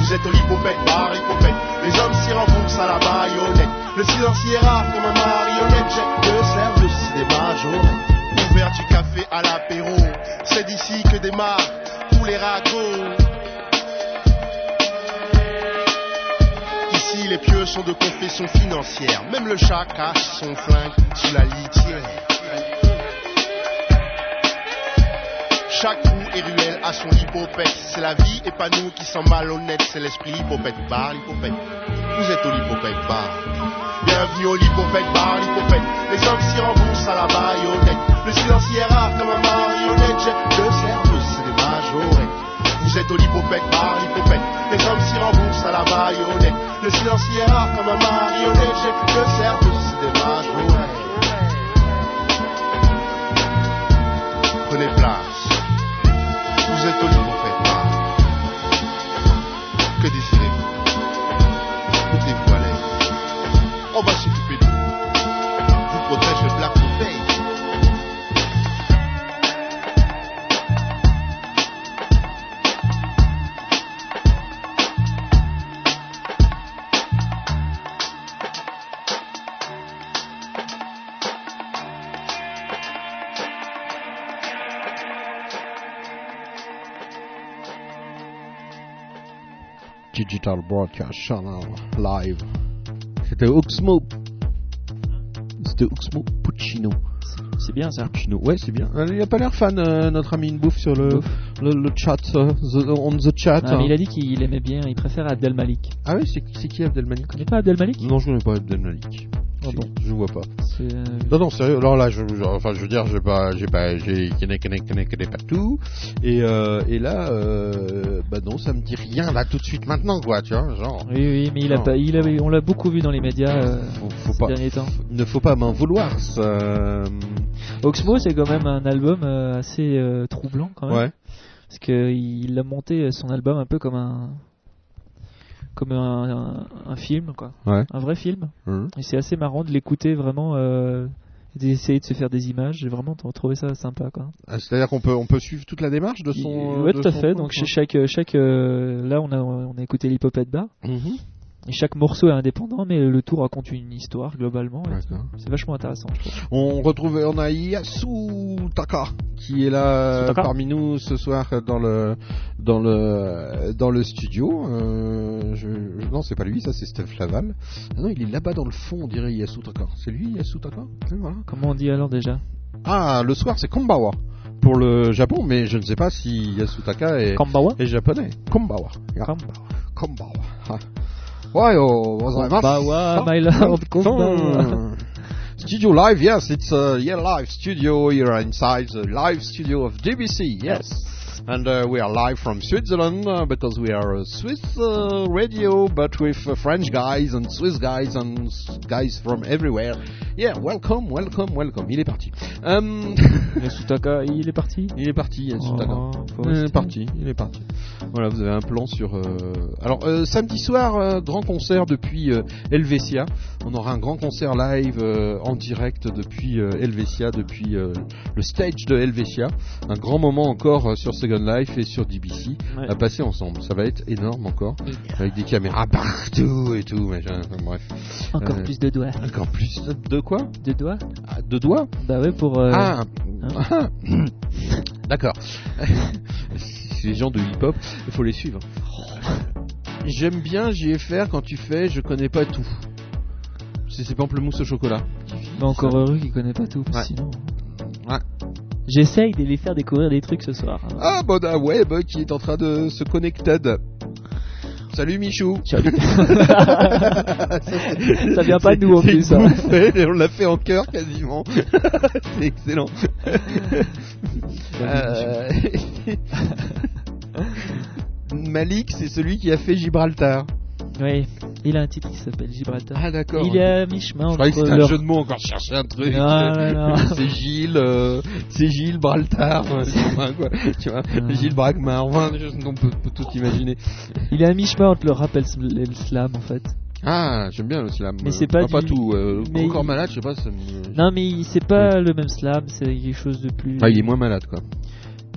Vous êtes au Lipopette Bar, Lipopette. Les hommes s'y remboursent à la baïonnette. Le silencieux est rare comme un marionnette. Deux cerveaux, c'est des majorettes. Du café à l'apéro. C'est d'ici que démarrent tous les ragots. Ici, les pieux sont de confession financière. Même le chat cache son flingue sous la litière. Chaque trou et ruelle a son hypopète. C'est la vie et pas nous qui sommes malhonnêtes. C'est l'esprit l'hypopète bar, l'hypopète. Vous êtes au l'hypopète bar. Bienvenue au l'hypopète bar, l'hypopète. Les hommes s'y remboursent à la baïonnette. Le silencieux est rare comme un marionnette. J'ai cerveau, c'est des majorettes. Vous êtes au l'hypopète bar, l'hypopète. Les hommes s'y remboursent à la baïonnette. Le silencieux est rare comme un marionnette. J'ai cerveau, c'est des majorettes. Prenez place. Vous êtes au l'hypopète Digital Broadcast Channel Live. C'était Oxmo. C'était Oxmo Puccino. C'est bien ça. Puccino. Ouais, c'est bien. Euh, Il a pas l'air fan, euh, notre ami Bouffe sur le, le, le chat, euh, the- on the chat. Ah, mais il a dit qu'il aimait bien, il préfère Abdel Malik. Ah oui, c'est c'est qui Abdel Malik Tu connais pas Abdel Malik Non, je connais pas Abdel Ah bon. Je vois pas. Euh, Non, non, sérieux. Alors là, je, je- enfin, je veux dire, j'ai pas, j'ai pas, j'ai, pas tout. Et, euh, et là, euh, bah non, ça me dit rien là tout de suite maintenant, quoi, tu vois, genre. Oui, oui, mais il a pas, il a, on l'a beaucoup vu dans les médias euh, Faut, faut ces pas, derniers temps. ne faut pas m'en vouloir. Ça... euh, Oxmo, c'est quand même un album assez troublant quand même. Ouais. Parce qu'il a monté son album un peu comme un comme un, un, un film quoi. Ouais. Un vrai film. Mhm. Et c'est assez marrant de l'écouter vraiment euh, d'essayer de se faire des images. J'ai vraiment trouvé ça sympa quoi. Ah, C'est-à-dire qu'on peut, on peut suivre toute la démarche de son. ouais, de tout à fait. Donc chaque chaque euh, là on a on a écouté l'Hippopète Bar. Mhm. Et chaque morceau est indépendant, mais le tout raconte une histoire globalement. C'est vachement intéressant, je trouve. On retrouve, on a Yasutaka qui est là Yasutaka. parmi nous ce soir dans le dans le dans le studio. Euh, je, je- non, c'est pas lui, ça c'est Steph Laval. Ah non, il est là-bas dans le fond, on dirait Yasutaka. C'est lui Yasutaka Oui, voilà. Comment on dit alors déjà? Ah, le soir c'est Kombawa pour le Japon, mais je ne sais pas si Yasutaka est, Kombawa est japonais. Kombawa. Ja. Kombawa. Ah. Oh, Kombawa, my lord. Hmm. Studio live, yes, it's a yeah live studio here inside the live studio of DBC, yes. And uh, we are live from Switzerland uh, because we are a Swiss uh, radio, but with uh, French guys and Swiss guys and guys from everywhere. Yeah, welcome, welcome, welcome. Il est parti. Um, [laughs] Yasutaka, il est parti? Il est parti, Yasutaka. Oh, il est parti, il est parti. Voilà, vous avez un plan sur. euh, Alors euh, samedi soir, euh, grand concert depuis euh, Helvetia. On aura un grand concert live euh, en direct depuis euh, Helvetia, depuis euh, le stage de Helvetia. Un grand moment encore sur Second Life et sur DBC Ouais. à passer ensemble. Ça va être énorme encore, avec des caméras partout et tout. machin. Enfin, bref. Encore Euh, plus de doigts. Encore plus de quoi? De doigts? Ah, De doigts? Bah ouais, pour. euh, Ah, hein? [laughs] d'accord. [laughs] Les gens de hip-hop, il faut les suivre. J'aime bien JFR quand tu fais je connais pas tout. C'est ces pamplemousses au chocolat. Encore heureux qu'il connaît pas tout, Ouais. sinon. J'essaye de les faire découvrir des trucs ce soir. Ah, Boda Web qui est en train de se connecter. Salut Michou. Salut. [laughs] Ça vient pas de nous, en plus, hein. on l'a fait en cœur quasiment. [laughs] C'est excellent. Euh, [laughs] Malik, c'est celui qui a fait Gibraltar. Oui, il a un titre qui s'appelle Gibraltar. Ah d'accord. Il est à mi-chemin Je croyais que entre c'était un jeu de mots encore chercher un truc. Non, non, non. [laughs] c'est Gilles, euh, c'est Gilles Braltar, [laughs] enfin, quoi, tu vois, Gilles Bragmar, enfin, on peut, peut tout imaginer. Il est à mi-chemin entre le rap et le slam en fait. Ah, j'aime bien le slam. Mais c'est pas pas du- tout. euh, mais encore il- malade, je sais pas. Ça me... Non mais c'est pas le même slam, c'est quelque chose de plus. Ah, il est moins malade, quoi.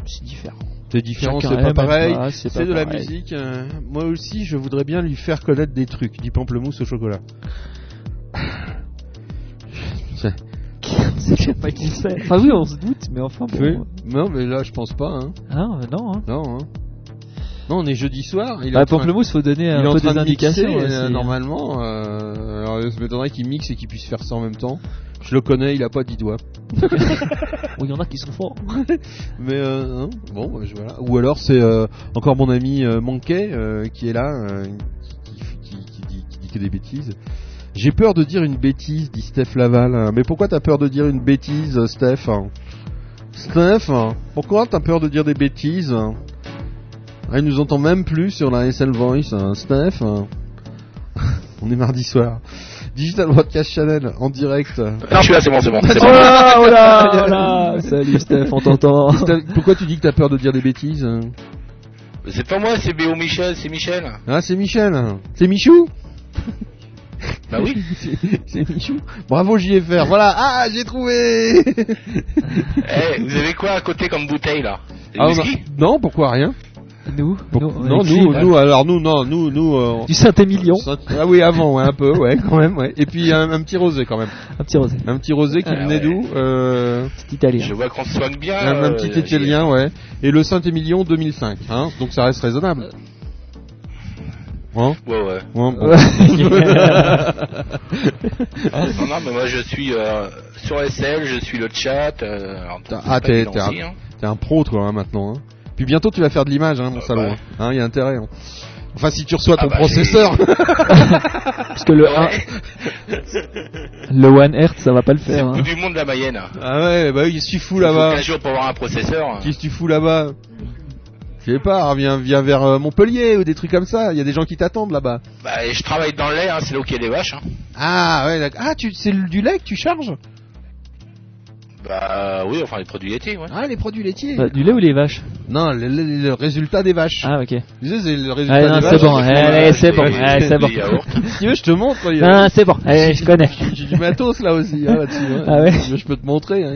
C'est différent. C'est différent, c'est pas pareil. c'est c'est de la musique. euh, moi aussi, je voudrais bien lui faire connaître des trucs, du pamplemousse au chocolat. [laughs] C'est- C'est pas qui le fait. Enfin oui, on se doute, mais enfin bon. Oui. Non, mais là, je pense pas. Hein. Ah non, hein. Non, hein. Non, on est jeudi soir. Il est Bah, train- Pamplemousse, faut donner il un peu des de indications, euh, hein. normalement, euh, alors, ça m'étonnerait qu'il mixe et qu'il puisse faire ça en même temps. Je le connais, il a pas dix doigts. [laughs] Oui, il y en a qui sont forts. [laughs] Mais euh, hein, bon, je- voilà. Ou alors c'est euh, encore mon ami euh, Monkey euh, qui est là, qui, qui- qui- qui dit, qui dit que des bêtises. J'ai peur de dire une bêtise, dit Steph Laval. Mais pourquoi t'as peur de dire une bêtise, Steph? Steph, pourquoi t'as peur de dire des bêtises? Ah, Il nous entend même plus sur la SL Voice, hein. Steph. [laughs] On est mardi soir. Digital Broadcast Channel en direct. Non, je suis là, c'est bon, c'est bon, c'est Oh là, oh là, oh là. Salut, Steph, on t'entend. [laughs] Pourquoi tu dis que t'as peur de dire des bêtises hein C'est pas moi, c'est Béo Michel, c'est Michel. Ah, c'est Michel. C'est Michou [laughs] Bah oui. [laughs] C'est- Michou. Bravo JFR. Voilà. Ah, j'ai trouvé. Eh, vous avez quoi à côté comme bouteille là? C'est Ah, on a- Non, pourquoi rien? Nous, Pour- nous, on Non, nous, nous, alors nous, non, nous, nous. euh, Du Saint-Émilion. Saint- Ah oui, avant, ouais, un peu, [laughs] ouais, quand même, ouais. Et puis un, un petit rosé quand même. Un petit rosé. Un petit rosé qui Ah, venait ouais. d'où euh, Petit italien. Je vois qu'on se soigne bien. un, un euh, petit italien, ouais. Et le Saint-Émilion 2005, hein. Donc ça reste raisonnable. Hein Ouais, ouais. Ouais, bon. [laughs] non, non, mais moi je suis euh, sur SL, je suis le chat. Euh, alors, Ah, t'es un, hein. un pro, toi, hein, maintenant. Hein. Puis bientôt, tu vas faire de l'image, hein, mon Euh, salaud. ouais. hein. Hein, Il y a intérêt. hein. Enfin, si tu reçois Ah ton bah, processeur. [laughs] Parce que le, un- le One Hertz, ça va pas le C'est faire. le hein. bout du monde la Mayenne. ah ouais, bah oui, qu'est-ce que tu fous là-bas 15 jours pour avoir un processeur. Qu'est-ce que tu fous là-bas Je sais pas, viens, viens vers euh, Montpellier ou des trucs comme ça. Il y a des gens qui t'attendent là-bas. Bah, je travaille dans le lait, hein, c'est là où il y a des vaches. Hein. Ah ouais, d'accord. Ah, tu, c'est du lait que tu charges? Bah oui, enfin les produits laitiers, ouais. Ah, les produits laitiers. Bah, du lait ou les vaches Non, le, le- le résultat des vaches. Ah, ok. Tu sais, c'est le résultat Allez, des non, vaches. c'est bon, avec allez, mon- c'est bon, allez, c'est bon. yaourts. [laughs] Si tu veux, je te montre. il y a- Non, c'est bon, allez, je connais. J'ai du matos là aussi, hein, là-dessus. hein. Ah ouais Je peux te montrer. hein.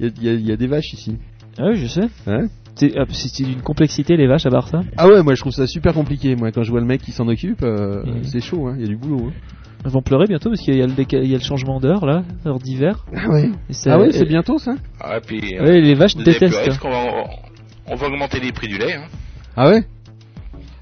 Il y a- il y, a- il y a des vaches ici. Ah oui, je sais. Hein C'est ah, c'est d'une complexité les vaches à part ça. Ah ouais, moi je trouve ça super compliqué. Moi, quand je vois le mec qui s'en occupe, euh, c'est chaud. hein, Il y a du boulot. hein. Elles vont pleurer bientôt parce qu'il y a le, déca- il y a le changement d'heure là, heure d'hiver. Ah ça- Ah ouais, c'est et- bientôt ça? Ah, et puis, Ouais, les vaches détestent. parce qu'on va, on va augmenter les prix du lait. Hein. Ah ouais?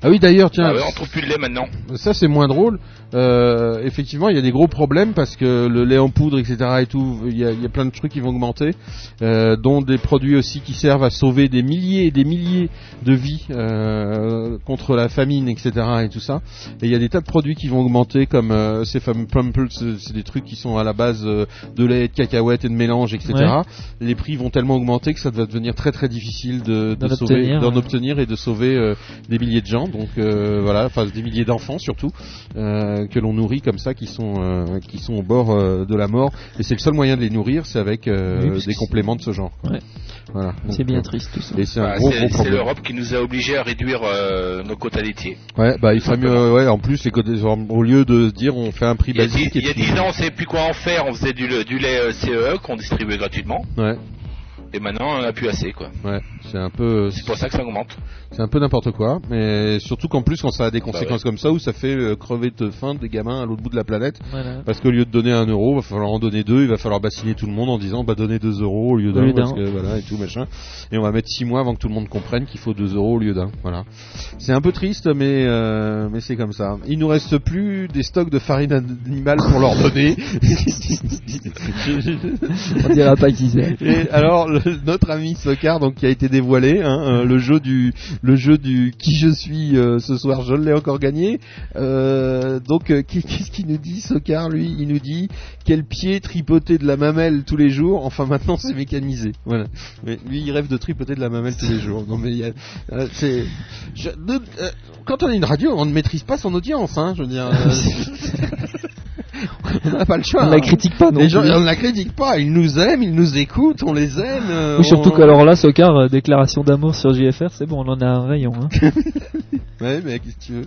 Ah oui, d'ailleurs, tiens. Ah ouais, on trouve plus de lait maintenant. Ça c'est moins drôle. Euh, effectivement, il y a des gros problèmes parce que le lait en poudre, etc. et tout, il y a, il y a plein de trucs qui vont augmenter, euh, dont des produits aussi qui servent à sauver des milliers et des milliers de vies euh, contre la famine, etc. et tout ça. Et il y a des tas de produits qui vont augmenter, comme euh, ces fameux Plumples, c'est c'est des trucs qui sont à la base euh, de lait, de cacahuètes et de mélange, etc. Ouais. Les prix vont tellement augmenter que ça va devenir très très difficile de, sauver, obtenir, d'en ouais. obtenir et de sauver euh, des milliers de gens. Donc euh, voilà, enfin des milliers d'enfants surtout euh, que l'on nourrit comme ça, qui sont euh, qui sont au bord euh, de la mort. Et c'est le seul moyen de les nourrir, c'est avec euh, Oui, des compléments de ce genre. Ouais. Voilà. C'est bien euh, triste, tout ça. Et c'est Bah, l'Europe qui nous a obligés à réduire euh, nos quotas laitiers. Ouais, bah il ferait mieux. Ouais, en plus les côtés au lieu de se dire on fait un prix Il y a dix- basique. il y a puis- 10 ans, on savait plus quoi en faire. On faisait du, du lait euh, CE qu'on distribuait gratuitement. Ouais. Et maintenant, on a plus assez, quoi. Ouais, c'est un peu. C'est pour ça que ça augmente. C'est un peu n'importe quoi, mais surtout qu'en plus quand ça a des Bah conséquences comme ça, où ça fait euh, crever de faim des gamins à l'autre bout de la planète, Voilà. parce qu'au lieu de donner un euro, il va falloir en donner deux, il va falloir bassiner tout le monde en disant bah donnez deux euros au lieu d'un, parce que voilà et tout machin, et on va mettre six mois avant que tout le monde comprenne qu'il faut deux euros au lieu d'un, voilà. C'est un peu triste, mais euh, mais c'est comme ça. Il nous reste plus des stocks de farine animale pour leur donner. [laughs] [laughs] On dira pas qui c'est. Et alors le- [laughs] notre ami Sokar donc qui a été dévoilé, hein, euh, le jeu du le jeu du qui je suis euh, ce soir, je l'ai encore gagné. Euh, donc euh, qu'est- qu'est-ce qu'il nous dit Sokar lui? Il nous dit quel pied tripoter de la mamelle tous les jours? Enfin maintenant c'est mécanisé. Voilà. Mais lui il rêve de tripoter de la mamelle tous les [laughs] jours. Non mais euh, c'est euh, quand on est une radio on ne maîtrise pas son audience. Hein, je veux dire. [laughs] on n'a pas le choix. On la hein. critique pas non Les gens, on ne la critique pas. Ils nous aiment, ils nous écoutent, on les aime. euh, Oui, surtout on- qu'alors là, Sokar, euh, déclaration d'amour sur JFR, c'est bon, on en a un rayon. Hein. [laughs] Ouais, mais qu'est-ce que tu veux?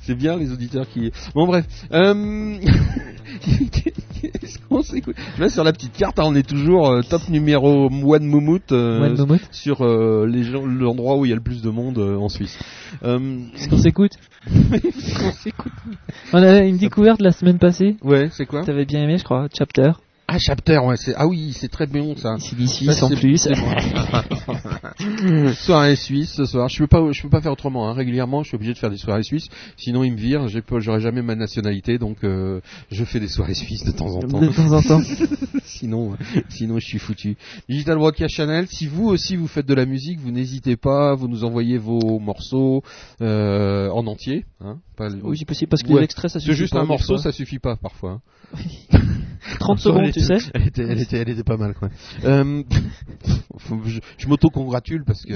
C'est bien les auditeurs qui. Bon bref. Euh... [laughs] Qu'est-ce qu'on s'écoute? Là sur la petite carte, hein, on est toujours euh, top numéro one moumout euh, sur les gens- l'endroit où il y a le plus de monde en Suisse. Euh... Est-ce qu'on s'écoute? [laughs] On s'écoute? On a une découverte la semaine passée? Ouais, c'est quoi? T'avais bien aimé, je crois, Chapter? Ah, Chapter, ouais, c'est ah oui, c'est très bon ça. C'est Ça, sans c'est- plus. [laughs] soirée suisse ce soir. Je peux pas, je peux pas faire autrement. Hein. Régulièrement, je suis obligé de faire des soirées suisses. Sinon, ils me virent. J'ai pas- J'aurai jamais ma nationalité, donc euh, je fais des soirées suisses de temps en temps. De temps en temps. [laughs] sinon, sinon, je suis foutu. Digital Broadcast Channel. Si vous aussi vous faites de la musique, vous n'hésitez pas. Vous nous envoyez vos morceaux euh, en entier. Hein, pas Oui, c'est possible, parce que les extraits, ça C'est suffit juste pas, un des morceau, ça suffit pas parfois. hein. [laughs] 30 Elle secondes, était- tu sais. Elle était, elle était, elle était pas mal, quoi. Euh, [laughs] je je m'auto-congratule parce que.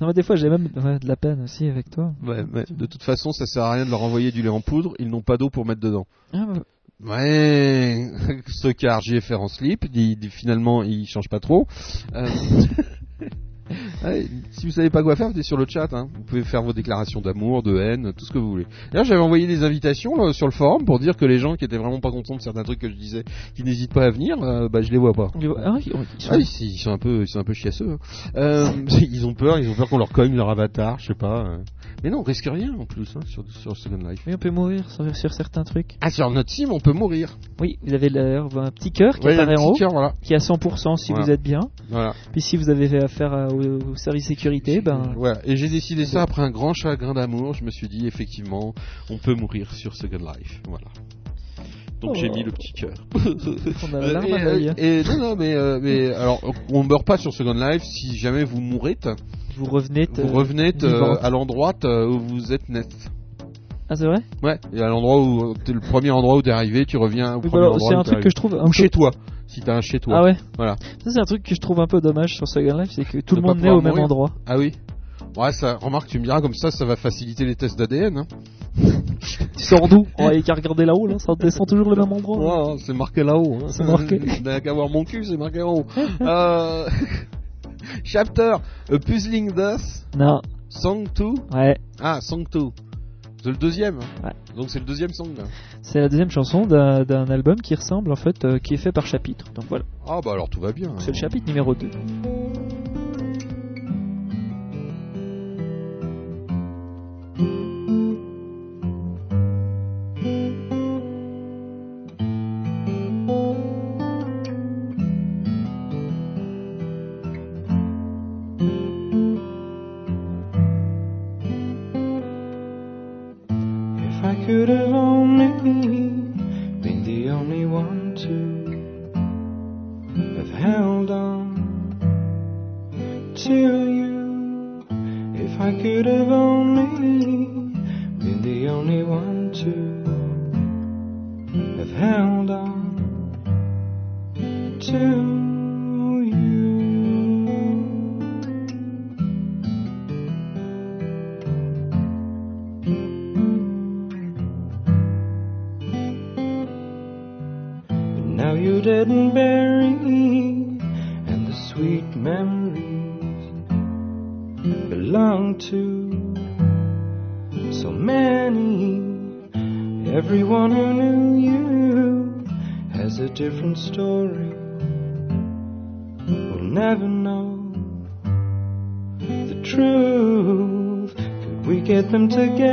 Non, mais des fois, j'ai même ouais, de la peine aussi avec toi. Ouais, de toute façon, ça sert à rien de leur envoyer du lait en poudre. Ils n'ont pas d'eau pour mettre dedans. Ah, bah, Ouais, [laughs] ce ai fait en slip. Il, finalement, il change pas trop. Euh, [laughs] si vous savez pas quoi faire, venez sur le chat. hein. Vous pouvez faire vos déclarations d'amour, de haine, tout ce que vous voulez. D'ailleurs, j'avais envoyé des invitations là, sur le forum pour dire que les gens qui étaient vraiment pas contents de certains trucs que je disais, qui n'hésitent pas à venir, euh, bah je les vois pas. ah ils sont- Ah, ils, ils sont un peu, ils sont un peu chiasseux. hein. Euh, [laughs] ils ont peur, ils ont peur qu'on leur cogne leur avatar, je sais pas. Mais non, on risque rien en plus hein, sur, sur Second Life. Oui, on peut mourir sur, sur certains trucs. Ah, sur notre team, on peut mourir. Oui, vous avez d'ailleurs un petit cœur qui Ouais, apparaît en haut, voilà. qui est à 100% si Voilà. vous êtes bien. Voilà. Puis si vous avez fait affaire à- au, au service sécurité, ben Voilà. Et j'ai décidé ça après un grand chagrin d'amour. Je me suis dit, effectivement, on peut mourir sur Second Life. Voilà. Donc Oh. j'ai mis le petit cœur. [laughs] On a Euh, l'arme à l'œil. et- et non, non, mais, euh, mais alors, on meurt pas sur Second Life. Si jamais vous mourrez, vous revenez, vous revenez euh, à l'endroit euh, où vous êtes net. Ah, c'est vrai? Ouais, et à l'endroit où t'es le premier endroit où t'es arrivé, tu reviens au Oui, premier bah endroit c'est un truc que je trouve un peu- chez toi, si t'as un chez toi. Ah ouais? Voilà. Ça, c'est un truc que je trouve un peu dommage sur Second Life, c'est que tout le monde naît au même mourir. endroit. Ah oui. Ouais, ça, remarque, tu me diras comme ça, ça va faciliter les tests d'ADN. Hein. [laughs] Tu sors d'où? On va qu'à regarder là-haut, là, ça descend toujours le même endroit. Ouais, c'est marqué là-haut. Hein. C'est marqué. [laughs] N'a qu'à voir mon cul, c'est marqué en haut. euh... [laughs] Chapter, A Puzzling Death, Non. Song 2. Ouais. Ah, Song 2. C'est le deuxième. hein. Ouais. Donc c'est le deuxième song. C'est la deuxième chanson d'un d'un album qui ressemble en fait, euh, qui est fait par chapitre. Donc voilà. Ah bah alors tout va bien. C'est le chapitre numéro 2. Held on to story. We'll never know the truth. Could we get them together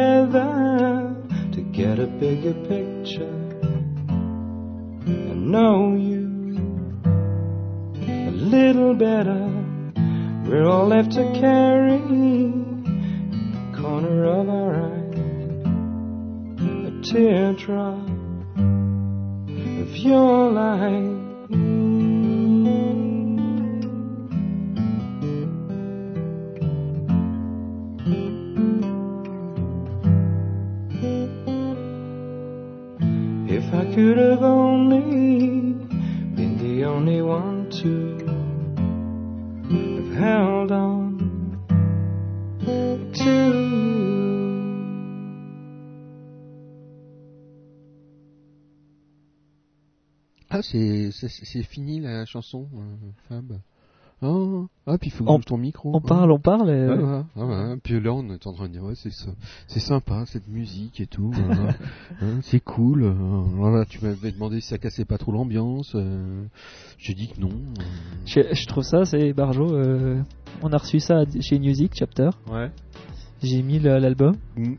c'est c'est- c'est fini la chanson, euh, Fab. Oh, ah, puis il faut que On- ton micro. on parle, on parle, et-. Puis là, on est en train de dire, ouais, c'est ça- c'est sympa cette musique et tout. [laughs] hein, c'est cool. euh, voilà, tu m'avais demandé si ça cassait pas trop l'ambiance. euh, J'ai dit que non. euh. Je, je trouve ça, c'est Barjo. euh, on a reçu ça chez Music Chapter. Ouais. J'ai mis l'album. Mm.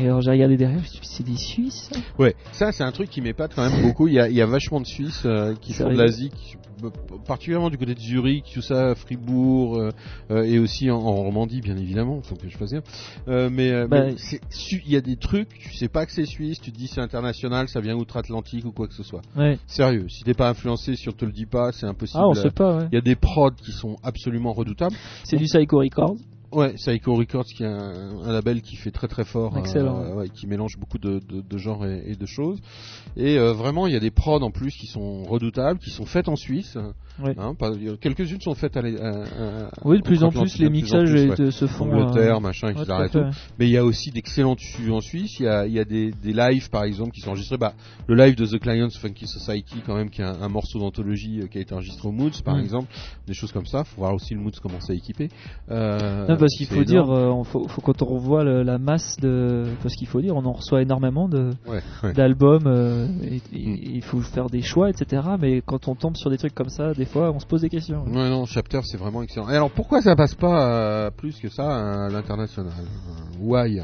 Et alors j'ai regardé derrière, je me suis dit, c'est des Suisses Ouais, ça c'est un truc qui m'épate quand même beaucoup. Il y a, il y a vachement de Suisses euh, qui font de Sérieux l'Asie, euh, particulièrement du côté de Zurich, tout ça, Fribourg, euh, euh, et aussi en, en Romandie bien évidemment, faut que je fasse dire. Euh, mais euh, Bah, il y a des trucs, tu sais pas que c'est suisse, tu te dis c'est international, ça vient outre-Atlantique ou quoi que ce soit. Ouais. Sérieux, si t'es pas influencé, si on te le dit pas, c'est impossible. Ah, on sait pas, ouais. Il y a des prods qui sont absolument redoutables. C'est du Psycho Records. Ouais, Psycho Records qui est un, un label qui fait très très fort, Excellent. euh, ouais, qui mélange beaucoup de, de, de genres et, et de choses. Et euh, vraiment, il y a des prods en plus qui sont redoutables, qui sont faites en Suisse. Hein, il Quelques-unes sont faites à, à- à- Oui, de plus en plus, les mixages plus, se font, Angleterre, euh, machin, etc. et tout. Mais il y a aussi d'excellents tissus en Suisse. Il y a, il y a des, des lives, par exemple, qui sont enregistrés. Bah, le live de The Clients Funky Society, quand même, qui est un, un morceau d'anthologie euh, qui a été enregistré au Moods, par Mm. exemple. Des choses comme ça. Faut voir aussi le Moods commencer à équiper. Euh, Non, parce qu'il c'est faut dire, énorme. faut, faut quand on revoit le- la masse de, parce qu'il faut dire, on en reçoit énormément Ouais, d'albums, euh, et il faut faire des choix, etc. Mais quand on tombe sur des trucs comme ça, des fois, on se pose des questions. Non, Chapter, c'est vraiment excellent. Et alors, pourquoi ça passe pas euh, plus que ça à l'international? Euh, Why?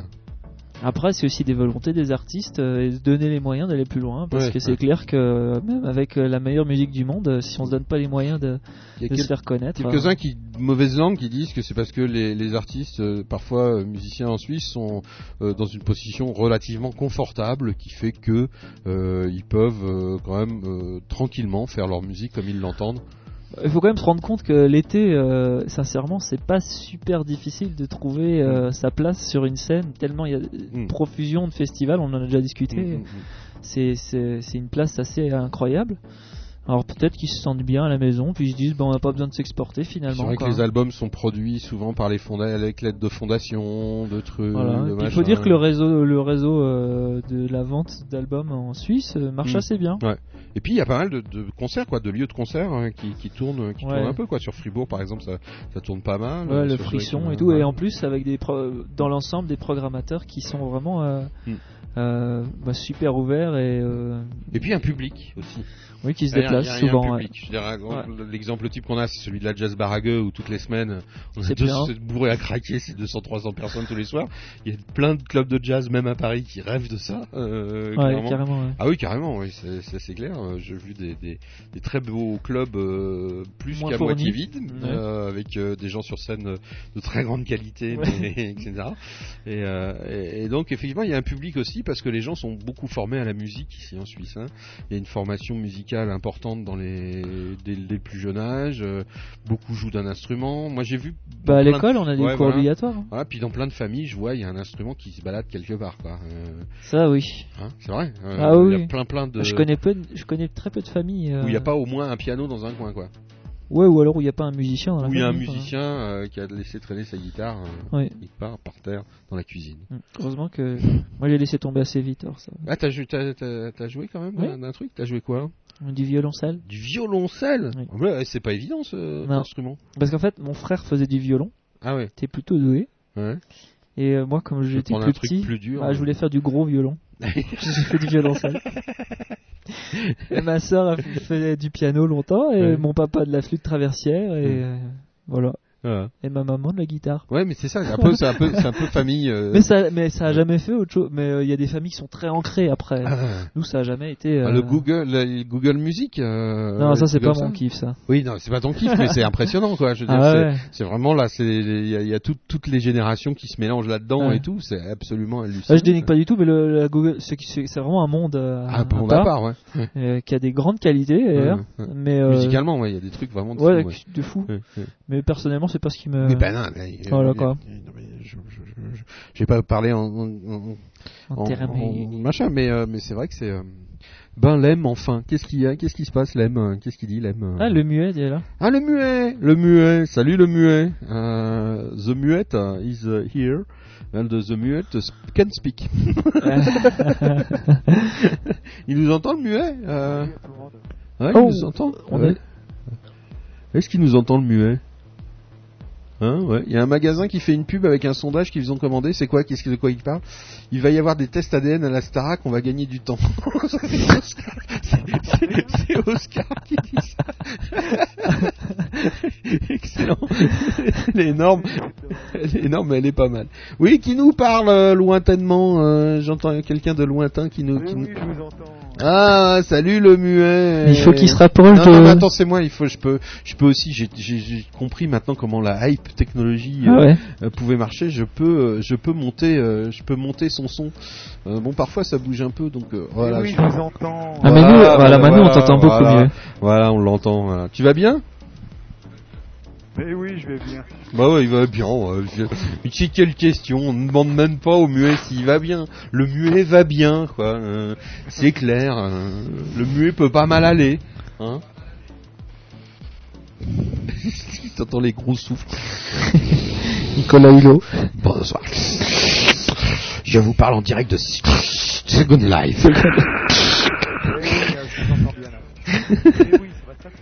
Après, c'est aussi des volontés des artistes euh, et de donner les moyens d'aller plus loin, parce Ouais, que c'est ouais. clair que euh, même avec euh, la meilleure musique du monde, si on se donne pas les moyens de, Il y a de se faire connaître, Quelques-uns euh, qui, mauvaise langue, qui disent que c'est parce que les, les artistes, euh, parfois musiciens en Suisse, sont euh, dans une position relativement confortable, qui fait que euh, ils peuvent euh, quand même euh, tranquillement faire leur musique comme ils l'entendent. Il faut quand même se rendre compte que l'été, euh, sincèrement, c'est pas super difficile de trouver Mm. euh, sa place sur une scène, tellement il y a une profusion de festivals, on en a déjà discuté. Mm, mm, mm. C'est une place assez incroyable. Alors peut-être qu'ils se sentent bien à la maison, puis ils se disent, bon, on n'a pas besoin de s'exporter C'est finalement. vrai que les albums sont produits souvent par les fonda avec l'aide de fondations, de trucs. Voilà. de il faut dire que le réseau, le réseau euh, de la vente d'albums en Suisse euh, marche Mm. assez bien. Ouais. Et puis il y a pas mal de, de concerts, quoi, de lieux de concerts hein, qui, qui tournent, qui Ouais. tournent un peu, quoi. Sur Fribourg, par exemple, ça, ça tourne pas mal. Ouais, Euh, le frisson et tout, et en plus avec des pro- dans l'ensemble des programmateurs qui sont vraiment euh, Mm. euh, bah, super ouverts et Et puis un public aussi. Oui, qui se déplace souvent. ouais. L'exemple type qu'on a, c'est celui de la Jazz Barague où toutes les semaines, on a C'est tous plein. c'est bourré à craquer, c'est 200-300 personnes tous les soirs. Il y a plein de clubs de jazz, même à Paris, qui rêvent de ça. euh, Ouais, carrément, ouais. Ah oui, carrément, oui, c'est clair. J'ai vu des, des, des très beaux clubs euh, plus qu'à moitié vides, euh, avec euh, des gens sur scène de très grande qualité, mais- etc. [laughs] Et, et, et donc effectivement, il y a un public aussi parce que les gens sont beaucoup formés à la musique ici en Suisse. hein. Il y a une formation musicale importante dans les dès, dès le plus jeune âge. euh, beaucoup jouent d'un instrument. Moi j'ai vu. Bah, à l'école, de- on a des Ouais, cours voilà. obligatoires, hein. Voilà, puis dans plein de familles, je vois il y a un instrument qui se balade quelque part. Quoi. Euh, Ça, oui. hein, c'est vrai. Euh, ah il y a oui. plein plein de. Je connais peu, je connais très peu de familles. euh, Où il n'y a pas au moins un piano dans un coin quoi. Ouais, ou alors où il n'y a pas un musicien dans la Où il y a un musicien euh, qui a laissé traîner sa guitare euh, part par terre dans la cuisine. Mm. Heureusement que moi j'ai laissé tomber assez vite. Alors ça. Ah, t'as joué, t'as, t'as- t'as joué quand même Oui. d'un- d'un truc? T'as joué quoi? Du violoncelle. Du violoncelle ouais, C'est pas évident ce Non. instrument. Parce qu'en fait, mon frère faisait du violon. Ah ouais. T'es plutôt doué. Ouais. Et euh, moi, comme j'étais plus petit, plus dur, bah, hein. je voulais faire du gros violon. [laughs] J'ai fait du violoncelle. et ma soeur a fait- faisait du piano longtemps et Ouais. mon papa de la flûte traversière et euh, voilà. Et ma maman de la guitare. Ouais, mais c'est ça, c'est un peu, c'est un peu, c'est un peu famille. euh, Mais ça, mais ça a jamais fait autre chose. Mais euh, il y a des familles qui sont très ancrées après. Nous, ça a jamais été. ah, euh, le Google, le Google Music. euh, Non, ça c'est pas mon kiff, ça. Oui, non, c'est pas ton kiff, mais c'est [laughs] impressionnant, quoi. Je veux dire, Ah c'est- ouais. c'est vraiment là, c'est, il y a, il y a tout- toutes les générations qui se mélangent là-dedans Ouais. et tout. C'est absolument hallucinant. Ah, je dénigre pas du tout, mais le, la Google, c'est c'est- c'est vraiment un monde, euh, Ah, un monde à part, ouais. Ouais. [laughs] euh, qui a des grandes qualités, d'ailleurs. Ouais, ouais. Mais euh, Musicalement, ouais, il y a des trucs vraiment de ouais, fou, ouais. de fou. Ouais, ouais. Mais personnellement, c'est pas ce qui me. Mais ben non, mais, euh, voilà quoi. mais je, je, je, je- vais pas parler en, en, en- En en- termes- en- machin, mais euh, mais c'est vrai que c'est euh, ben Lem enfin. Qu'est-ce qu'il y a? Qu'est-ce qui se passe Lem euh, Qu'est-ce qu'il dit Lem euh? Ah, le muet, il est là. Ah le muet, le muet. Salut le muet. Euh, the muet uh, is uh, here. And the muet can speak. [laughs] il nous entend le muet euh... Ouais, il Oh, nous entend. on Ouais. est- Est-ce qu'il nous entend le muet? Hein, ouais. Il y a un magasin qui fait une pub avec un sondage qu'ils ont commandé. C'est quoi? Qu'est-ce que de quoi il parle? Il va y avoir des tests ADN à la Starac. On va gagner du temps. [laughs] c'est Oscar, Oscar qui dit ça. [laughs] Excellent. Elle est énorme. Elle est énorme, mais elle est pas mal. Oui, qui nous parle euh, lointainement. euh, J'entends quelqu'un de lointain qui nous. qui nous- Ah, salut le muet. Il faut qu'il se rapproche non, de- Non, attends, c'est moi. Il faut, je peux, je peux aussi. J'ai compris maintenant comment la hype technologie Ah euh, ouais. euh, pouvait marcher. Je peux, euh, je peux monter, euh, je peux monter son son. Euh, bon, parfois ça bouge un peu, donc euh, voilà. oui, je- vous entends. Ah, mais nous, voilà, Manu, on t'entend beaucoup voilà. mieux. Voilà, on l'entend. voilà. Tu vas bien? Mais oui, je vais bien. Bah ouais, il va bien. ouais. C'est quelle question? On ne demande même pas au muet s'il va bien. Le muet va bien, quoi. Euh, c'est clair. euh, le muet peut pas mal aller. Hein [laughs] T'entends les gros souffles. [laughs] Nicolas Hulot. Bonsoir. Je vous parle en direct de Second Life. [laughs] Oui, euh, je bien là. Oui,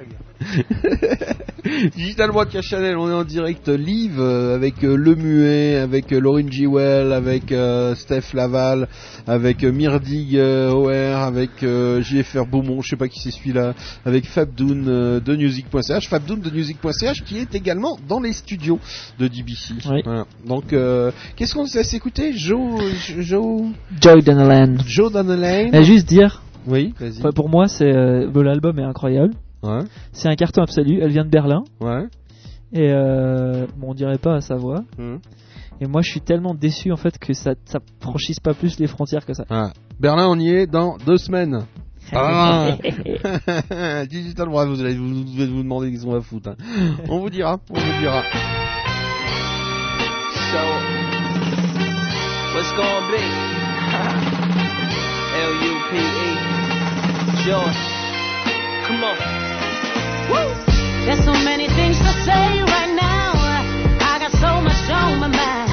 très très bien. [laughs] Digital Broadcast Channel, on est en direct live euh, avec euh, Le Muet, avec euh, Laurine Jewell, avec euh, Steph Laval, avec euh, Mirdig euh, OR, avec euh, JFR Beaumont, je sais pas qui c'est celui-là, avec Fabdoun euh, de Music.ch, Fabdoun de Music.ch qui est également dans les studios de DBC. Voilà. Donc, euh, qu'est-ce qu'on s'est écouté Joe, Joe, Joy Donnellan. Joe Donnellan. Et juste dire. Oui, vas-y. Pour moi, c'est euh, l'album est incroyable. Ouais. C'est un carton absolu. Elle vient de Berlin. Ouais. Et euh, bon, on dirait pas à sa voix. Mhm. Et moi, je suis tellement déçu en fait que ça, ça franchisse pas plus les frontières que ça. Ah. Berlin, on y est dans deux semaines. [laughs] Ah [laughs] Digital Bravo, vous allez vous, vous, allez vous demander qu'est-ce qu'on va foutre. hein. [laughs] On vous dira, on vous dira. So, what's gonna be? L-U-P-E. Joy. Come on. There's so many things to say right now. I got so much on my mind.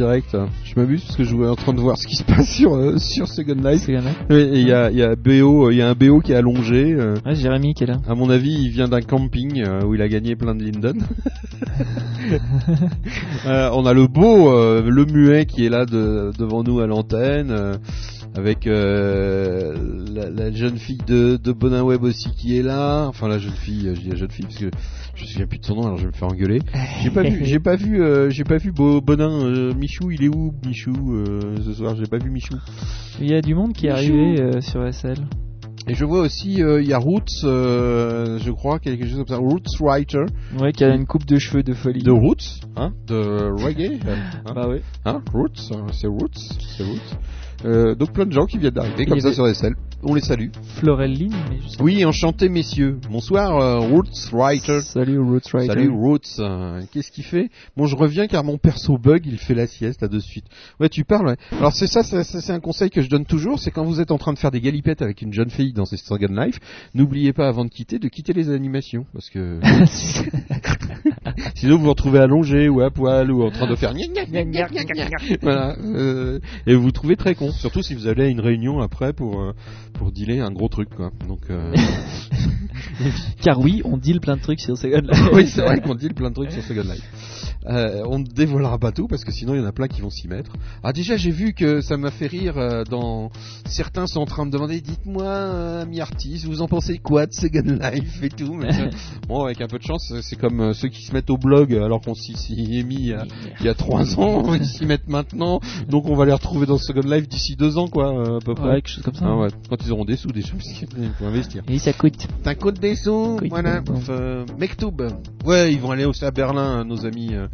Direct. Je m'amuse parce que je suis en train de voir ce qui se passe sur euh, sur Second Life. Oui, et il y a il y a BO, il y a un BO qui est allongé. euh. Ouais, Jérémy qui est là. À mon avis, il vient d'un camping euh, où il a gagné plein de Linden. [laughs] Euh, on a le beau, le muet qui est là de- devant nous à l'antenne, avec euh, la, la jeune fille de, de Bonin Web aussi qui est là. Enfin la jeune fille, je dis la jeune fille parce que je me souviens plus de son nom, alors je vais me faire engueuler. J'ai pas vu, [laughs] j'ai pas vu, euh, j'ai pas vu Bo- Bonin. euh, Michou, il est où Michou euh, ce soir J'ai pas vu Michou. Il y a du monde qui est Michou. arrivé euh, sur SL. Et je vois aussi, il y a Roots, je crois, quelque chose comme ça, Roots Writer. Ouais, qui a une coupe de cheveux de folie. De Roots, hein, de [laughs] reggae. Hein, Bah oui. Hein, Roots, hein, c'est Roots, c'est Roots. Euh, donc plein de gens qui viennent d'arriver comme ça sur SL. On les salue. Florelline, Oui, enchanté messieurs. Bonsoir euh, Roots Writer. Salut Roots Writer. Salut Roots. Euh, Qu'est-ce qu'il fait? Bon, je reviens car mon perso bug, il fait la sieste là de suite. Ouais, tu parles. Ouais. Alors c'est ça, c'est c'est un conseil que je donne toujours, c'est quand vous êtes en train de faire des galipettes avec une jeune fille dans ces Second Life, n'oubliez pas avant de quitter de quitter les animations parce que [laughs] [laughs] [laughs] sinon vous vous retrouvez allongé ou à poil ou en train de faire gna gna gna gna gna gna. [laughs] voilà euh, et vous vous trouvez très con surtout si vous allez à une réunion après pour euh, pour dealer un gros truc quoi donc euh... [laughs] Car oui, on deal plein de trucs sur Second Life. oui c'est vrai qu'on deal plein de trucs sur Second Life euh, on ne dévoilera pas tout parce que sinon il y en a plein qui vont s'y mettre ah déjà j'ai vu que ça m'a fait rire euh, dans certains sont en train de me demander dites-moi euh, ami artiste vous en pensez quoi de Second Life et tout mais, [laughs] bon avec un peu de chance c'est comme ceux qui se mettent au blog alors qu'on s'y est mis il y a- il y a trois ans ils s'y mettent maintenant donc on va les retrouver dans Second Life d'ici deux ans quoi à peu près Ouais, quelque chose comme ça. Ah ouais, quand ils auront des sous déjà parce qu'il faut investir Et ça coûte. ça coûte des sous, Coûte voilà. Enfin, Mektoub. Ouais, ils vont aller aussi à Berlin, nos amis. Euh,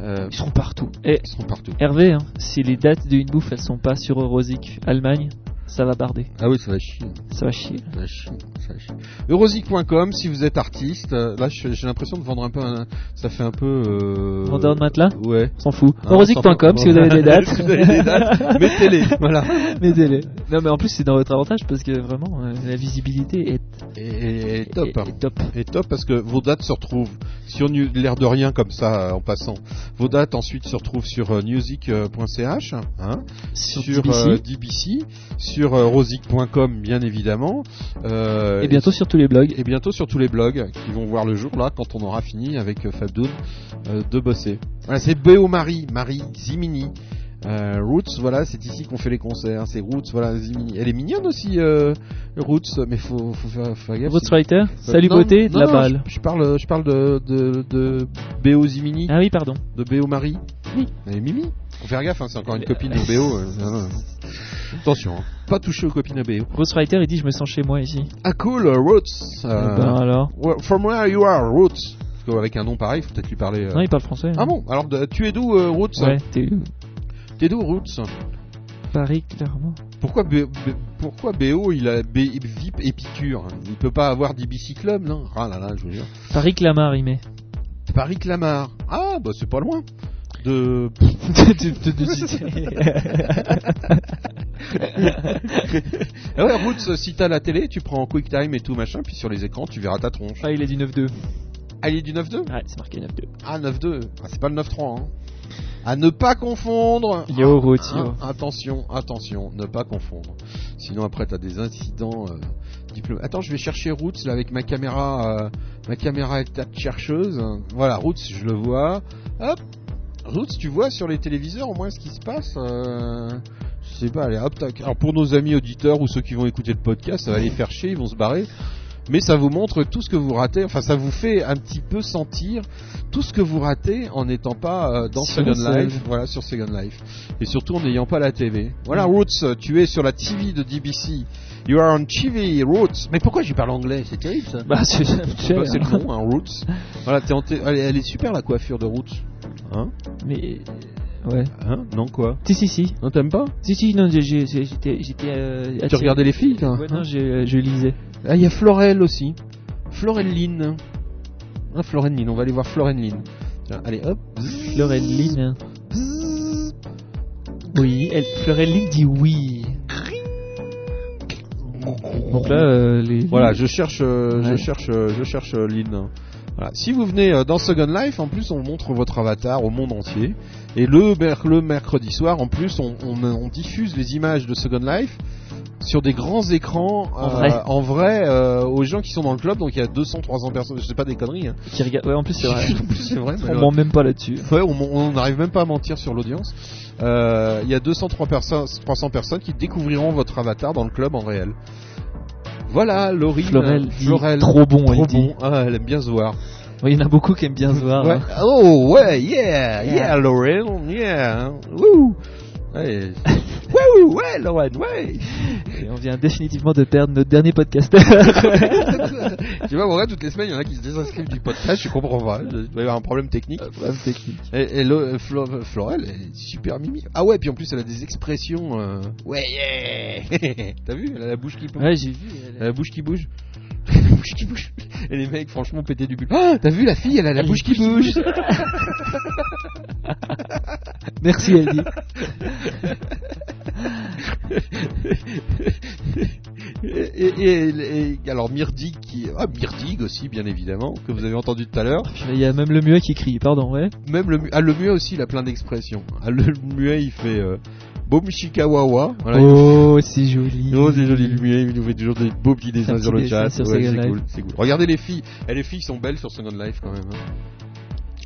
euh, Ils seront partout. Et ils seront partout. Hervé, hein, si les dates de une bouffe elles sont pas sur Eurosic Allemagne, ça va barder. Ah oui, ça va chier. Ça va chier. Ça va chier, chier. Eurosic.com, si vous êtes artiste, euh, là j'ai l'impression de vendre un peu, un- ça fait un peu. Euh... Vendeur de matelas Ouais. On s'en fout. Ah, Eurosic.com on [laughs] si vous avez des dates. si vous avez des dates, mettez-les, voilà. mettez-les. Non mais en plus c'est dans votre avantage parce que vraiment euh, la visibilité est Et, et top. Top. Et top parce que vos dates se retrouvent sur nu- l'air de rien comme ça euh, en passant. Vos dates ensuite se retrouvent sur music.ch, hein, Sur sur DBC. euh, DBC, sur euh, rosic.com bien évidemment. euh, et bientôt sur tous les blogs. et bientôt sur tous les blogs qui vont voir le jour là quand on aura fini avec euh, Fabdoun euh, de bosser. Voilà, c'est Béo Marie, Marie Zimini. Euh, Roots, voilà, c'est ici qu'on fait les concerts. C'est Roots, voilà, Zimini. Elle est mignonne aussi, euh, Roots, mais faut, faut faire, faut faire gaffe. Roots Writer, Euh, salut non, beauté, de non, la non, balle. Je, je parle, je parle de, de, de Béo Zimini. Ah oui, pardon. De Béo Marie. Oui. Et Mimi. Faut faire gaffe, hein, c'est encore une copine de euh, non, non. Attention, hein, pas toucher aux copines de. Roots Writer il dit je me sens chez moi ici. Ah cool, Roots. Eh ben alors? where- From where you are, Roots. qu'avec un nom pareil, faut peut-être lui parler. euh. Non, il parle français. Ah bon? Alors, de- tu es d'où, euh, Roots? Ouais, t'es T'es d'où, Roots? Paris, clairement. Pourquoi, B- B- pourquoi BO il a B- VIP Épicure? Il peut pas avoir d'IBC Club, non? Ah là là, je vous jure. Paris Clamart, il met. Paris Clamart. Ah, bah c'est pas loin. De. [laughs] de, de- ah ouais, Roots, si t'as la télé, tu prends QuickTime et tout machin, puis sur les écrans, tu verras ta tronche. Ah, il est du 9-2. Ah, il est du 9-2 Ouais, c'est marqué 9-2. Ah, 9-2. Ah, c'est pas le 9-3, hein. À ne pas confondre. Yo, Roots, Ah, yo. Attention, attention, ne pas confondre. Sinon après t'as des incidents euh, diplômés. Attends, je vais chercher Roots là avec ma caméra, euh, ma caméra état de chercheuse. Voilà, Roots, je le vois. Hop, Roots, tu vois sur les téléviseurs au moins ce qui se passe. euh, Je sais pas, allez, hop, tac. Alors pour nos amis auditeurs ou ceux qui vont écouter le podcast, ça va les faire chier, ils vont se barrer. Mais ça vous montre tout ce que vous ratez. Enfin, ça vous fait un petit peu sentir tout ce que vous ratez en n'étant pas euh, dans Sur Second. Life. Voilà, sur Second Life. Et surtout en n'ayant pas la TV. Voilà, Roots, tu es sur la TV de DBC. You are on TV, Roots. Mais pourquoi j'y parle anglais? C'est terrible ça. Bah, c'est [laughs] Bah, le [laughs] nom, hein, Roots. Voilà, en elle est super la coiffure de Roots. Hein Mais. Ouais. Hein Non, quoi Si, si, si. Non, t'aimes pas Si, si, non, j'étais. euh, Tu regardais les filles, toi Ouais, non, Hein je lisais. Ah, il y a Florel aussi. Floreline. Hein, Floreline, on va aller voir Floreline. Tiens, allez, hop. Floreline. Oui, elle, dit oui. Donc là, euh, les. Voilà, je cherche, euh, je cherche, euh, je cherche euh, Lynn. Voilà. Si vous venez euh, dans Second Life, en plus on montre votre avatar au monde entier. Et le, le mercredi soir, en plus, on, on- on diffuse les images de Second Life sur des grands écrans En euh, vrai. en vrai, euh, aux gens qui sont dans le club. Donc il y a 200, 300 personnes. Je sais pas des conneries. Hein. Qui regarde. Ouais, en plus, c'est vrai. [laughs] Vrai. On ment même pas là-dessus. Ouais, on n'arrive même pas à mentir sur l'audience. Euh, Il y a 203 personnes, 300 personnes qui découvriront votre avatar dans le club en réel. Voilà, Laurie. Florel dit trop bon, trop elle dit. bon. Ah, elle aime bien se voir. Oui, il y en a beaucoup qui aiment bien se voir. Ouais. hein. Oh ouais, yeah, yeah. Lauren, yeah. Woo. Ouais. [laughs] Woo, ouais, Lauren, ouais. Et on vient définitivement de perdre notre dernier podcast. [laughs] [laughs] tu vois, en vrai, toutes les semaines, il y en a qui se désinscrivent du podcast, je comprends pas. Il doit y avoir un problème technique. problème technique. Et, et Lo- euh, Flo- Florel, elle est super mimi. Ah ouais, puis en plus, elle a des expressions. euh, Ouais, yeah. [laughs] T'as vu? Elle a la bouche qui bouge. Ouais, j'ai vu. Elle a la bouche qui bouge. La bouche qui bouge. Et les mecs, franchement, pétaient du cul. Ah, t'as vu la fille Elle a la bouche qui bouge. [laughs] Merci, elle dit. et, et- alors Myrdig qui ah Myrdig aussi bien évidemment que vous avez entendu tout à l'heure Il y a même le muet qui crie, pardon, ouais. même le ah le muet aussi il a plein d'expressions ah, le muet il fait euh, Bom Shikawawa Voilà, oh, c'est joli. Oh, c'est joli il nous fait toujours des beaux petits dessins sur le chat. dessin sur Ouais, Second c'est cool, c'est cool. Regardez les filles. Eh, les filles sont belles sur Second Life quand même. Hein,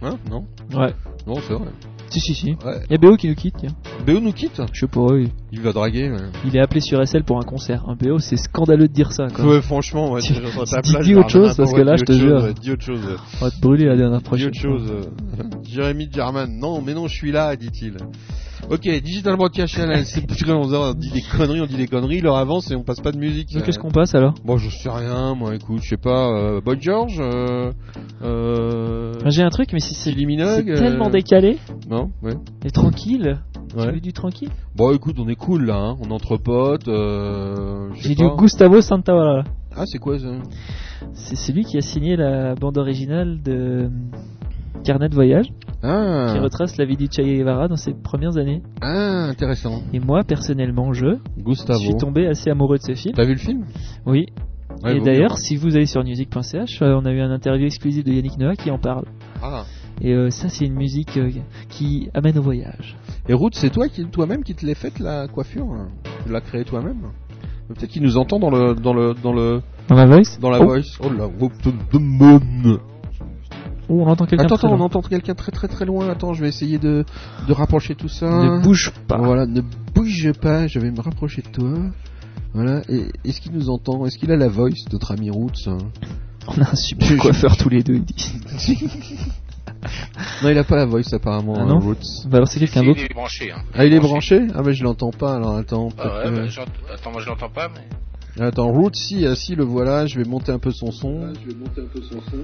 Hein Non? Ouais. Non, c'est vrai. Si, si, si. Ouais. Il y a BO qui nous quitte, tiens. BO nous quitte? Je sais pas, oui. Il va draguer. Ouais, Il est appelé sur SL pour un concert. Un BO, c'est scandaleux de dire ça, quoi. Ouais, franchement, ouais, Tu- sur dis- dis autre chose, parce que là, dis je te jure. Dis autre chose. On va te brûler la dernière Dis prochaine. autre chose. euh. [laughs] Jérémy German, non, mais non, je suis là, dit-il. Ok, Digital Broadcast Channel, c'est on dit des conneries, on dit des conneries, l'heure avance et on passe pas de musique. Donc, qu'est-ce qu'on passe alors? Bon, je sais rien, moi, écoute, je sais pas, euh, Boy George, euh, euh, J'ai un truc, mais si c'est Kylie Minogue, c'est tellement euh, décalé Non, ouais. et tranquille. Ouais. Tu veux du tranquille? Bon, écoute, on est cool là, hein, on est entre potes, euh, je sais J'ai du pas. Gustavo Santaolalla. Ah, c'est quoi ça? C'est celui qui a signé la bande originale de Carnet de voyage, Ah, qui retrace la vie du Che Guevara dans ses premières années. ah, intéressant. Et moi, personnellement, je Gustavo. suis tombé assez amoureux de ce film. T'as vu le film? Oui. Ouais, et d'ailleurs, si vous allez sur music.ch, euh, on a eu un interview exclusive de Yannick Noah qui en parle. Ah. Et euh, ça, c'est une musique euh, qui amène au voyage. Et Ruth, c'est toi qui, toi-même qui te l'as faite la coiffure? Hein Tu l'as créée toi-même? Peut-être qu'il nous entend dans le, dans le, dans le, Dans ma voice? dans la Oh. voice. Oh là, on entend quelqu'un Attends, très attends, on entend quelqu'un très très très loin. Attends, je vais essayer de, de rapprocher tout ça. Ne bouge pas. Voilà, ne bouge pas. Je vais me rapprocher de toi. Voilà. Et est-ce qu'il nous entend Est-ce qu'il a la voice, notre ami Roots hein? On a un super coiffeur tous les deux, il dit. Non, il a pas la voice apparemment. Ah hein, non Roots. Bah alors c'est quelqu'un Si, d'autre. il est branché, hein. Ah, il est branché? Ah, mais je l'entends pas. Alors attends. Ah ouais, que- bah, j'ent- attends, moi je l'entends pas, mais. Attends, Roots, si, ah, si, le voilà. Je vais monter un peu son son. Je vais monter un peu son son.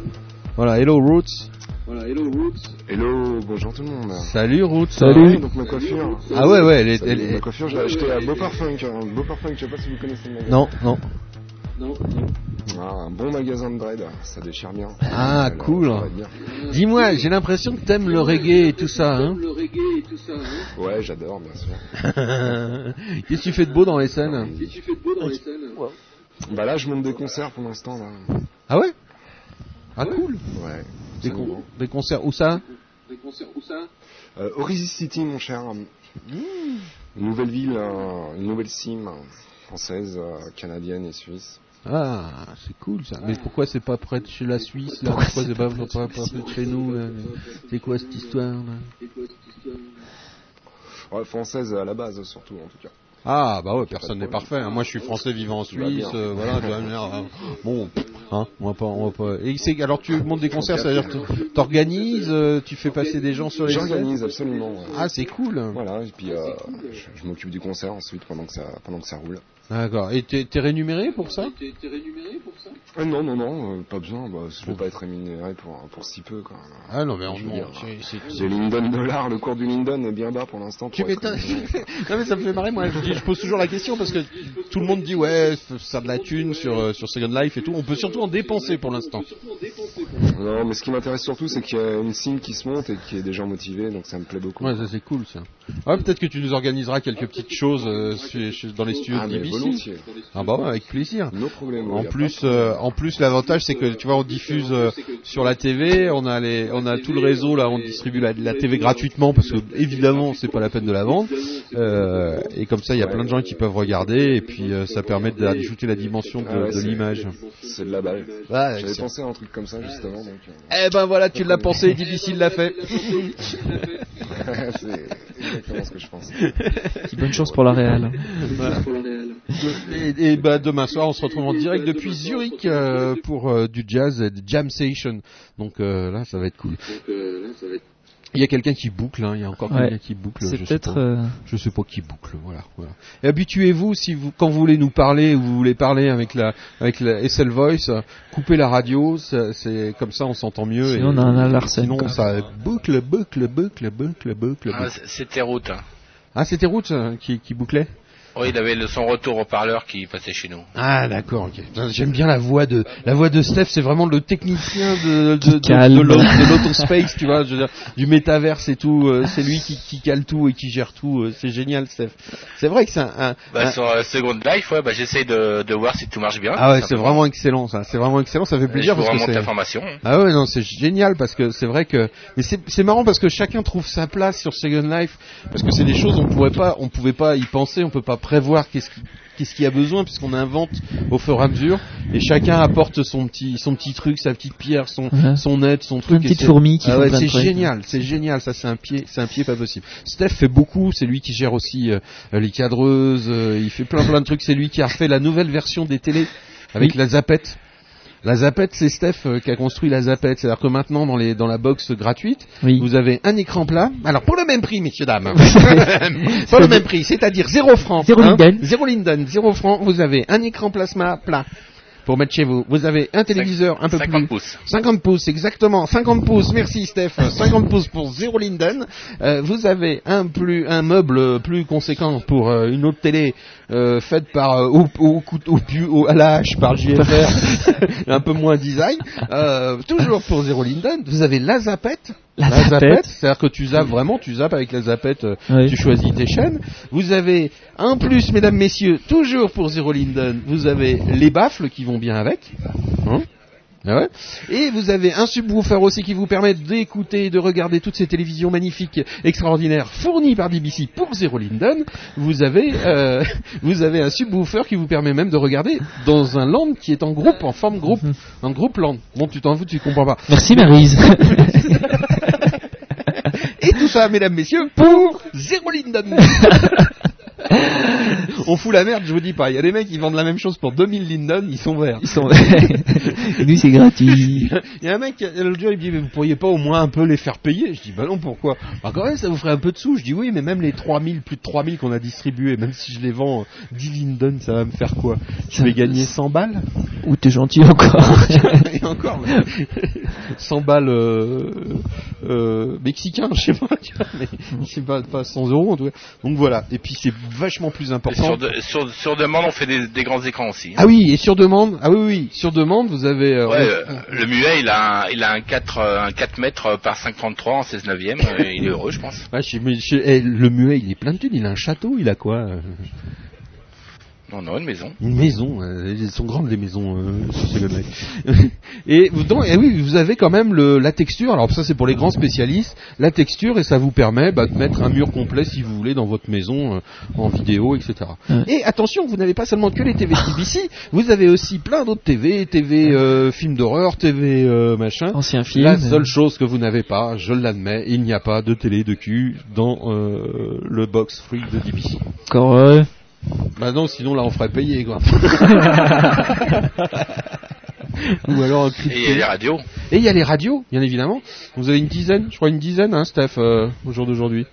Voilà, hello Roots. Voilà, hello Roots. Hello, bonjour tout le monde. Salut Roots. Ouais, donc ma coiffure. Ah ouais, ouais, elle est- Salut, elle Ma coiffure, je l'ai achetée à Beau Parfum. Beau Parfum, je sais pas si vous connaissez le magasin. Non, non. Non, Ah, un bon magasin de dread, ça déchire bien. Ah, Ça, cool. ça. Dis-moi, j'ai l'impression que t'aimes le reggae et tout ça, hein Ouais, j'adore, bien sûr. [laughs] Qu'est-ce que tu fais de beau dans les scènes Bah là, je monte des concerts pour l'instant. là. Ah ouais? Ah cool. Ouais. Des, con- concerts où ça? Des concerts où ça? Euh, City, mon cher. Une nouvelle ville, euh, une nouvelle cime française, euh, canadienne et suisse. Ah, c'est cool ça. Mais pourquoi c'est pas près de chez la Suisse là? Pourquoi c'est pas, pas, pas près de chez nous là? C'est quoi cette histoire là? Ouais, française à la base, surtout, en tout cas. Ah bah ouais, personne n'est parfait. hein. Moi je suis français vivant en Suisse, euh, voilà. de la manière, euh, bon, hein, on va pas, on va pas. Et c'est alors tu montes des concerts, c'est-à-dire que t'organises, euh, tu fais passer des gens sur les J'organise absolument. ouais. Ah c'est cool. Voilà, et puis euh, je, je m'occupe du concert ensuite pendant que ça, pendant que ça roule. D'accord. Et t'es t'es rémunéré pour ça? Euh, non, non, non, euh, pas besoin. Bah, je vais pas être rémunéré pour, pour si peu. Quoi. Ah non mais on c'est- Le Linden dollar, le cours du Linden est bien bas pour l'instant. Tu pour être m'étonnes. rémunéré. [laughs] non mais ça me fait marrer moi. Je, dis- je pose toujours la question parce que tout le monde dit ouais, faire de la thune sur euh, sur Second Life et tout. On peut surtout en dépenser pour l'instant. Non, mais ce qui m'intéresse surtout, c'est qu'il y a une scene qui se monte et qu'il y ait des gens motivés, donc ça me plaît beaucoup. Ouais, ça c'est cool ça. Ouais, peut-être que tu nous organiseras quelques petites choses euh, dans les studios Ah, de BBC. Volontiers. Ah bah ouais, avec plaisir. No problème, En plus, euh, en plus, l'avantage c'est que tu vois, on diffuse euh, sur la TV, on a les, on a tout le réseau là, on distribue la, la TV gratuitement parce que évidemment c'est pas la peine de la vendre. Euh, et comme ça, il y a plein de gens qui peuvent regarder et puis euh, ça permet d'ajouter la dimension de, Ah ouais, de c'est- l'image. C'est de la balle. Ouais, J'avais pensé à un truc comme ça juste avant, donc. euh, Eh ben voilà, tu l'as pensé, difficile l'a fait. [laughs] c'est exactement ce que je pense. Bonne chance pour la Real. Voilà. Et, et bah demain soir, on se retrouve en direct depuis Zurich euh, pour euh, du jazz, et du jam station. Donc euh, là, ça va être cool. Il y a quelqu'un qui boucle, hein, il y a encore Ouais. quelqu'un qui boucle. C'est je sais peut-être, pas. euh, Je sais pas qui boucle, voilà. voilà. Et habituez-vous, si vous, quand vous voulez nous parler ou vous voulez parler avec la, avec la SL Voice, coupez la radio, c'est comme ça on s'entend mieux. Sinon, et, on a un Larsen, Sinon quoi. ça boucle, boucle, boucle, boucle, boucle. Ah, C'était route. hein. Ah, c'était Route qui, qui bouclait? Oui, il avait le- son retour au parleur qui passait chez nous. Ah d'accord, ok. J'aime bien la voix de la voix de Steph, c'est vraiment le technicien de de, de, l'autospace, tu vois, je veux dire, du métaverse et tout. euh, c'est lui qui, qui cale tout et qui gère tout. euh, c'est génial, Steph. C'est vrai que c'est un, un- Bah, un- sur euh, Second Life, ouais, bah, j'essaie de, de voir si tout marche bien. ah ouais, c'est vraiment excellent ça. C'est vraiment excellent, ça fait plaisir je parce que c'est. l'information. Ah ouais, non, c'est génial parce que c'est vrai que mais c'est c'est marrant parce que chacun trouve sa place sur Second Life parce que c'est des choses on pourrait pas on pouvait pas y penser, on peut pas prévoir qu'est-ce qui qu'est-ce qu'il y a besoin puisqu'on invente au fur et à mesure et chacun apporte son petit son petit truc, sa petite pierre, son Ouais. son aide, son truc. petites c'est- fourmis qui ah ouais, c'est génial, c'est génial, ça c'est un pied, c'est un pied pas possible. Steph fait beaucoup, c'est lui qui gère aussi euh, les cadreuses, euh, il fait plein plein de trucs, c'est lui qui a refait la nouvelle version des télés avec Oui. la zapette. La zapette, c'est Steph euh, qui a construit la zapette. C'est-à-dire que maintenant, dans, les, dans la box gratuite, Oui. vous avez un écran plat. Alors, pour le même prix, messieurs, dames. [laughs] pour le même prix, c'est-à-dire 0 francs. Zéro hein, Linden. Zéro Linden, 0 francs. Vous avez un écran plasma plat pour mettre chez vous. Vous avez un téléviseur un peu 50 plus... pouces. 50 pouces, exactement. 50 pouces, merci Steph. [laughs] 50 pouces pour 0 Linden. Euh, vous avez un plus un meuble plus conséquent pour euh, une autre télé euh, faite par euh, au, au, au, pu- au- à la hache par JFR, [laughs] [laughs] un peu moins design. Euh, toujours pour 0 Linden. Vous avez la zapette. La zapette. c'est-à-dire que tu zappes vraiment, tu zappes avec la zapette, euh, Oui. tu choisis tes chaînes. Vous avez un plus, mesdames, messieurs, toujours pour 0 Linden, vous avez les baffles qui vont bien avec. Hein ah ouais. Et vous avez un subwoofer aussi qui vous permet d'écouter et de regarder toutes ces télévisions magnifiques, extraordinaires, fournies par BBC pour Zero Linden. Vous avez, euh, [laughs] vous avez un subwoofer qui vous permet même de regarder dans un land qui est en groupe, en forme groupe, en groupe land. Bon, tu t'en fous, tu comprends pas. Merci Maryse. [laughs] Et tout ça, mesdames, messieurs, pour Zero Linden. [laughs] on fout la merde, je vous dis pas. Il y a des mecs qui vendent la même chose pour 2000 Linden, ils sont verts. Ils sont [laughs] Et lui, c'est gratuit. Il y a un mec, l'autre jour, il me dit, mais vous pourriez pas au moins un peu les faire payer? Je dis, bah non, pourquoi? Bah quand même, ça vous ferait un peu de sous. Je dis, oui, mais même les 3000, plus de 3000 qu'on a distribués, même si je les vends euh, 10 Linden, ça va me faire quoi? Je vais gagner 100 balles? Ou t'es gentil encore. [laughs] Et encore, mais [laughs] 100 balles euh, euh, mexicains, je sais pas, tu vois, mais c'est pas, pas 100 euros en tout cas. Donc voilà, et puis c'est vachement plus important. Sur, de- sur, sur demande, on fait des, des grands écrans aussi. Ah oui, et sur demande, ah oui, oui, sur demande, vous avez... euh, Ouais, euh, le muet, il a un, il a un 4, euh, un 4 mètres par 5,33 en 16 neuvième. il est heureux, je pense. Ouais, je sais, mais je- eh, le muet, il est plein de thunes, il a un château, il a quoi Non, non, une maison. Une maison, euh, elles sont grandes les maisons euh, Second Life. [laughs] et vous, donc, eh oui, vous avez quand même le, la texture, alors ça c'est pour les grands spécialistes, la texture et ça vous permet bah, de mettre un mur complet si vous voulez dans votre maison euh, en vidéo, etc. Et attention, vous n'avez pas seulement que les TV BBC, vous avez aussi plein d'autres TV, TV euh, films d'horreur, TV euh, machin. Ancien film. La seule chose que vous n'avez pas, je l'admets, il n'y a pas de télé de cul dans euh, le box free de DBC. Encore. Bah non, sinon là on ferait payer quoi. [laughs] Ou alors. Et il y a les radios. Et il y a les radios, bien évidemment. Vous avez une dizaine, je crois une dizaine, hein, Steph, euh, au jour d'aujourd'hui.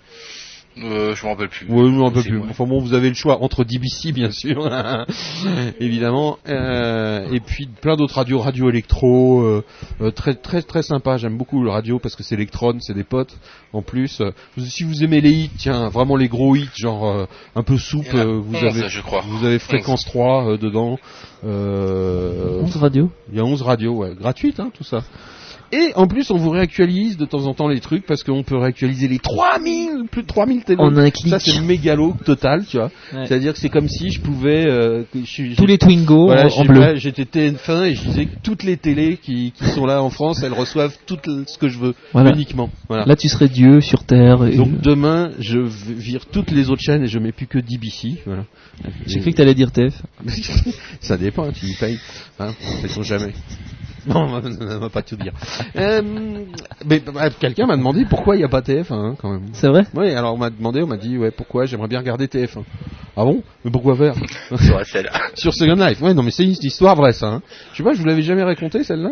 Euh, je m'en rappelle plus. Oui, un peu plus. Enfin bon, vous avez le choix entre DBC, bien sûr, [laughs] évidemment, euh, et puis plein d'autres radios, radio électro, euh, euh, très très très sympa. J'aime beaucoup le radio parce que c'est électron, c'est des potes. En plus, Euh, si vous aimez les hits, tiens, vraiment les gros hits, genre euh, un peu soupe, euh, vous 11, avez, je crois. vous avez fréquence 3 euh, dedans. Euh, 11 radios Il y a 11 radios, ouais, gratuites, hein, tout ça. Et en plus, on vous réactualise de temps en temps les trucs parce qu'on peut réactualiser les 3000, plus de 3000 télé. En un clic. Ça, c'est le mégalo total, tu vois. Ouais. C'est-à-dire que c'est comme si je pouvais. euh, je Tous les Twingo Voilà, en- bleu. J'étais TF1 et je disais que toutes les télés qui, qui sont là en France, elles reçoivent tout ce que je veux, Voilà. uniquement. Voilà. Là, tu serais Dieu sur Terre. Et... Donc demain, je vire toutes les autres chaînes et je mets plus que DBC. Voilà. J'ai cru que t'allais dire TF. [laughs] Ça dépend, tu y payes. Hein, sait-on jamais. [laughs] Non, on va- on va pas tout dire. Euh, mais bah, quelqu'un m'a demandé pourquoi il n'y a pas TF1 hein, quand même. C'est vrai? Oui, alors on m'a demandé, on m'a dit ouais pourquoi j'aimerais bien regarder TF1. Ah bon? Mais pourquoi faire? [laughs] Sur Second Life. Ouais, non mais c'est une histoire vraie ça. Hein. Je sais pas, je vous l'avais jamais raconté celle-là?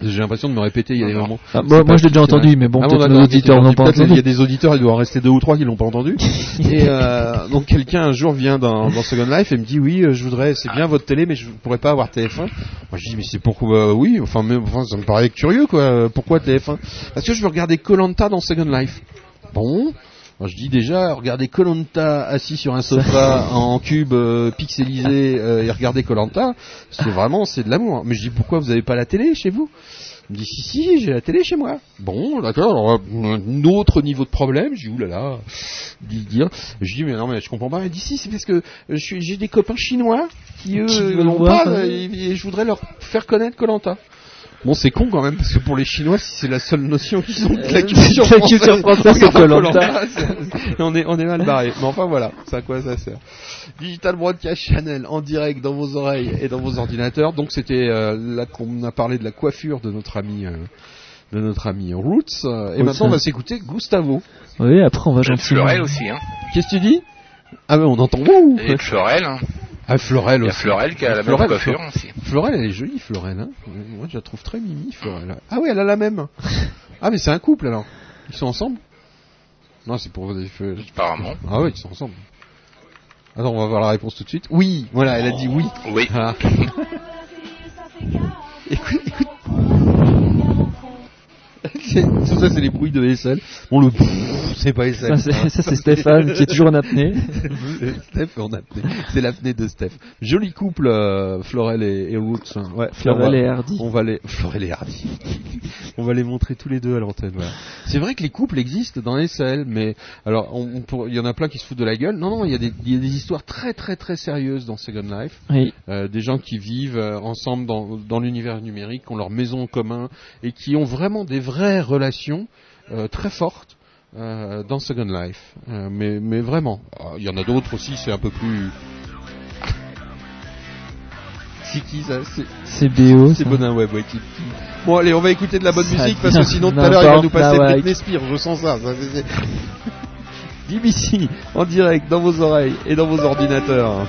J'ai l'impression de me répéter, il y a des moments. Ah, moi- je l'ai déjà entendu, vrai. mais bon, Ah peut-être nos auditeurs n'ont pas entendu. Il y a des auditeurs, il doit en rester deux ou trois qui l'ont pas entendu. [laughs] et euh, donc quelqu'un un jour vient dans, dans Second Life et me dit oui, euh, je voudrais, c'est bien votre télé, mais je pourrais pas avoir TF1. Moi je dis mais c'est pourquoi bah, oui, enfin, mais, enfin ça me paraît curieux quoi. Pourquoi TF1 Parce que je veux regarder Colanta dans Second Life. Bon. Je dis déjà, regardez Colanta assis sur un sofa [laughs] en cube euh, pixelisé euh, et regardez Colanta, c'est [laughs] vraiment c'est de l'amour. Mais je dis pourquoi vous avez pas la télé chez vous? Il me dit si si j'ai la télé chez moi. Bon d'accord, alors un autre niveau de problème. Je dis oulala, dire. Je dis mais non mais je comprends pas. Il dit si c'est parce que j'ai des copains chinois qui eux n'ont pas euh, et, et je voudrais leur faire connaître Colanta. Bon, c'est con quand même, parce que pour les Chinois, si c'est la seule notion qu'ils ont de la Euh, culture la culture française, c'est c'est- on est, on est mal barré. Mais enfin voilà, c'est à quoi ça sert. Digital Broadcast Channel en direct dans vos oreilles et dans vos ordinateurs. Donc c'était euh, là qu'on a parlé de la coiffure de notre ami, euh, de notre ami Roots. Euh, Et Roots, maintenant on va hein. s'écouter Gustavo. Oui, après, on va gentiment. Fleurel aussi, hein. Qu'est-ce que tu dis? Ah mais on entend wouh Et Fleurel, hein. Ah Florel Il y a aussi. Fleurel qui a la même Florel, coiffure aussi. Florel, elle est jolie, Florel. Hein Moi, je la trouve très mimi, Florel. Ah oui, elle a la même. [laughs] Ah, mais c'est un couple alors. Ils sont ensemble Non, c'est pour des feux. Apparemment. Ah oui, ils sont ensemble. Attends, on va voir la réponse tout de suite. Oui, voilà, elle a dit oui. Oui. Ah. [laughs] [laughs] écoute, écoute. [laughs] Tout ça, c'est les bruits de SL. Bon, le c'est pas. Ça, c'est- [laughs] ça, c'est Stéphane qui est toujours en apnée. [laughs] Steph en apnée. C'est l'apnée de Steph. Joli couple, euh, Florel et, hein. Ouais, Florel et Hardy. On va les, Florel et Hardy. on va les montrer tous les deux à l'antenne. Voilà. C'est vrai que les couples existent dans SL, mais alors, il y en a plein qui se foutent de la gueule. Non, non, il y a des, il y a des histoires très, très, très sérieuses dans Second Life. Oui. Euh, des gens qui vivent euh, ensemble dans, dans l'univers numérique, qui ont leur maison en commun et qui ont vraiment des vraies relations euh, très fortes euh, dans Second Life. Euh, mais, mais vraiment, il y en a d'autres aussi, c'est un peu plus. C'est qui ça C'est BO. c'est. Bonin Web, ouais, qui- qui- Bon, allez, on va écouter de la bonne Ça musique parce que sinon tout à l'heure il va nous passer Britney Spears, je sens ça. ça, c'est- c'est- [laughs] DBC en direct dans vos oreilles et dans vos ordinateurs.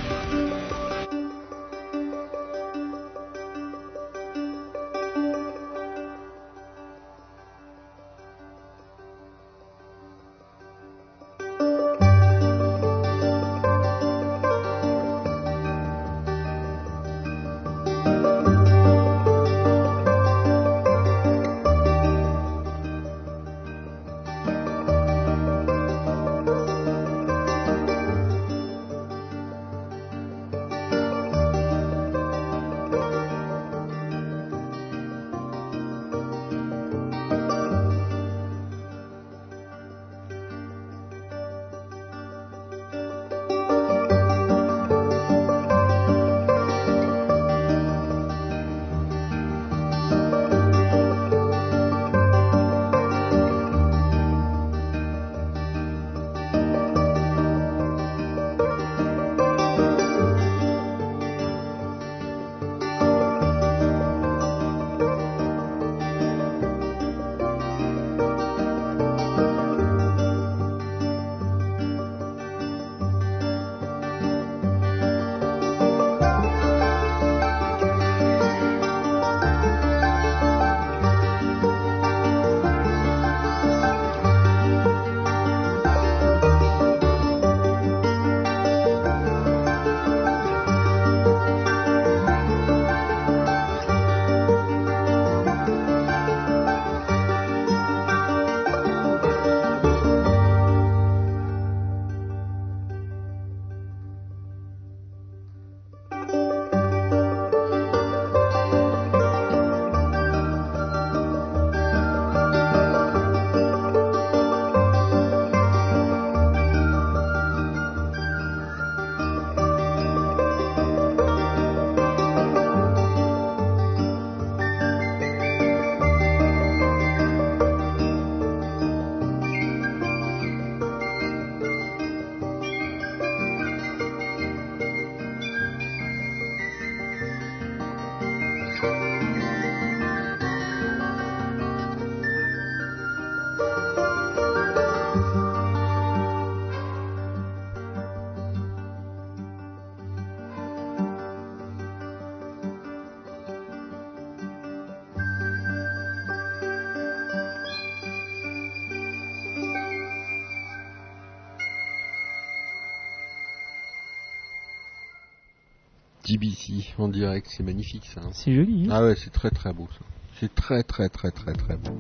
DBC en direct, c'est magnifique ça. hein. C'est joli. hein. Ah ouais, c'est très très beau ça. C'est très très très très très beau.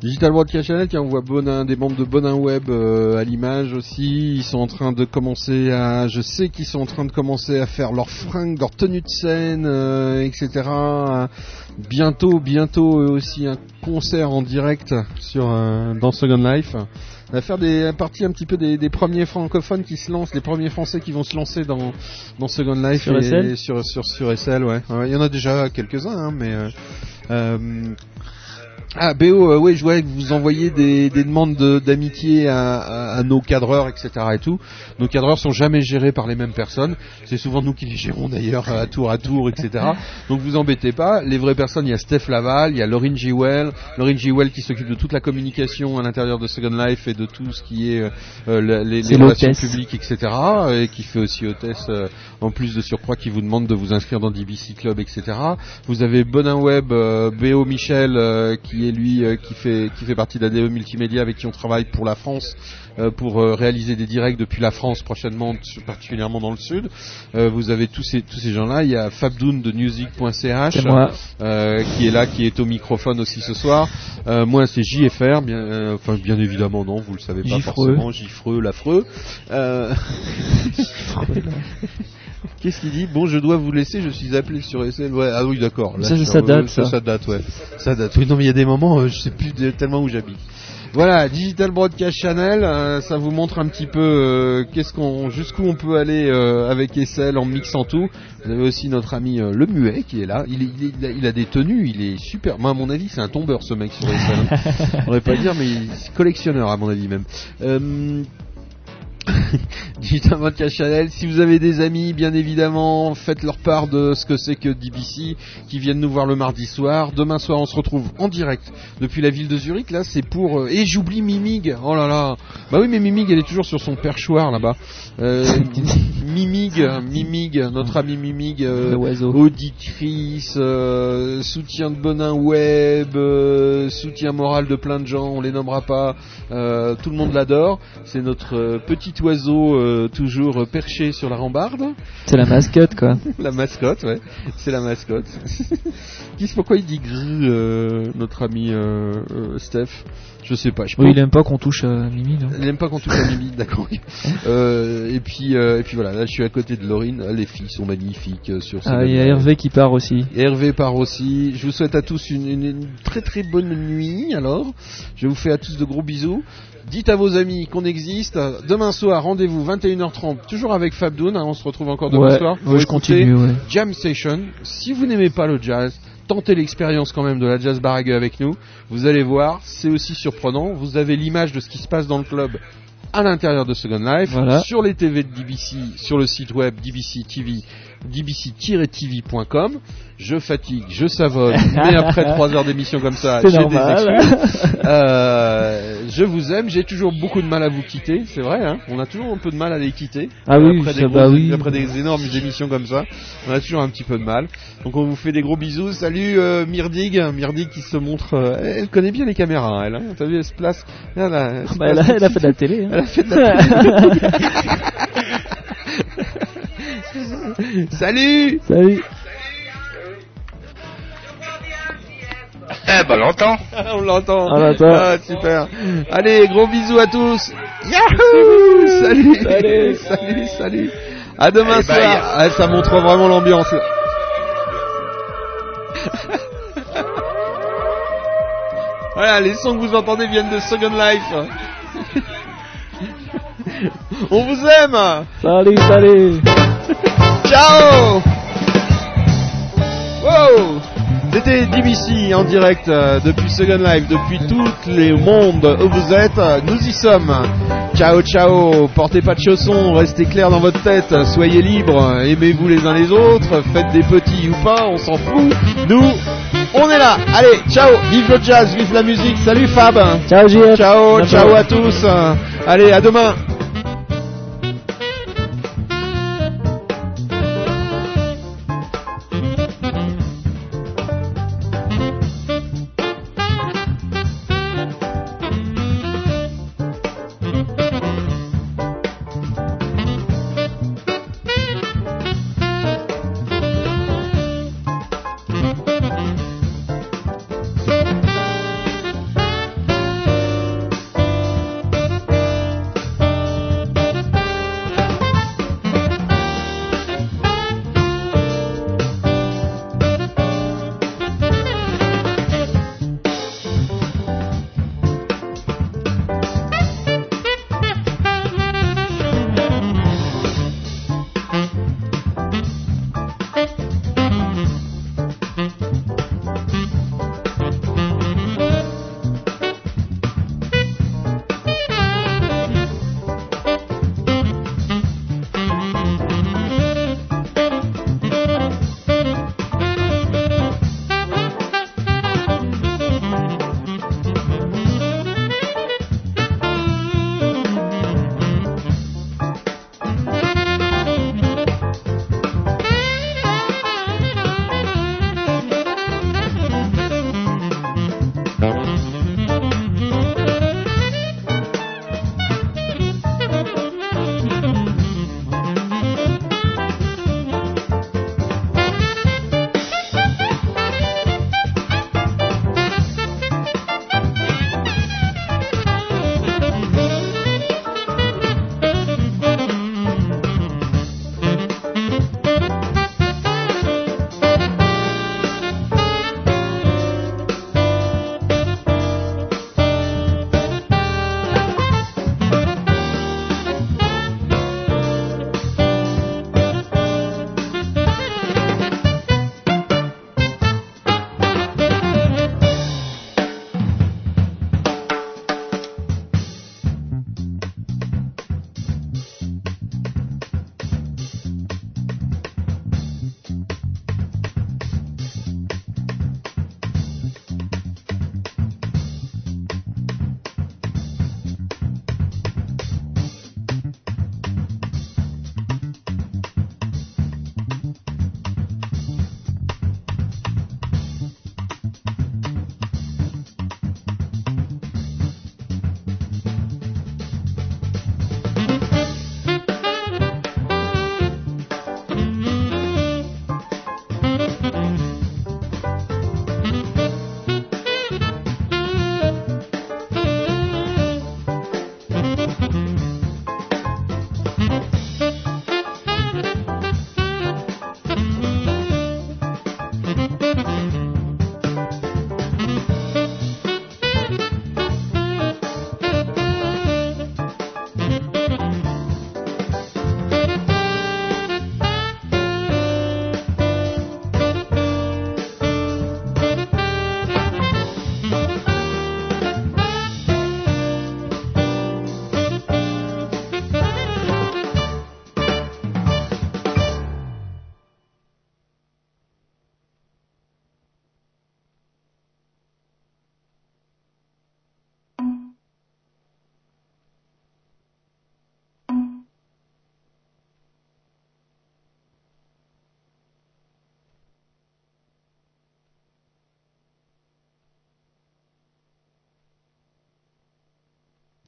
Digital Broadcast Channel, tiens, on voit Bonin, des membres de Bonin Web euh, à l'image aussi. Ils sont en train de commencer à, je sais qu'ils sont en train de commencer à faire leurs fringues, leurs tenues de scène, euh, etc. Bientôt, bientôt eux aussi un concert en direct sur euh, dans Second Life. On va faire des parties un petit peu des, des premiers francophones qui se lancent, les premiers français qui vont se lancer dans dans Second Life Sur et- SL? et sur sur sur SL, ouais. Il y en a déjà quelques uns, hein, mais euh, euh, ah, BO, euh, oui, je voyais que vous envoyez des, des demandes de- d'amitié à, à- à nos cadreurs, etc. et tout. Nos cadreurs sont jamais gérés par les mêmes personnes. C'est souvent nous qui les gérons d'ailleurs à tour à tour, etc. Donc vous embêtez pas. Les vraies personnes, il y a Steph Laval, il y a Laurine Giwell. Laurine Giwell qui s'occupe de toute la communication à l'intérieur de Second Life et de tout ce qui est euh, euh, la- les, les relations publiques, etc. Et qui fait aussi hôtesse, euh, en plus de surcroît, qui vous demande de vous inscrire dans DBC Club, etc. Vous avez Bonin Web, euh, BO Michel, euh, qui est lui, euh, qui fait qui fait partie de la DE Multimédia avec qui on travaille pour la France, euh, pour euh, réaliser des directs depuis la France prochainement, particulièrement dans le sud. Vous avez tous ces tous ces gens-là. Il y a Fabdoun de Music.ch, qui est là, qui est au microphone aussi ce soir. Moi, c'est JFR, bien, enfin bien évidemment non, vous le savez pas Gifreux. forcément, Gifreux, l'affreux. Euh... [laughs] Qu'est-ce qu'il dit Bon, je dois vous laisser, je suis appelé sur SL. Ouais, ah oui, d'accord. Ça, date, ça. ça date, ouais. Ça date. Oui, non, mais il y a des moments, euh, je sais plus tellement où j'habite. Voilà, Digital Broadcast Channel, euh, ça vous montre un petit peu euh, qu'est-ce qu'on, jusqu'où on peut aller euh, avec SL en mixant tout. Vous avez aussi notre ami le muet qui est là. Il, a, il a des tenues, il est super. Moi, à mon avis, c'est un tombeur ce mec sur SL. hein. [laughs] On pourrait pas dire, mais il est collectionneur à mon avis même. [laughs] À Vodka Chanel. Si vous avez des amis, bien évidemment, faites leur part de ce que c'est que DBC, qui viennent nous voir le mardi soir. Demain soir, on se retrouve en direct depuis la ville de Zurich. Là, c'est pour. euh, Et j'oublie Mimig. Oh là là. Bah oui, mais Mimig, elle est toujours sur son perchoir là-bas. Euh, [laughs] Mimig, Mimig, notre ami Mimig, euh, auditrice, euh, soutien de Bonin Web, euh, soutien moral de plein de gens, on les nommera pas, tout le monde l'adore. C'est notre euh, petit oiseau euh, toujours perché sur la rambarde. C'est la mascotte, quoi. [laughs] la mascotte, ouais. C'est la mascotte. [laughs] Pourquoi il dit gru, euh, notre ami euh, Steph? Je sais pas. Je Oui, il aime pas qu'on touche à Mimi, non? Il aime pas [laughs] qu'on touche à Mimi, d'accord. Euh, et puis euh, et puis voilà, là je suis à côté de Laurine. Les filles sont magnifiques euh, sur ce. Ah, il y a Hervé qui part aussi. Et Hervé part aussi. Je vous souhaite à tous une, une- une très très bonne nuit. Alors, je vous fais à tous de gros bisous. Dites à vos amis qu'on existe. Demain soir, rendez-vous 21h30, toujours avec Fabdoun. hein, on se retrouve encore demain Ouais, soir. ouais, je continue, ouais. Jam Session. Si vous n'aimez pas le jazz, tentez l'expérience quand même de la jazz barague avec nous. Vous allez voir, c'est aussi surprenant. Vous avez l'image de ce qui se passe dans le club à l'intérieur de Second Life, Voilà. sur les TV de DBC, sur le site web DBC TV, dbc-tv.com. Je fatigue, je savonne, [laughs] mais après trois heures d'émission comme ça, j'ai des excuses. [laughs] Euh, je vous aime, j'ai toujours beaucoup de mal à vous quitter, c'est vrai, hein on a toujours un peu de mal à les quitter. Ah oui, après, des grosses- oui. après des énormes émissions comme ça, on a toujours un petit peu de mal. Donc on vous fait des gros bisous. Salut euh, Myrdig, Myrdig qui se montre, euh, elle, connaît bien les caméras, elle. Hein T'as vu, elle se place. Elle a, elle se Bah, elle, a, elle a fait de la télé. hein. Elle a fait de la télé. [laughs] [laughs] Salut Salut Eh ben, l'entend. On l'entend. [laughs] On l'entend. Ah, super. Allez, gros bisous à tous. Yahoo Salut Salut. Salut, [laughs] salut. À demain Allez, soir. Ah, ça montre vraiment l'ambiance. là. Voilà, les sons que vous entendez viennent de Second Life. On vous aime Salut, salut [laughs] Ciao Wow C'était DBC en direct euh, depuis Second Life, depuis tous les mondes où vous êtes. Nous y sommes. Ciao, ciao. Portez pas de chaussons, restez clairs dans votre tête, soyez libres, aimez-vous les uns les autres, faites des petits ou pas, on s'en fout. Nous, on est là. Allez, ciao. Vive le jazz, vive la musique. Salut Fab. Ciao, JF. Ciao, ciao à tous. Allez, à demain.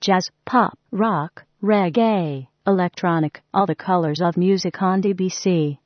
jazz, pop, rock, reggae, electronic, all the colors of music on DBC.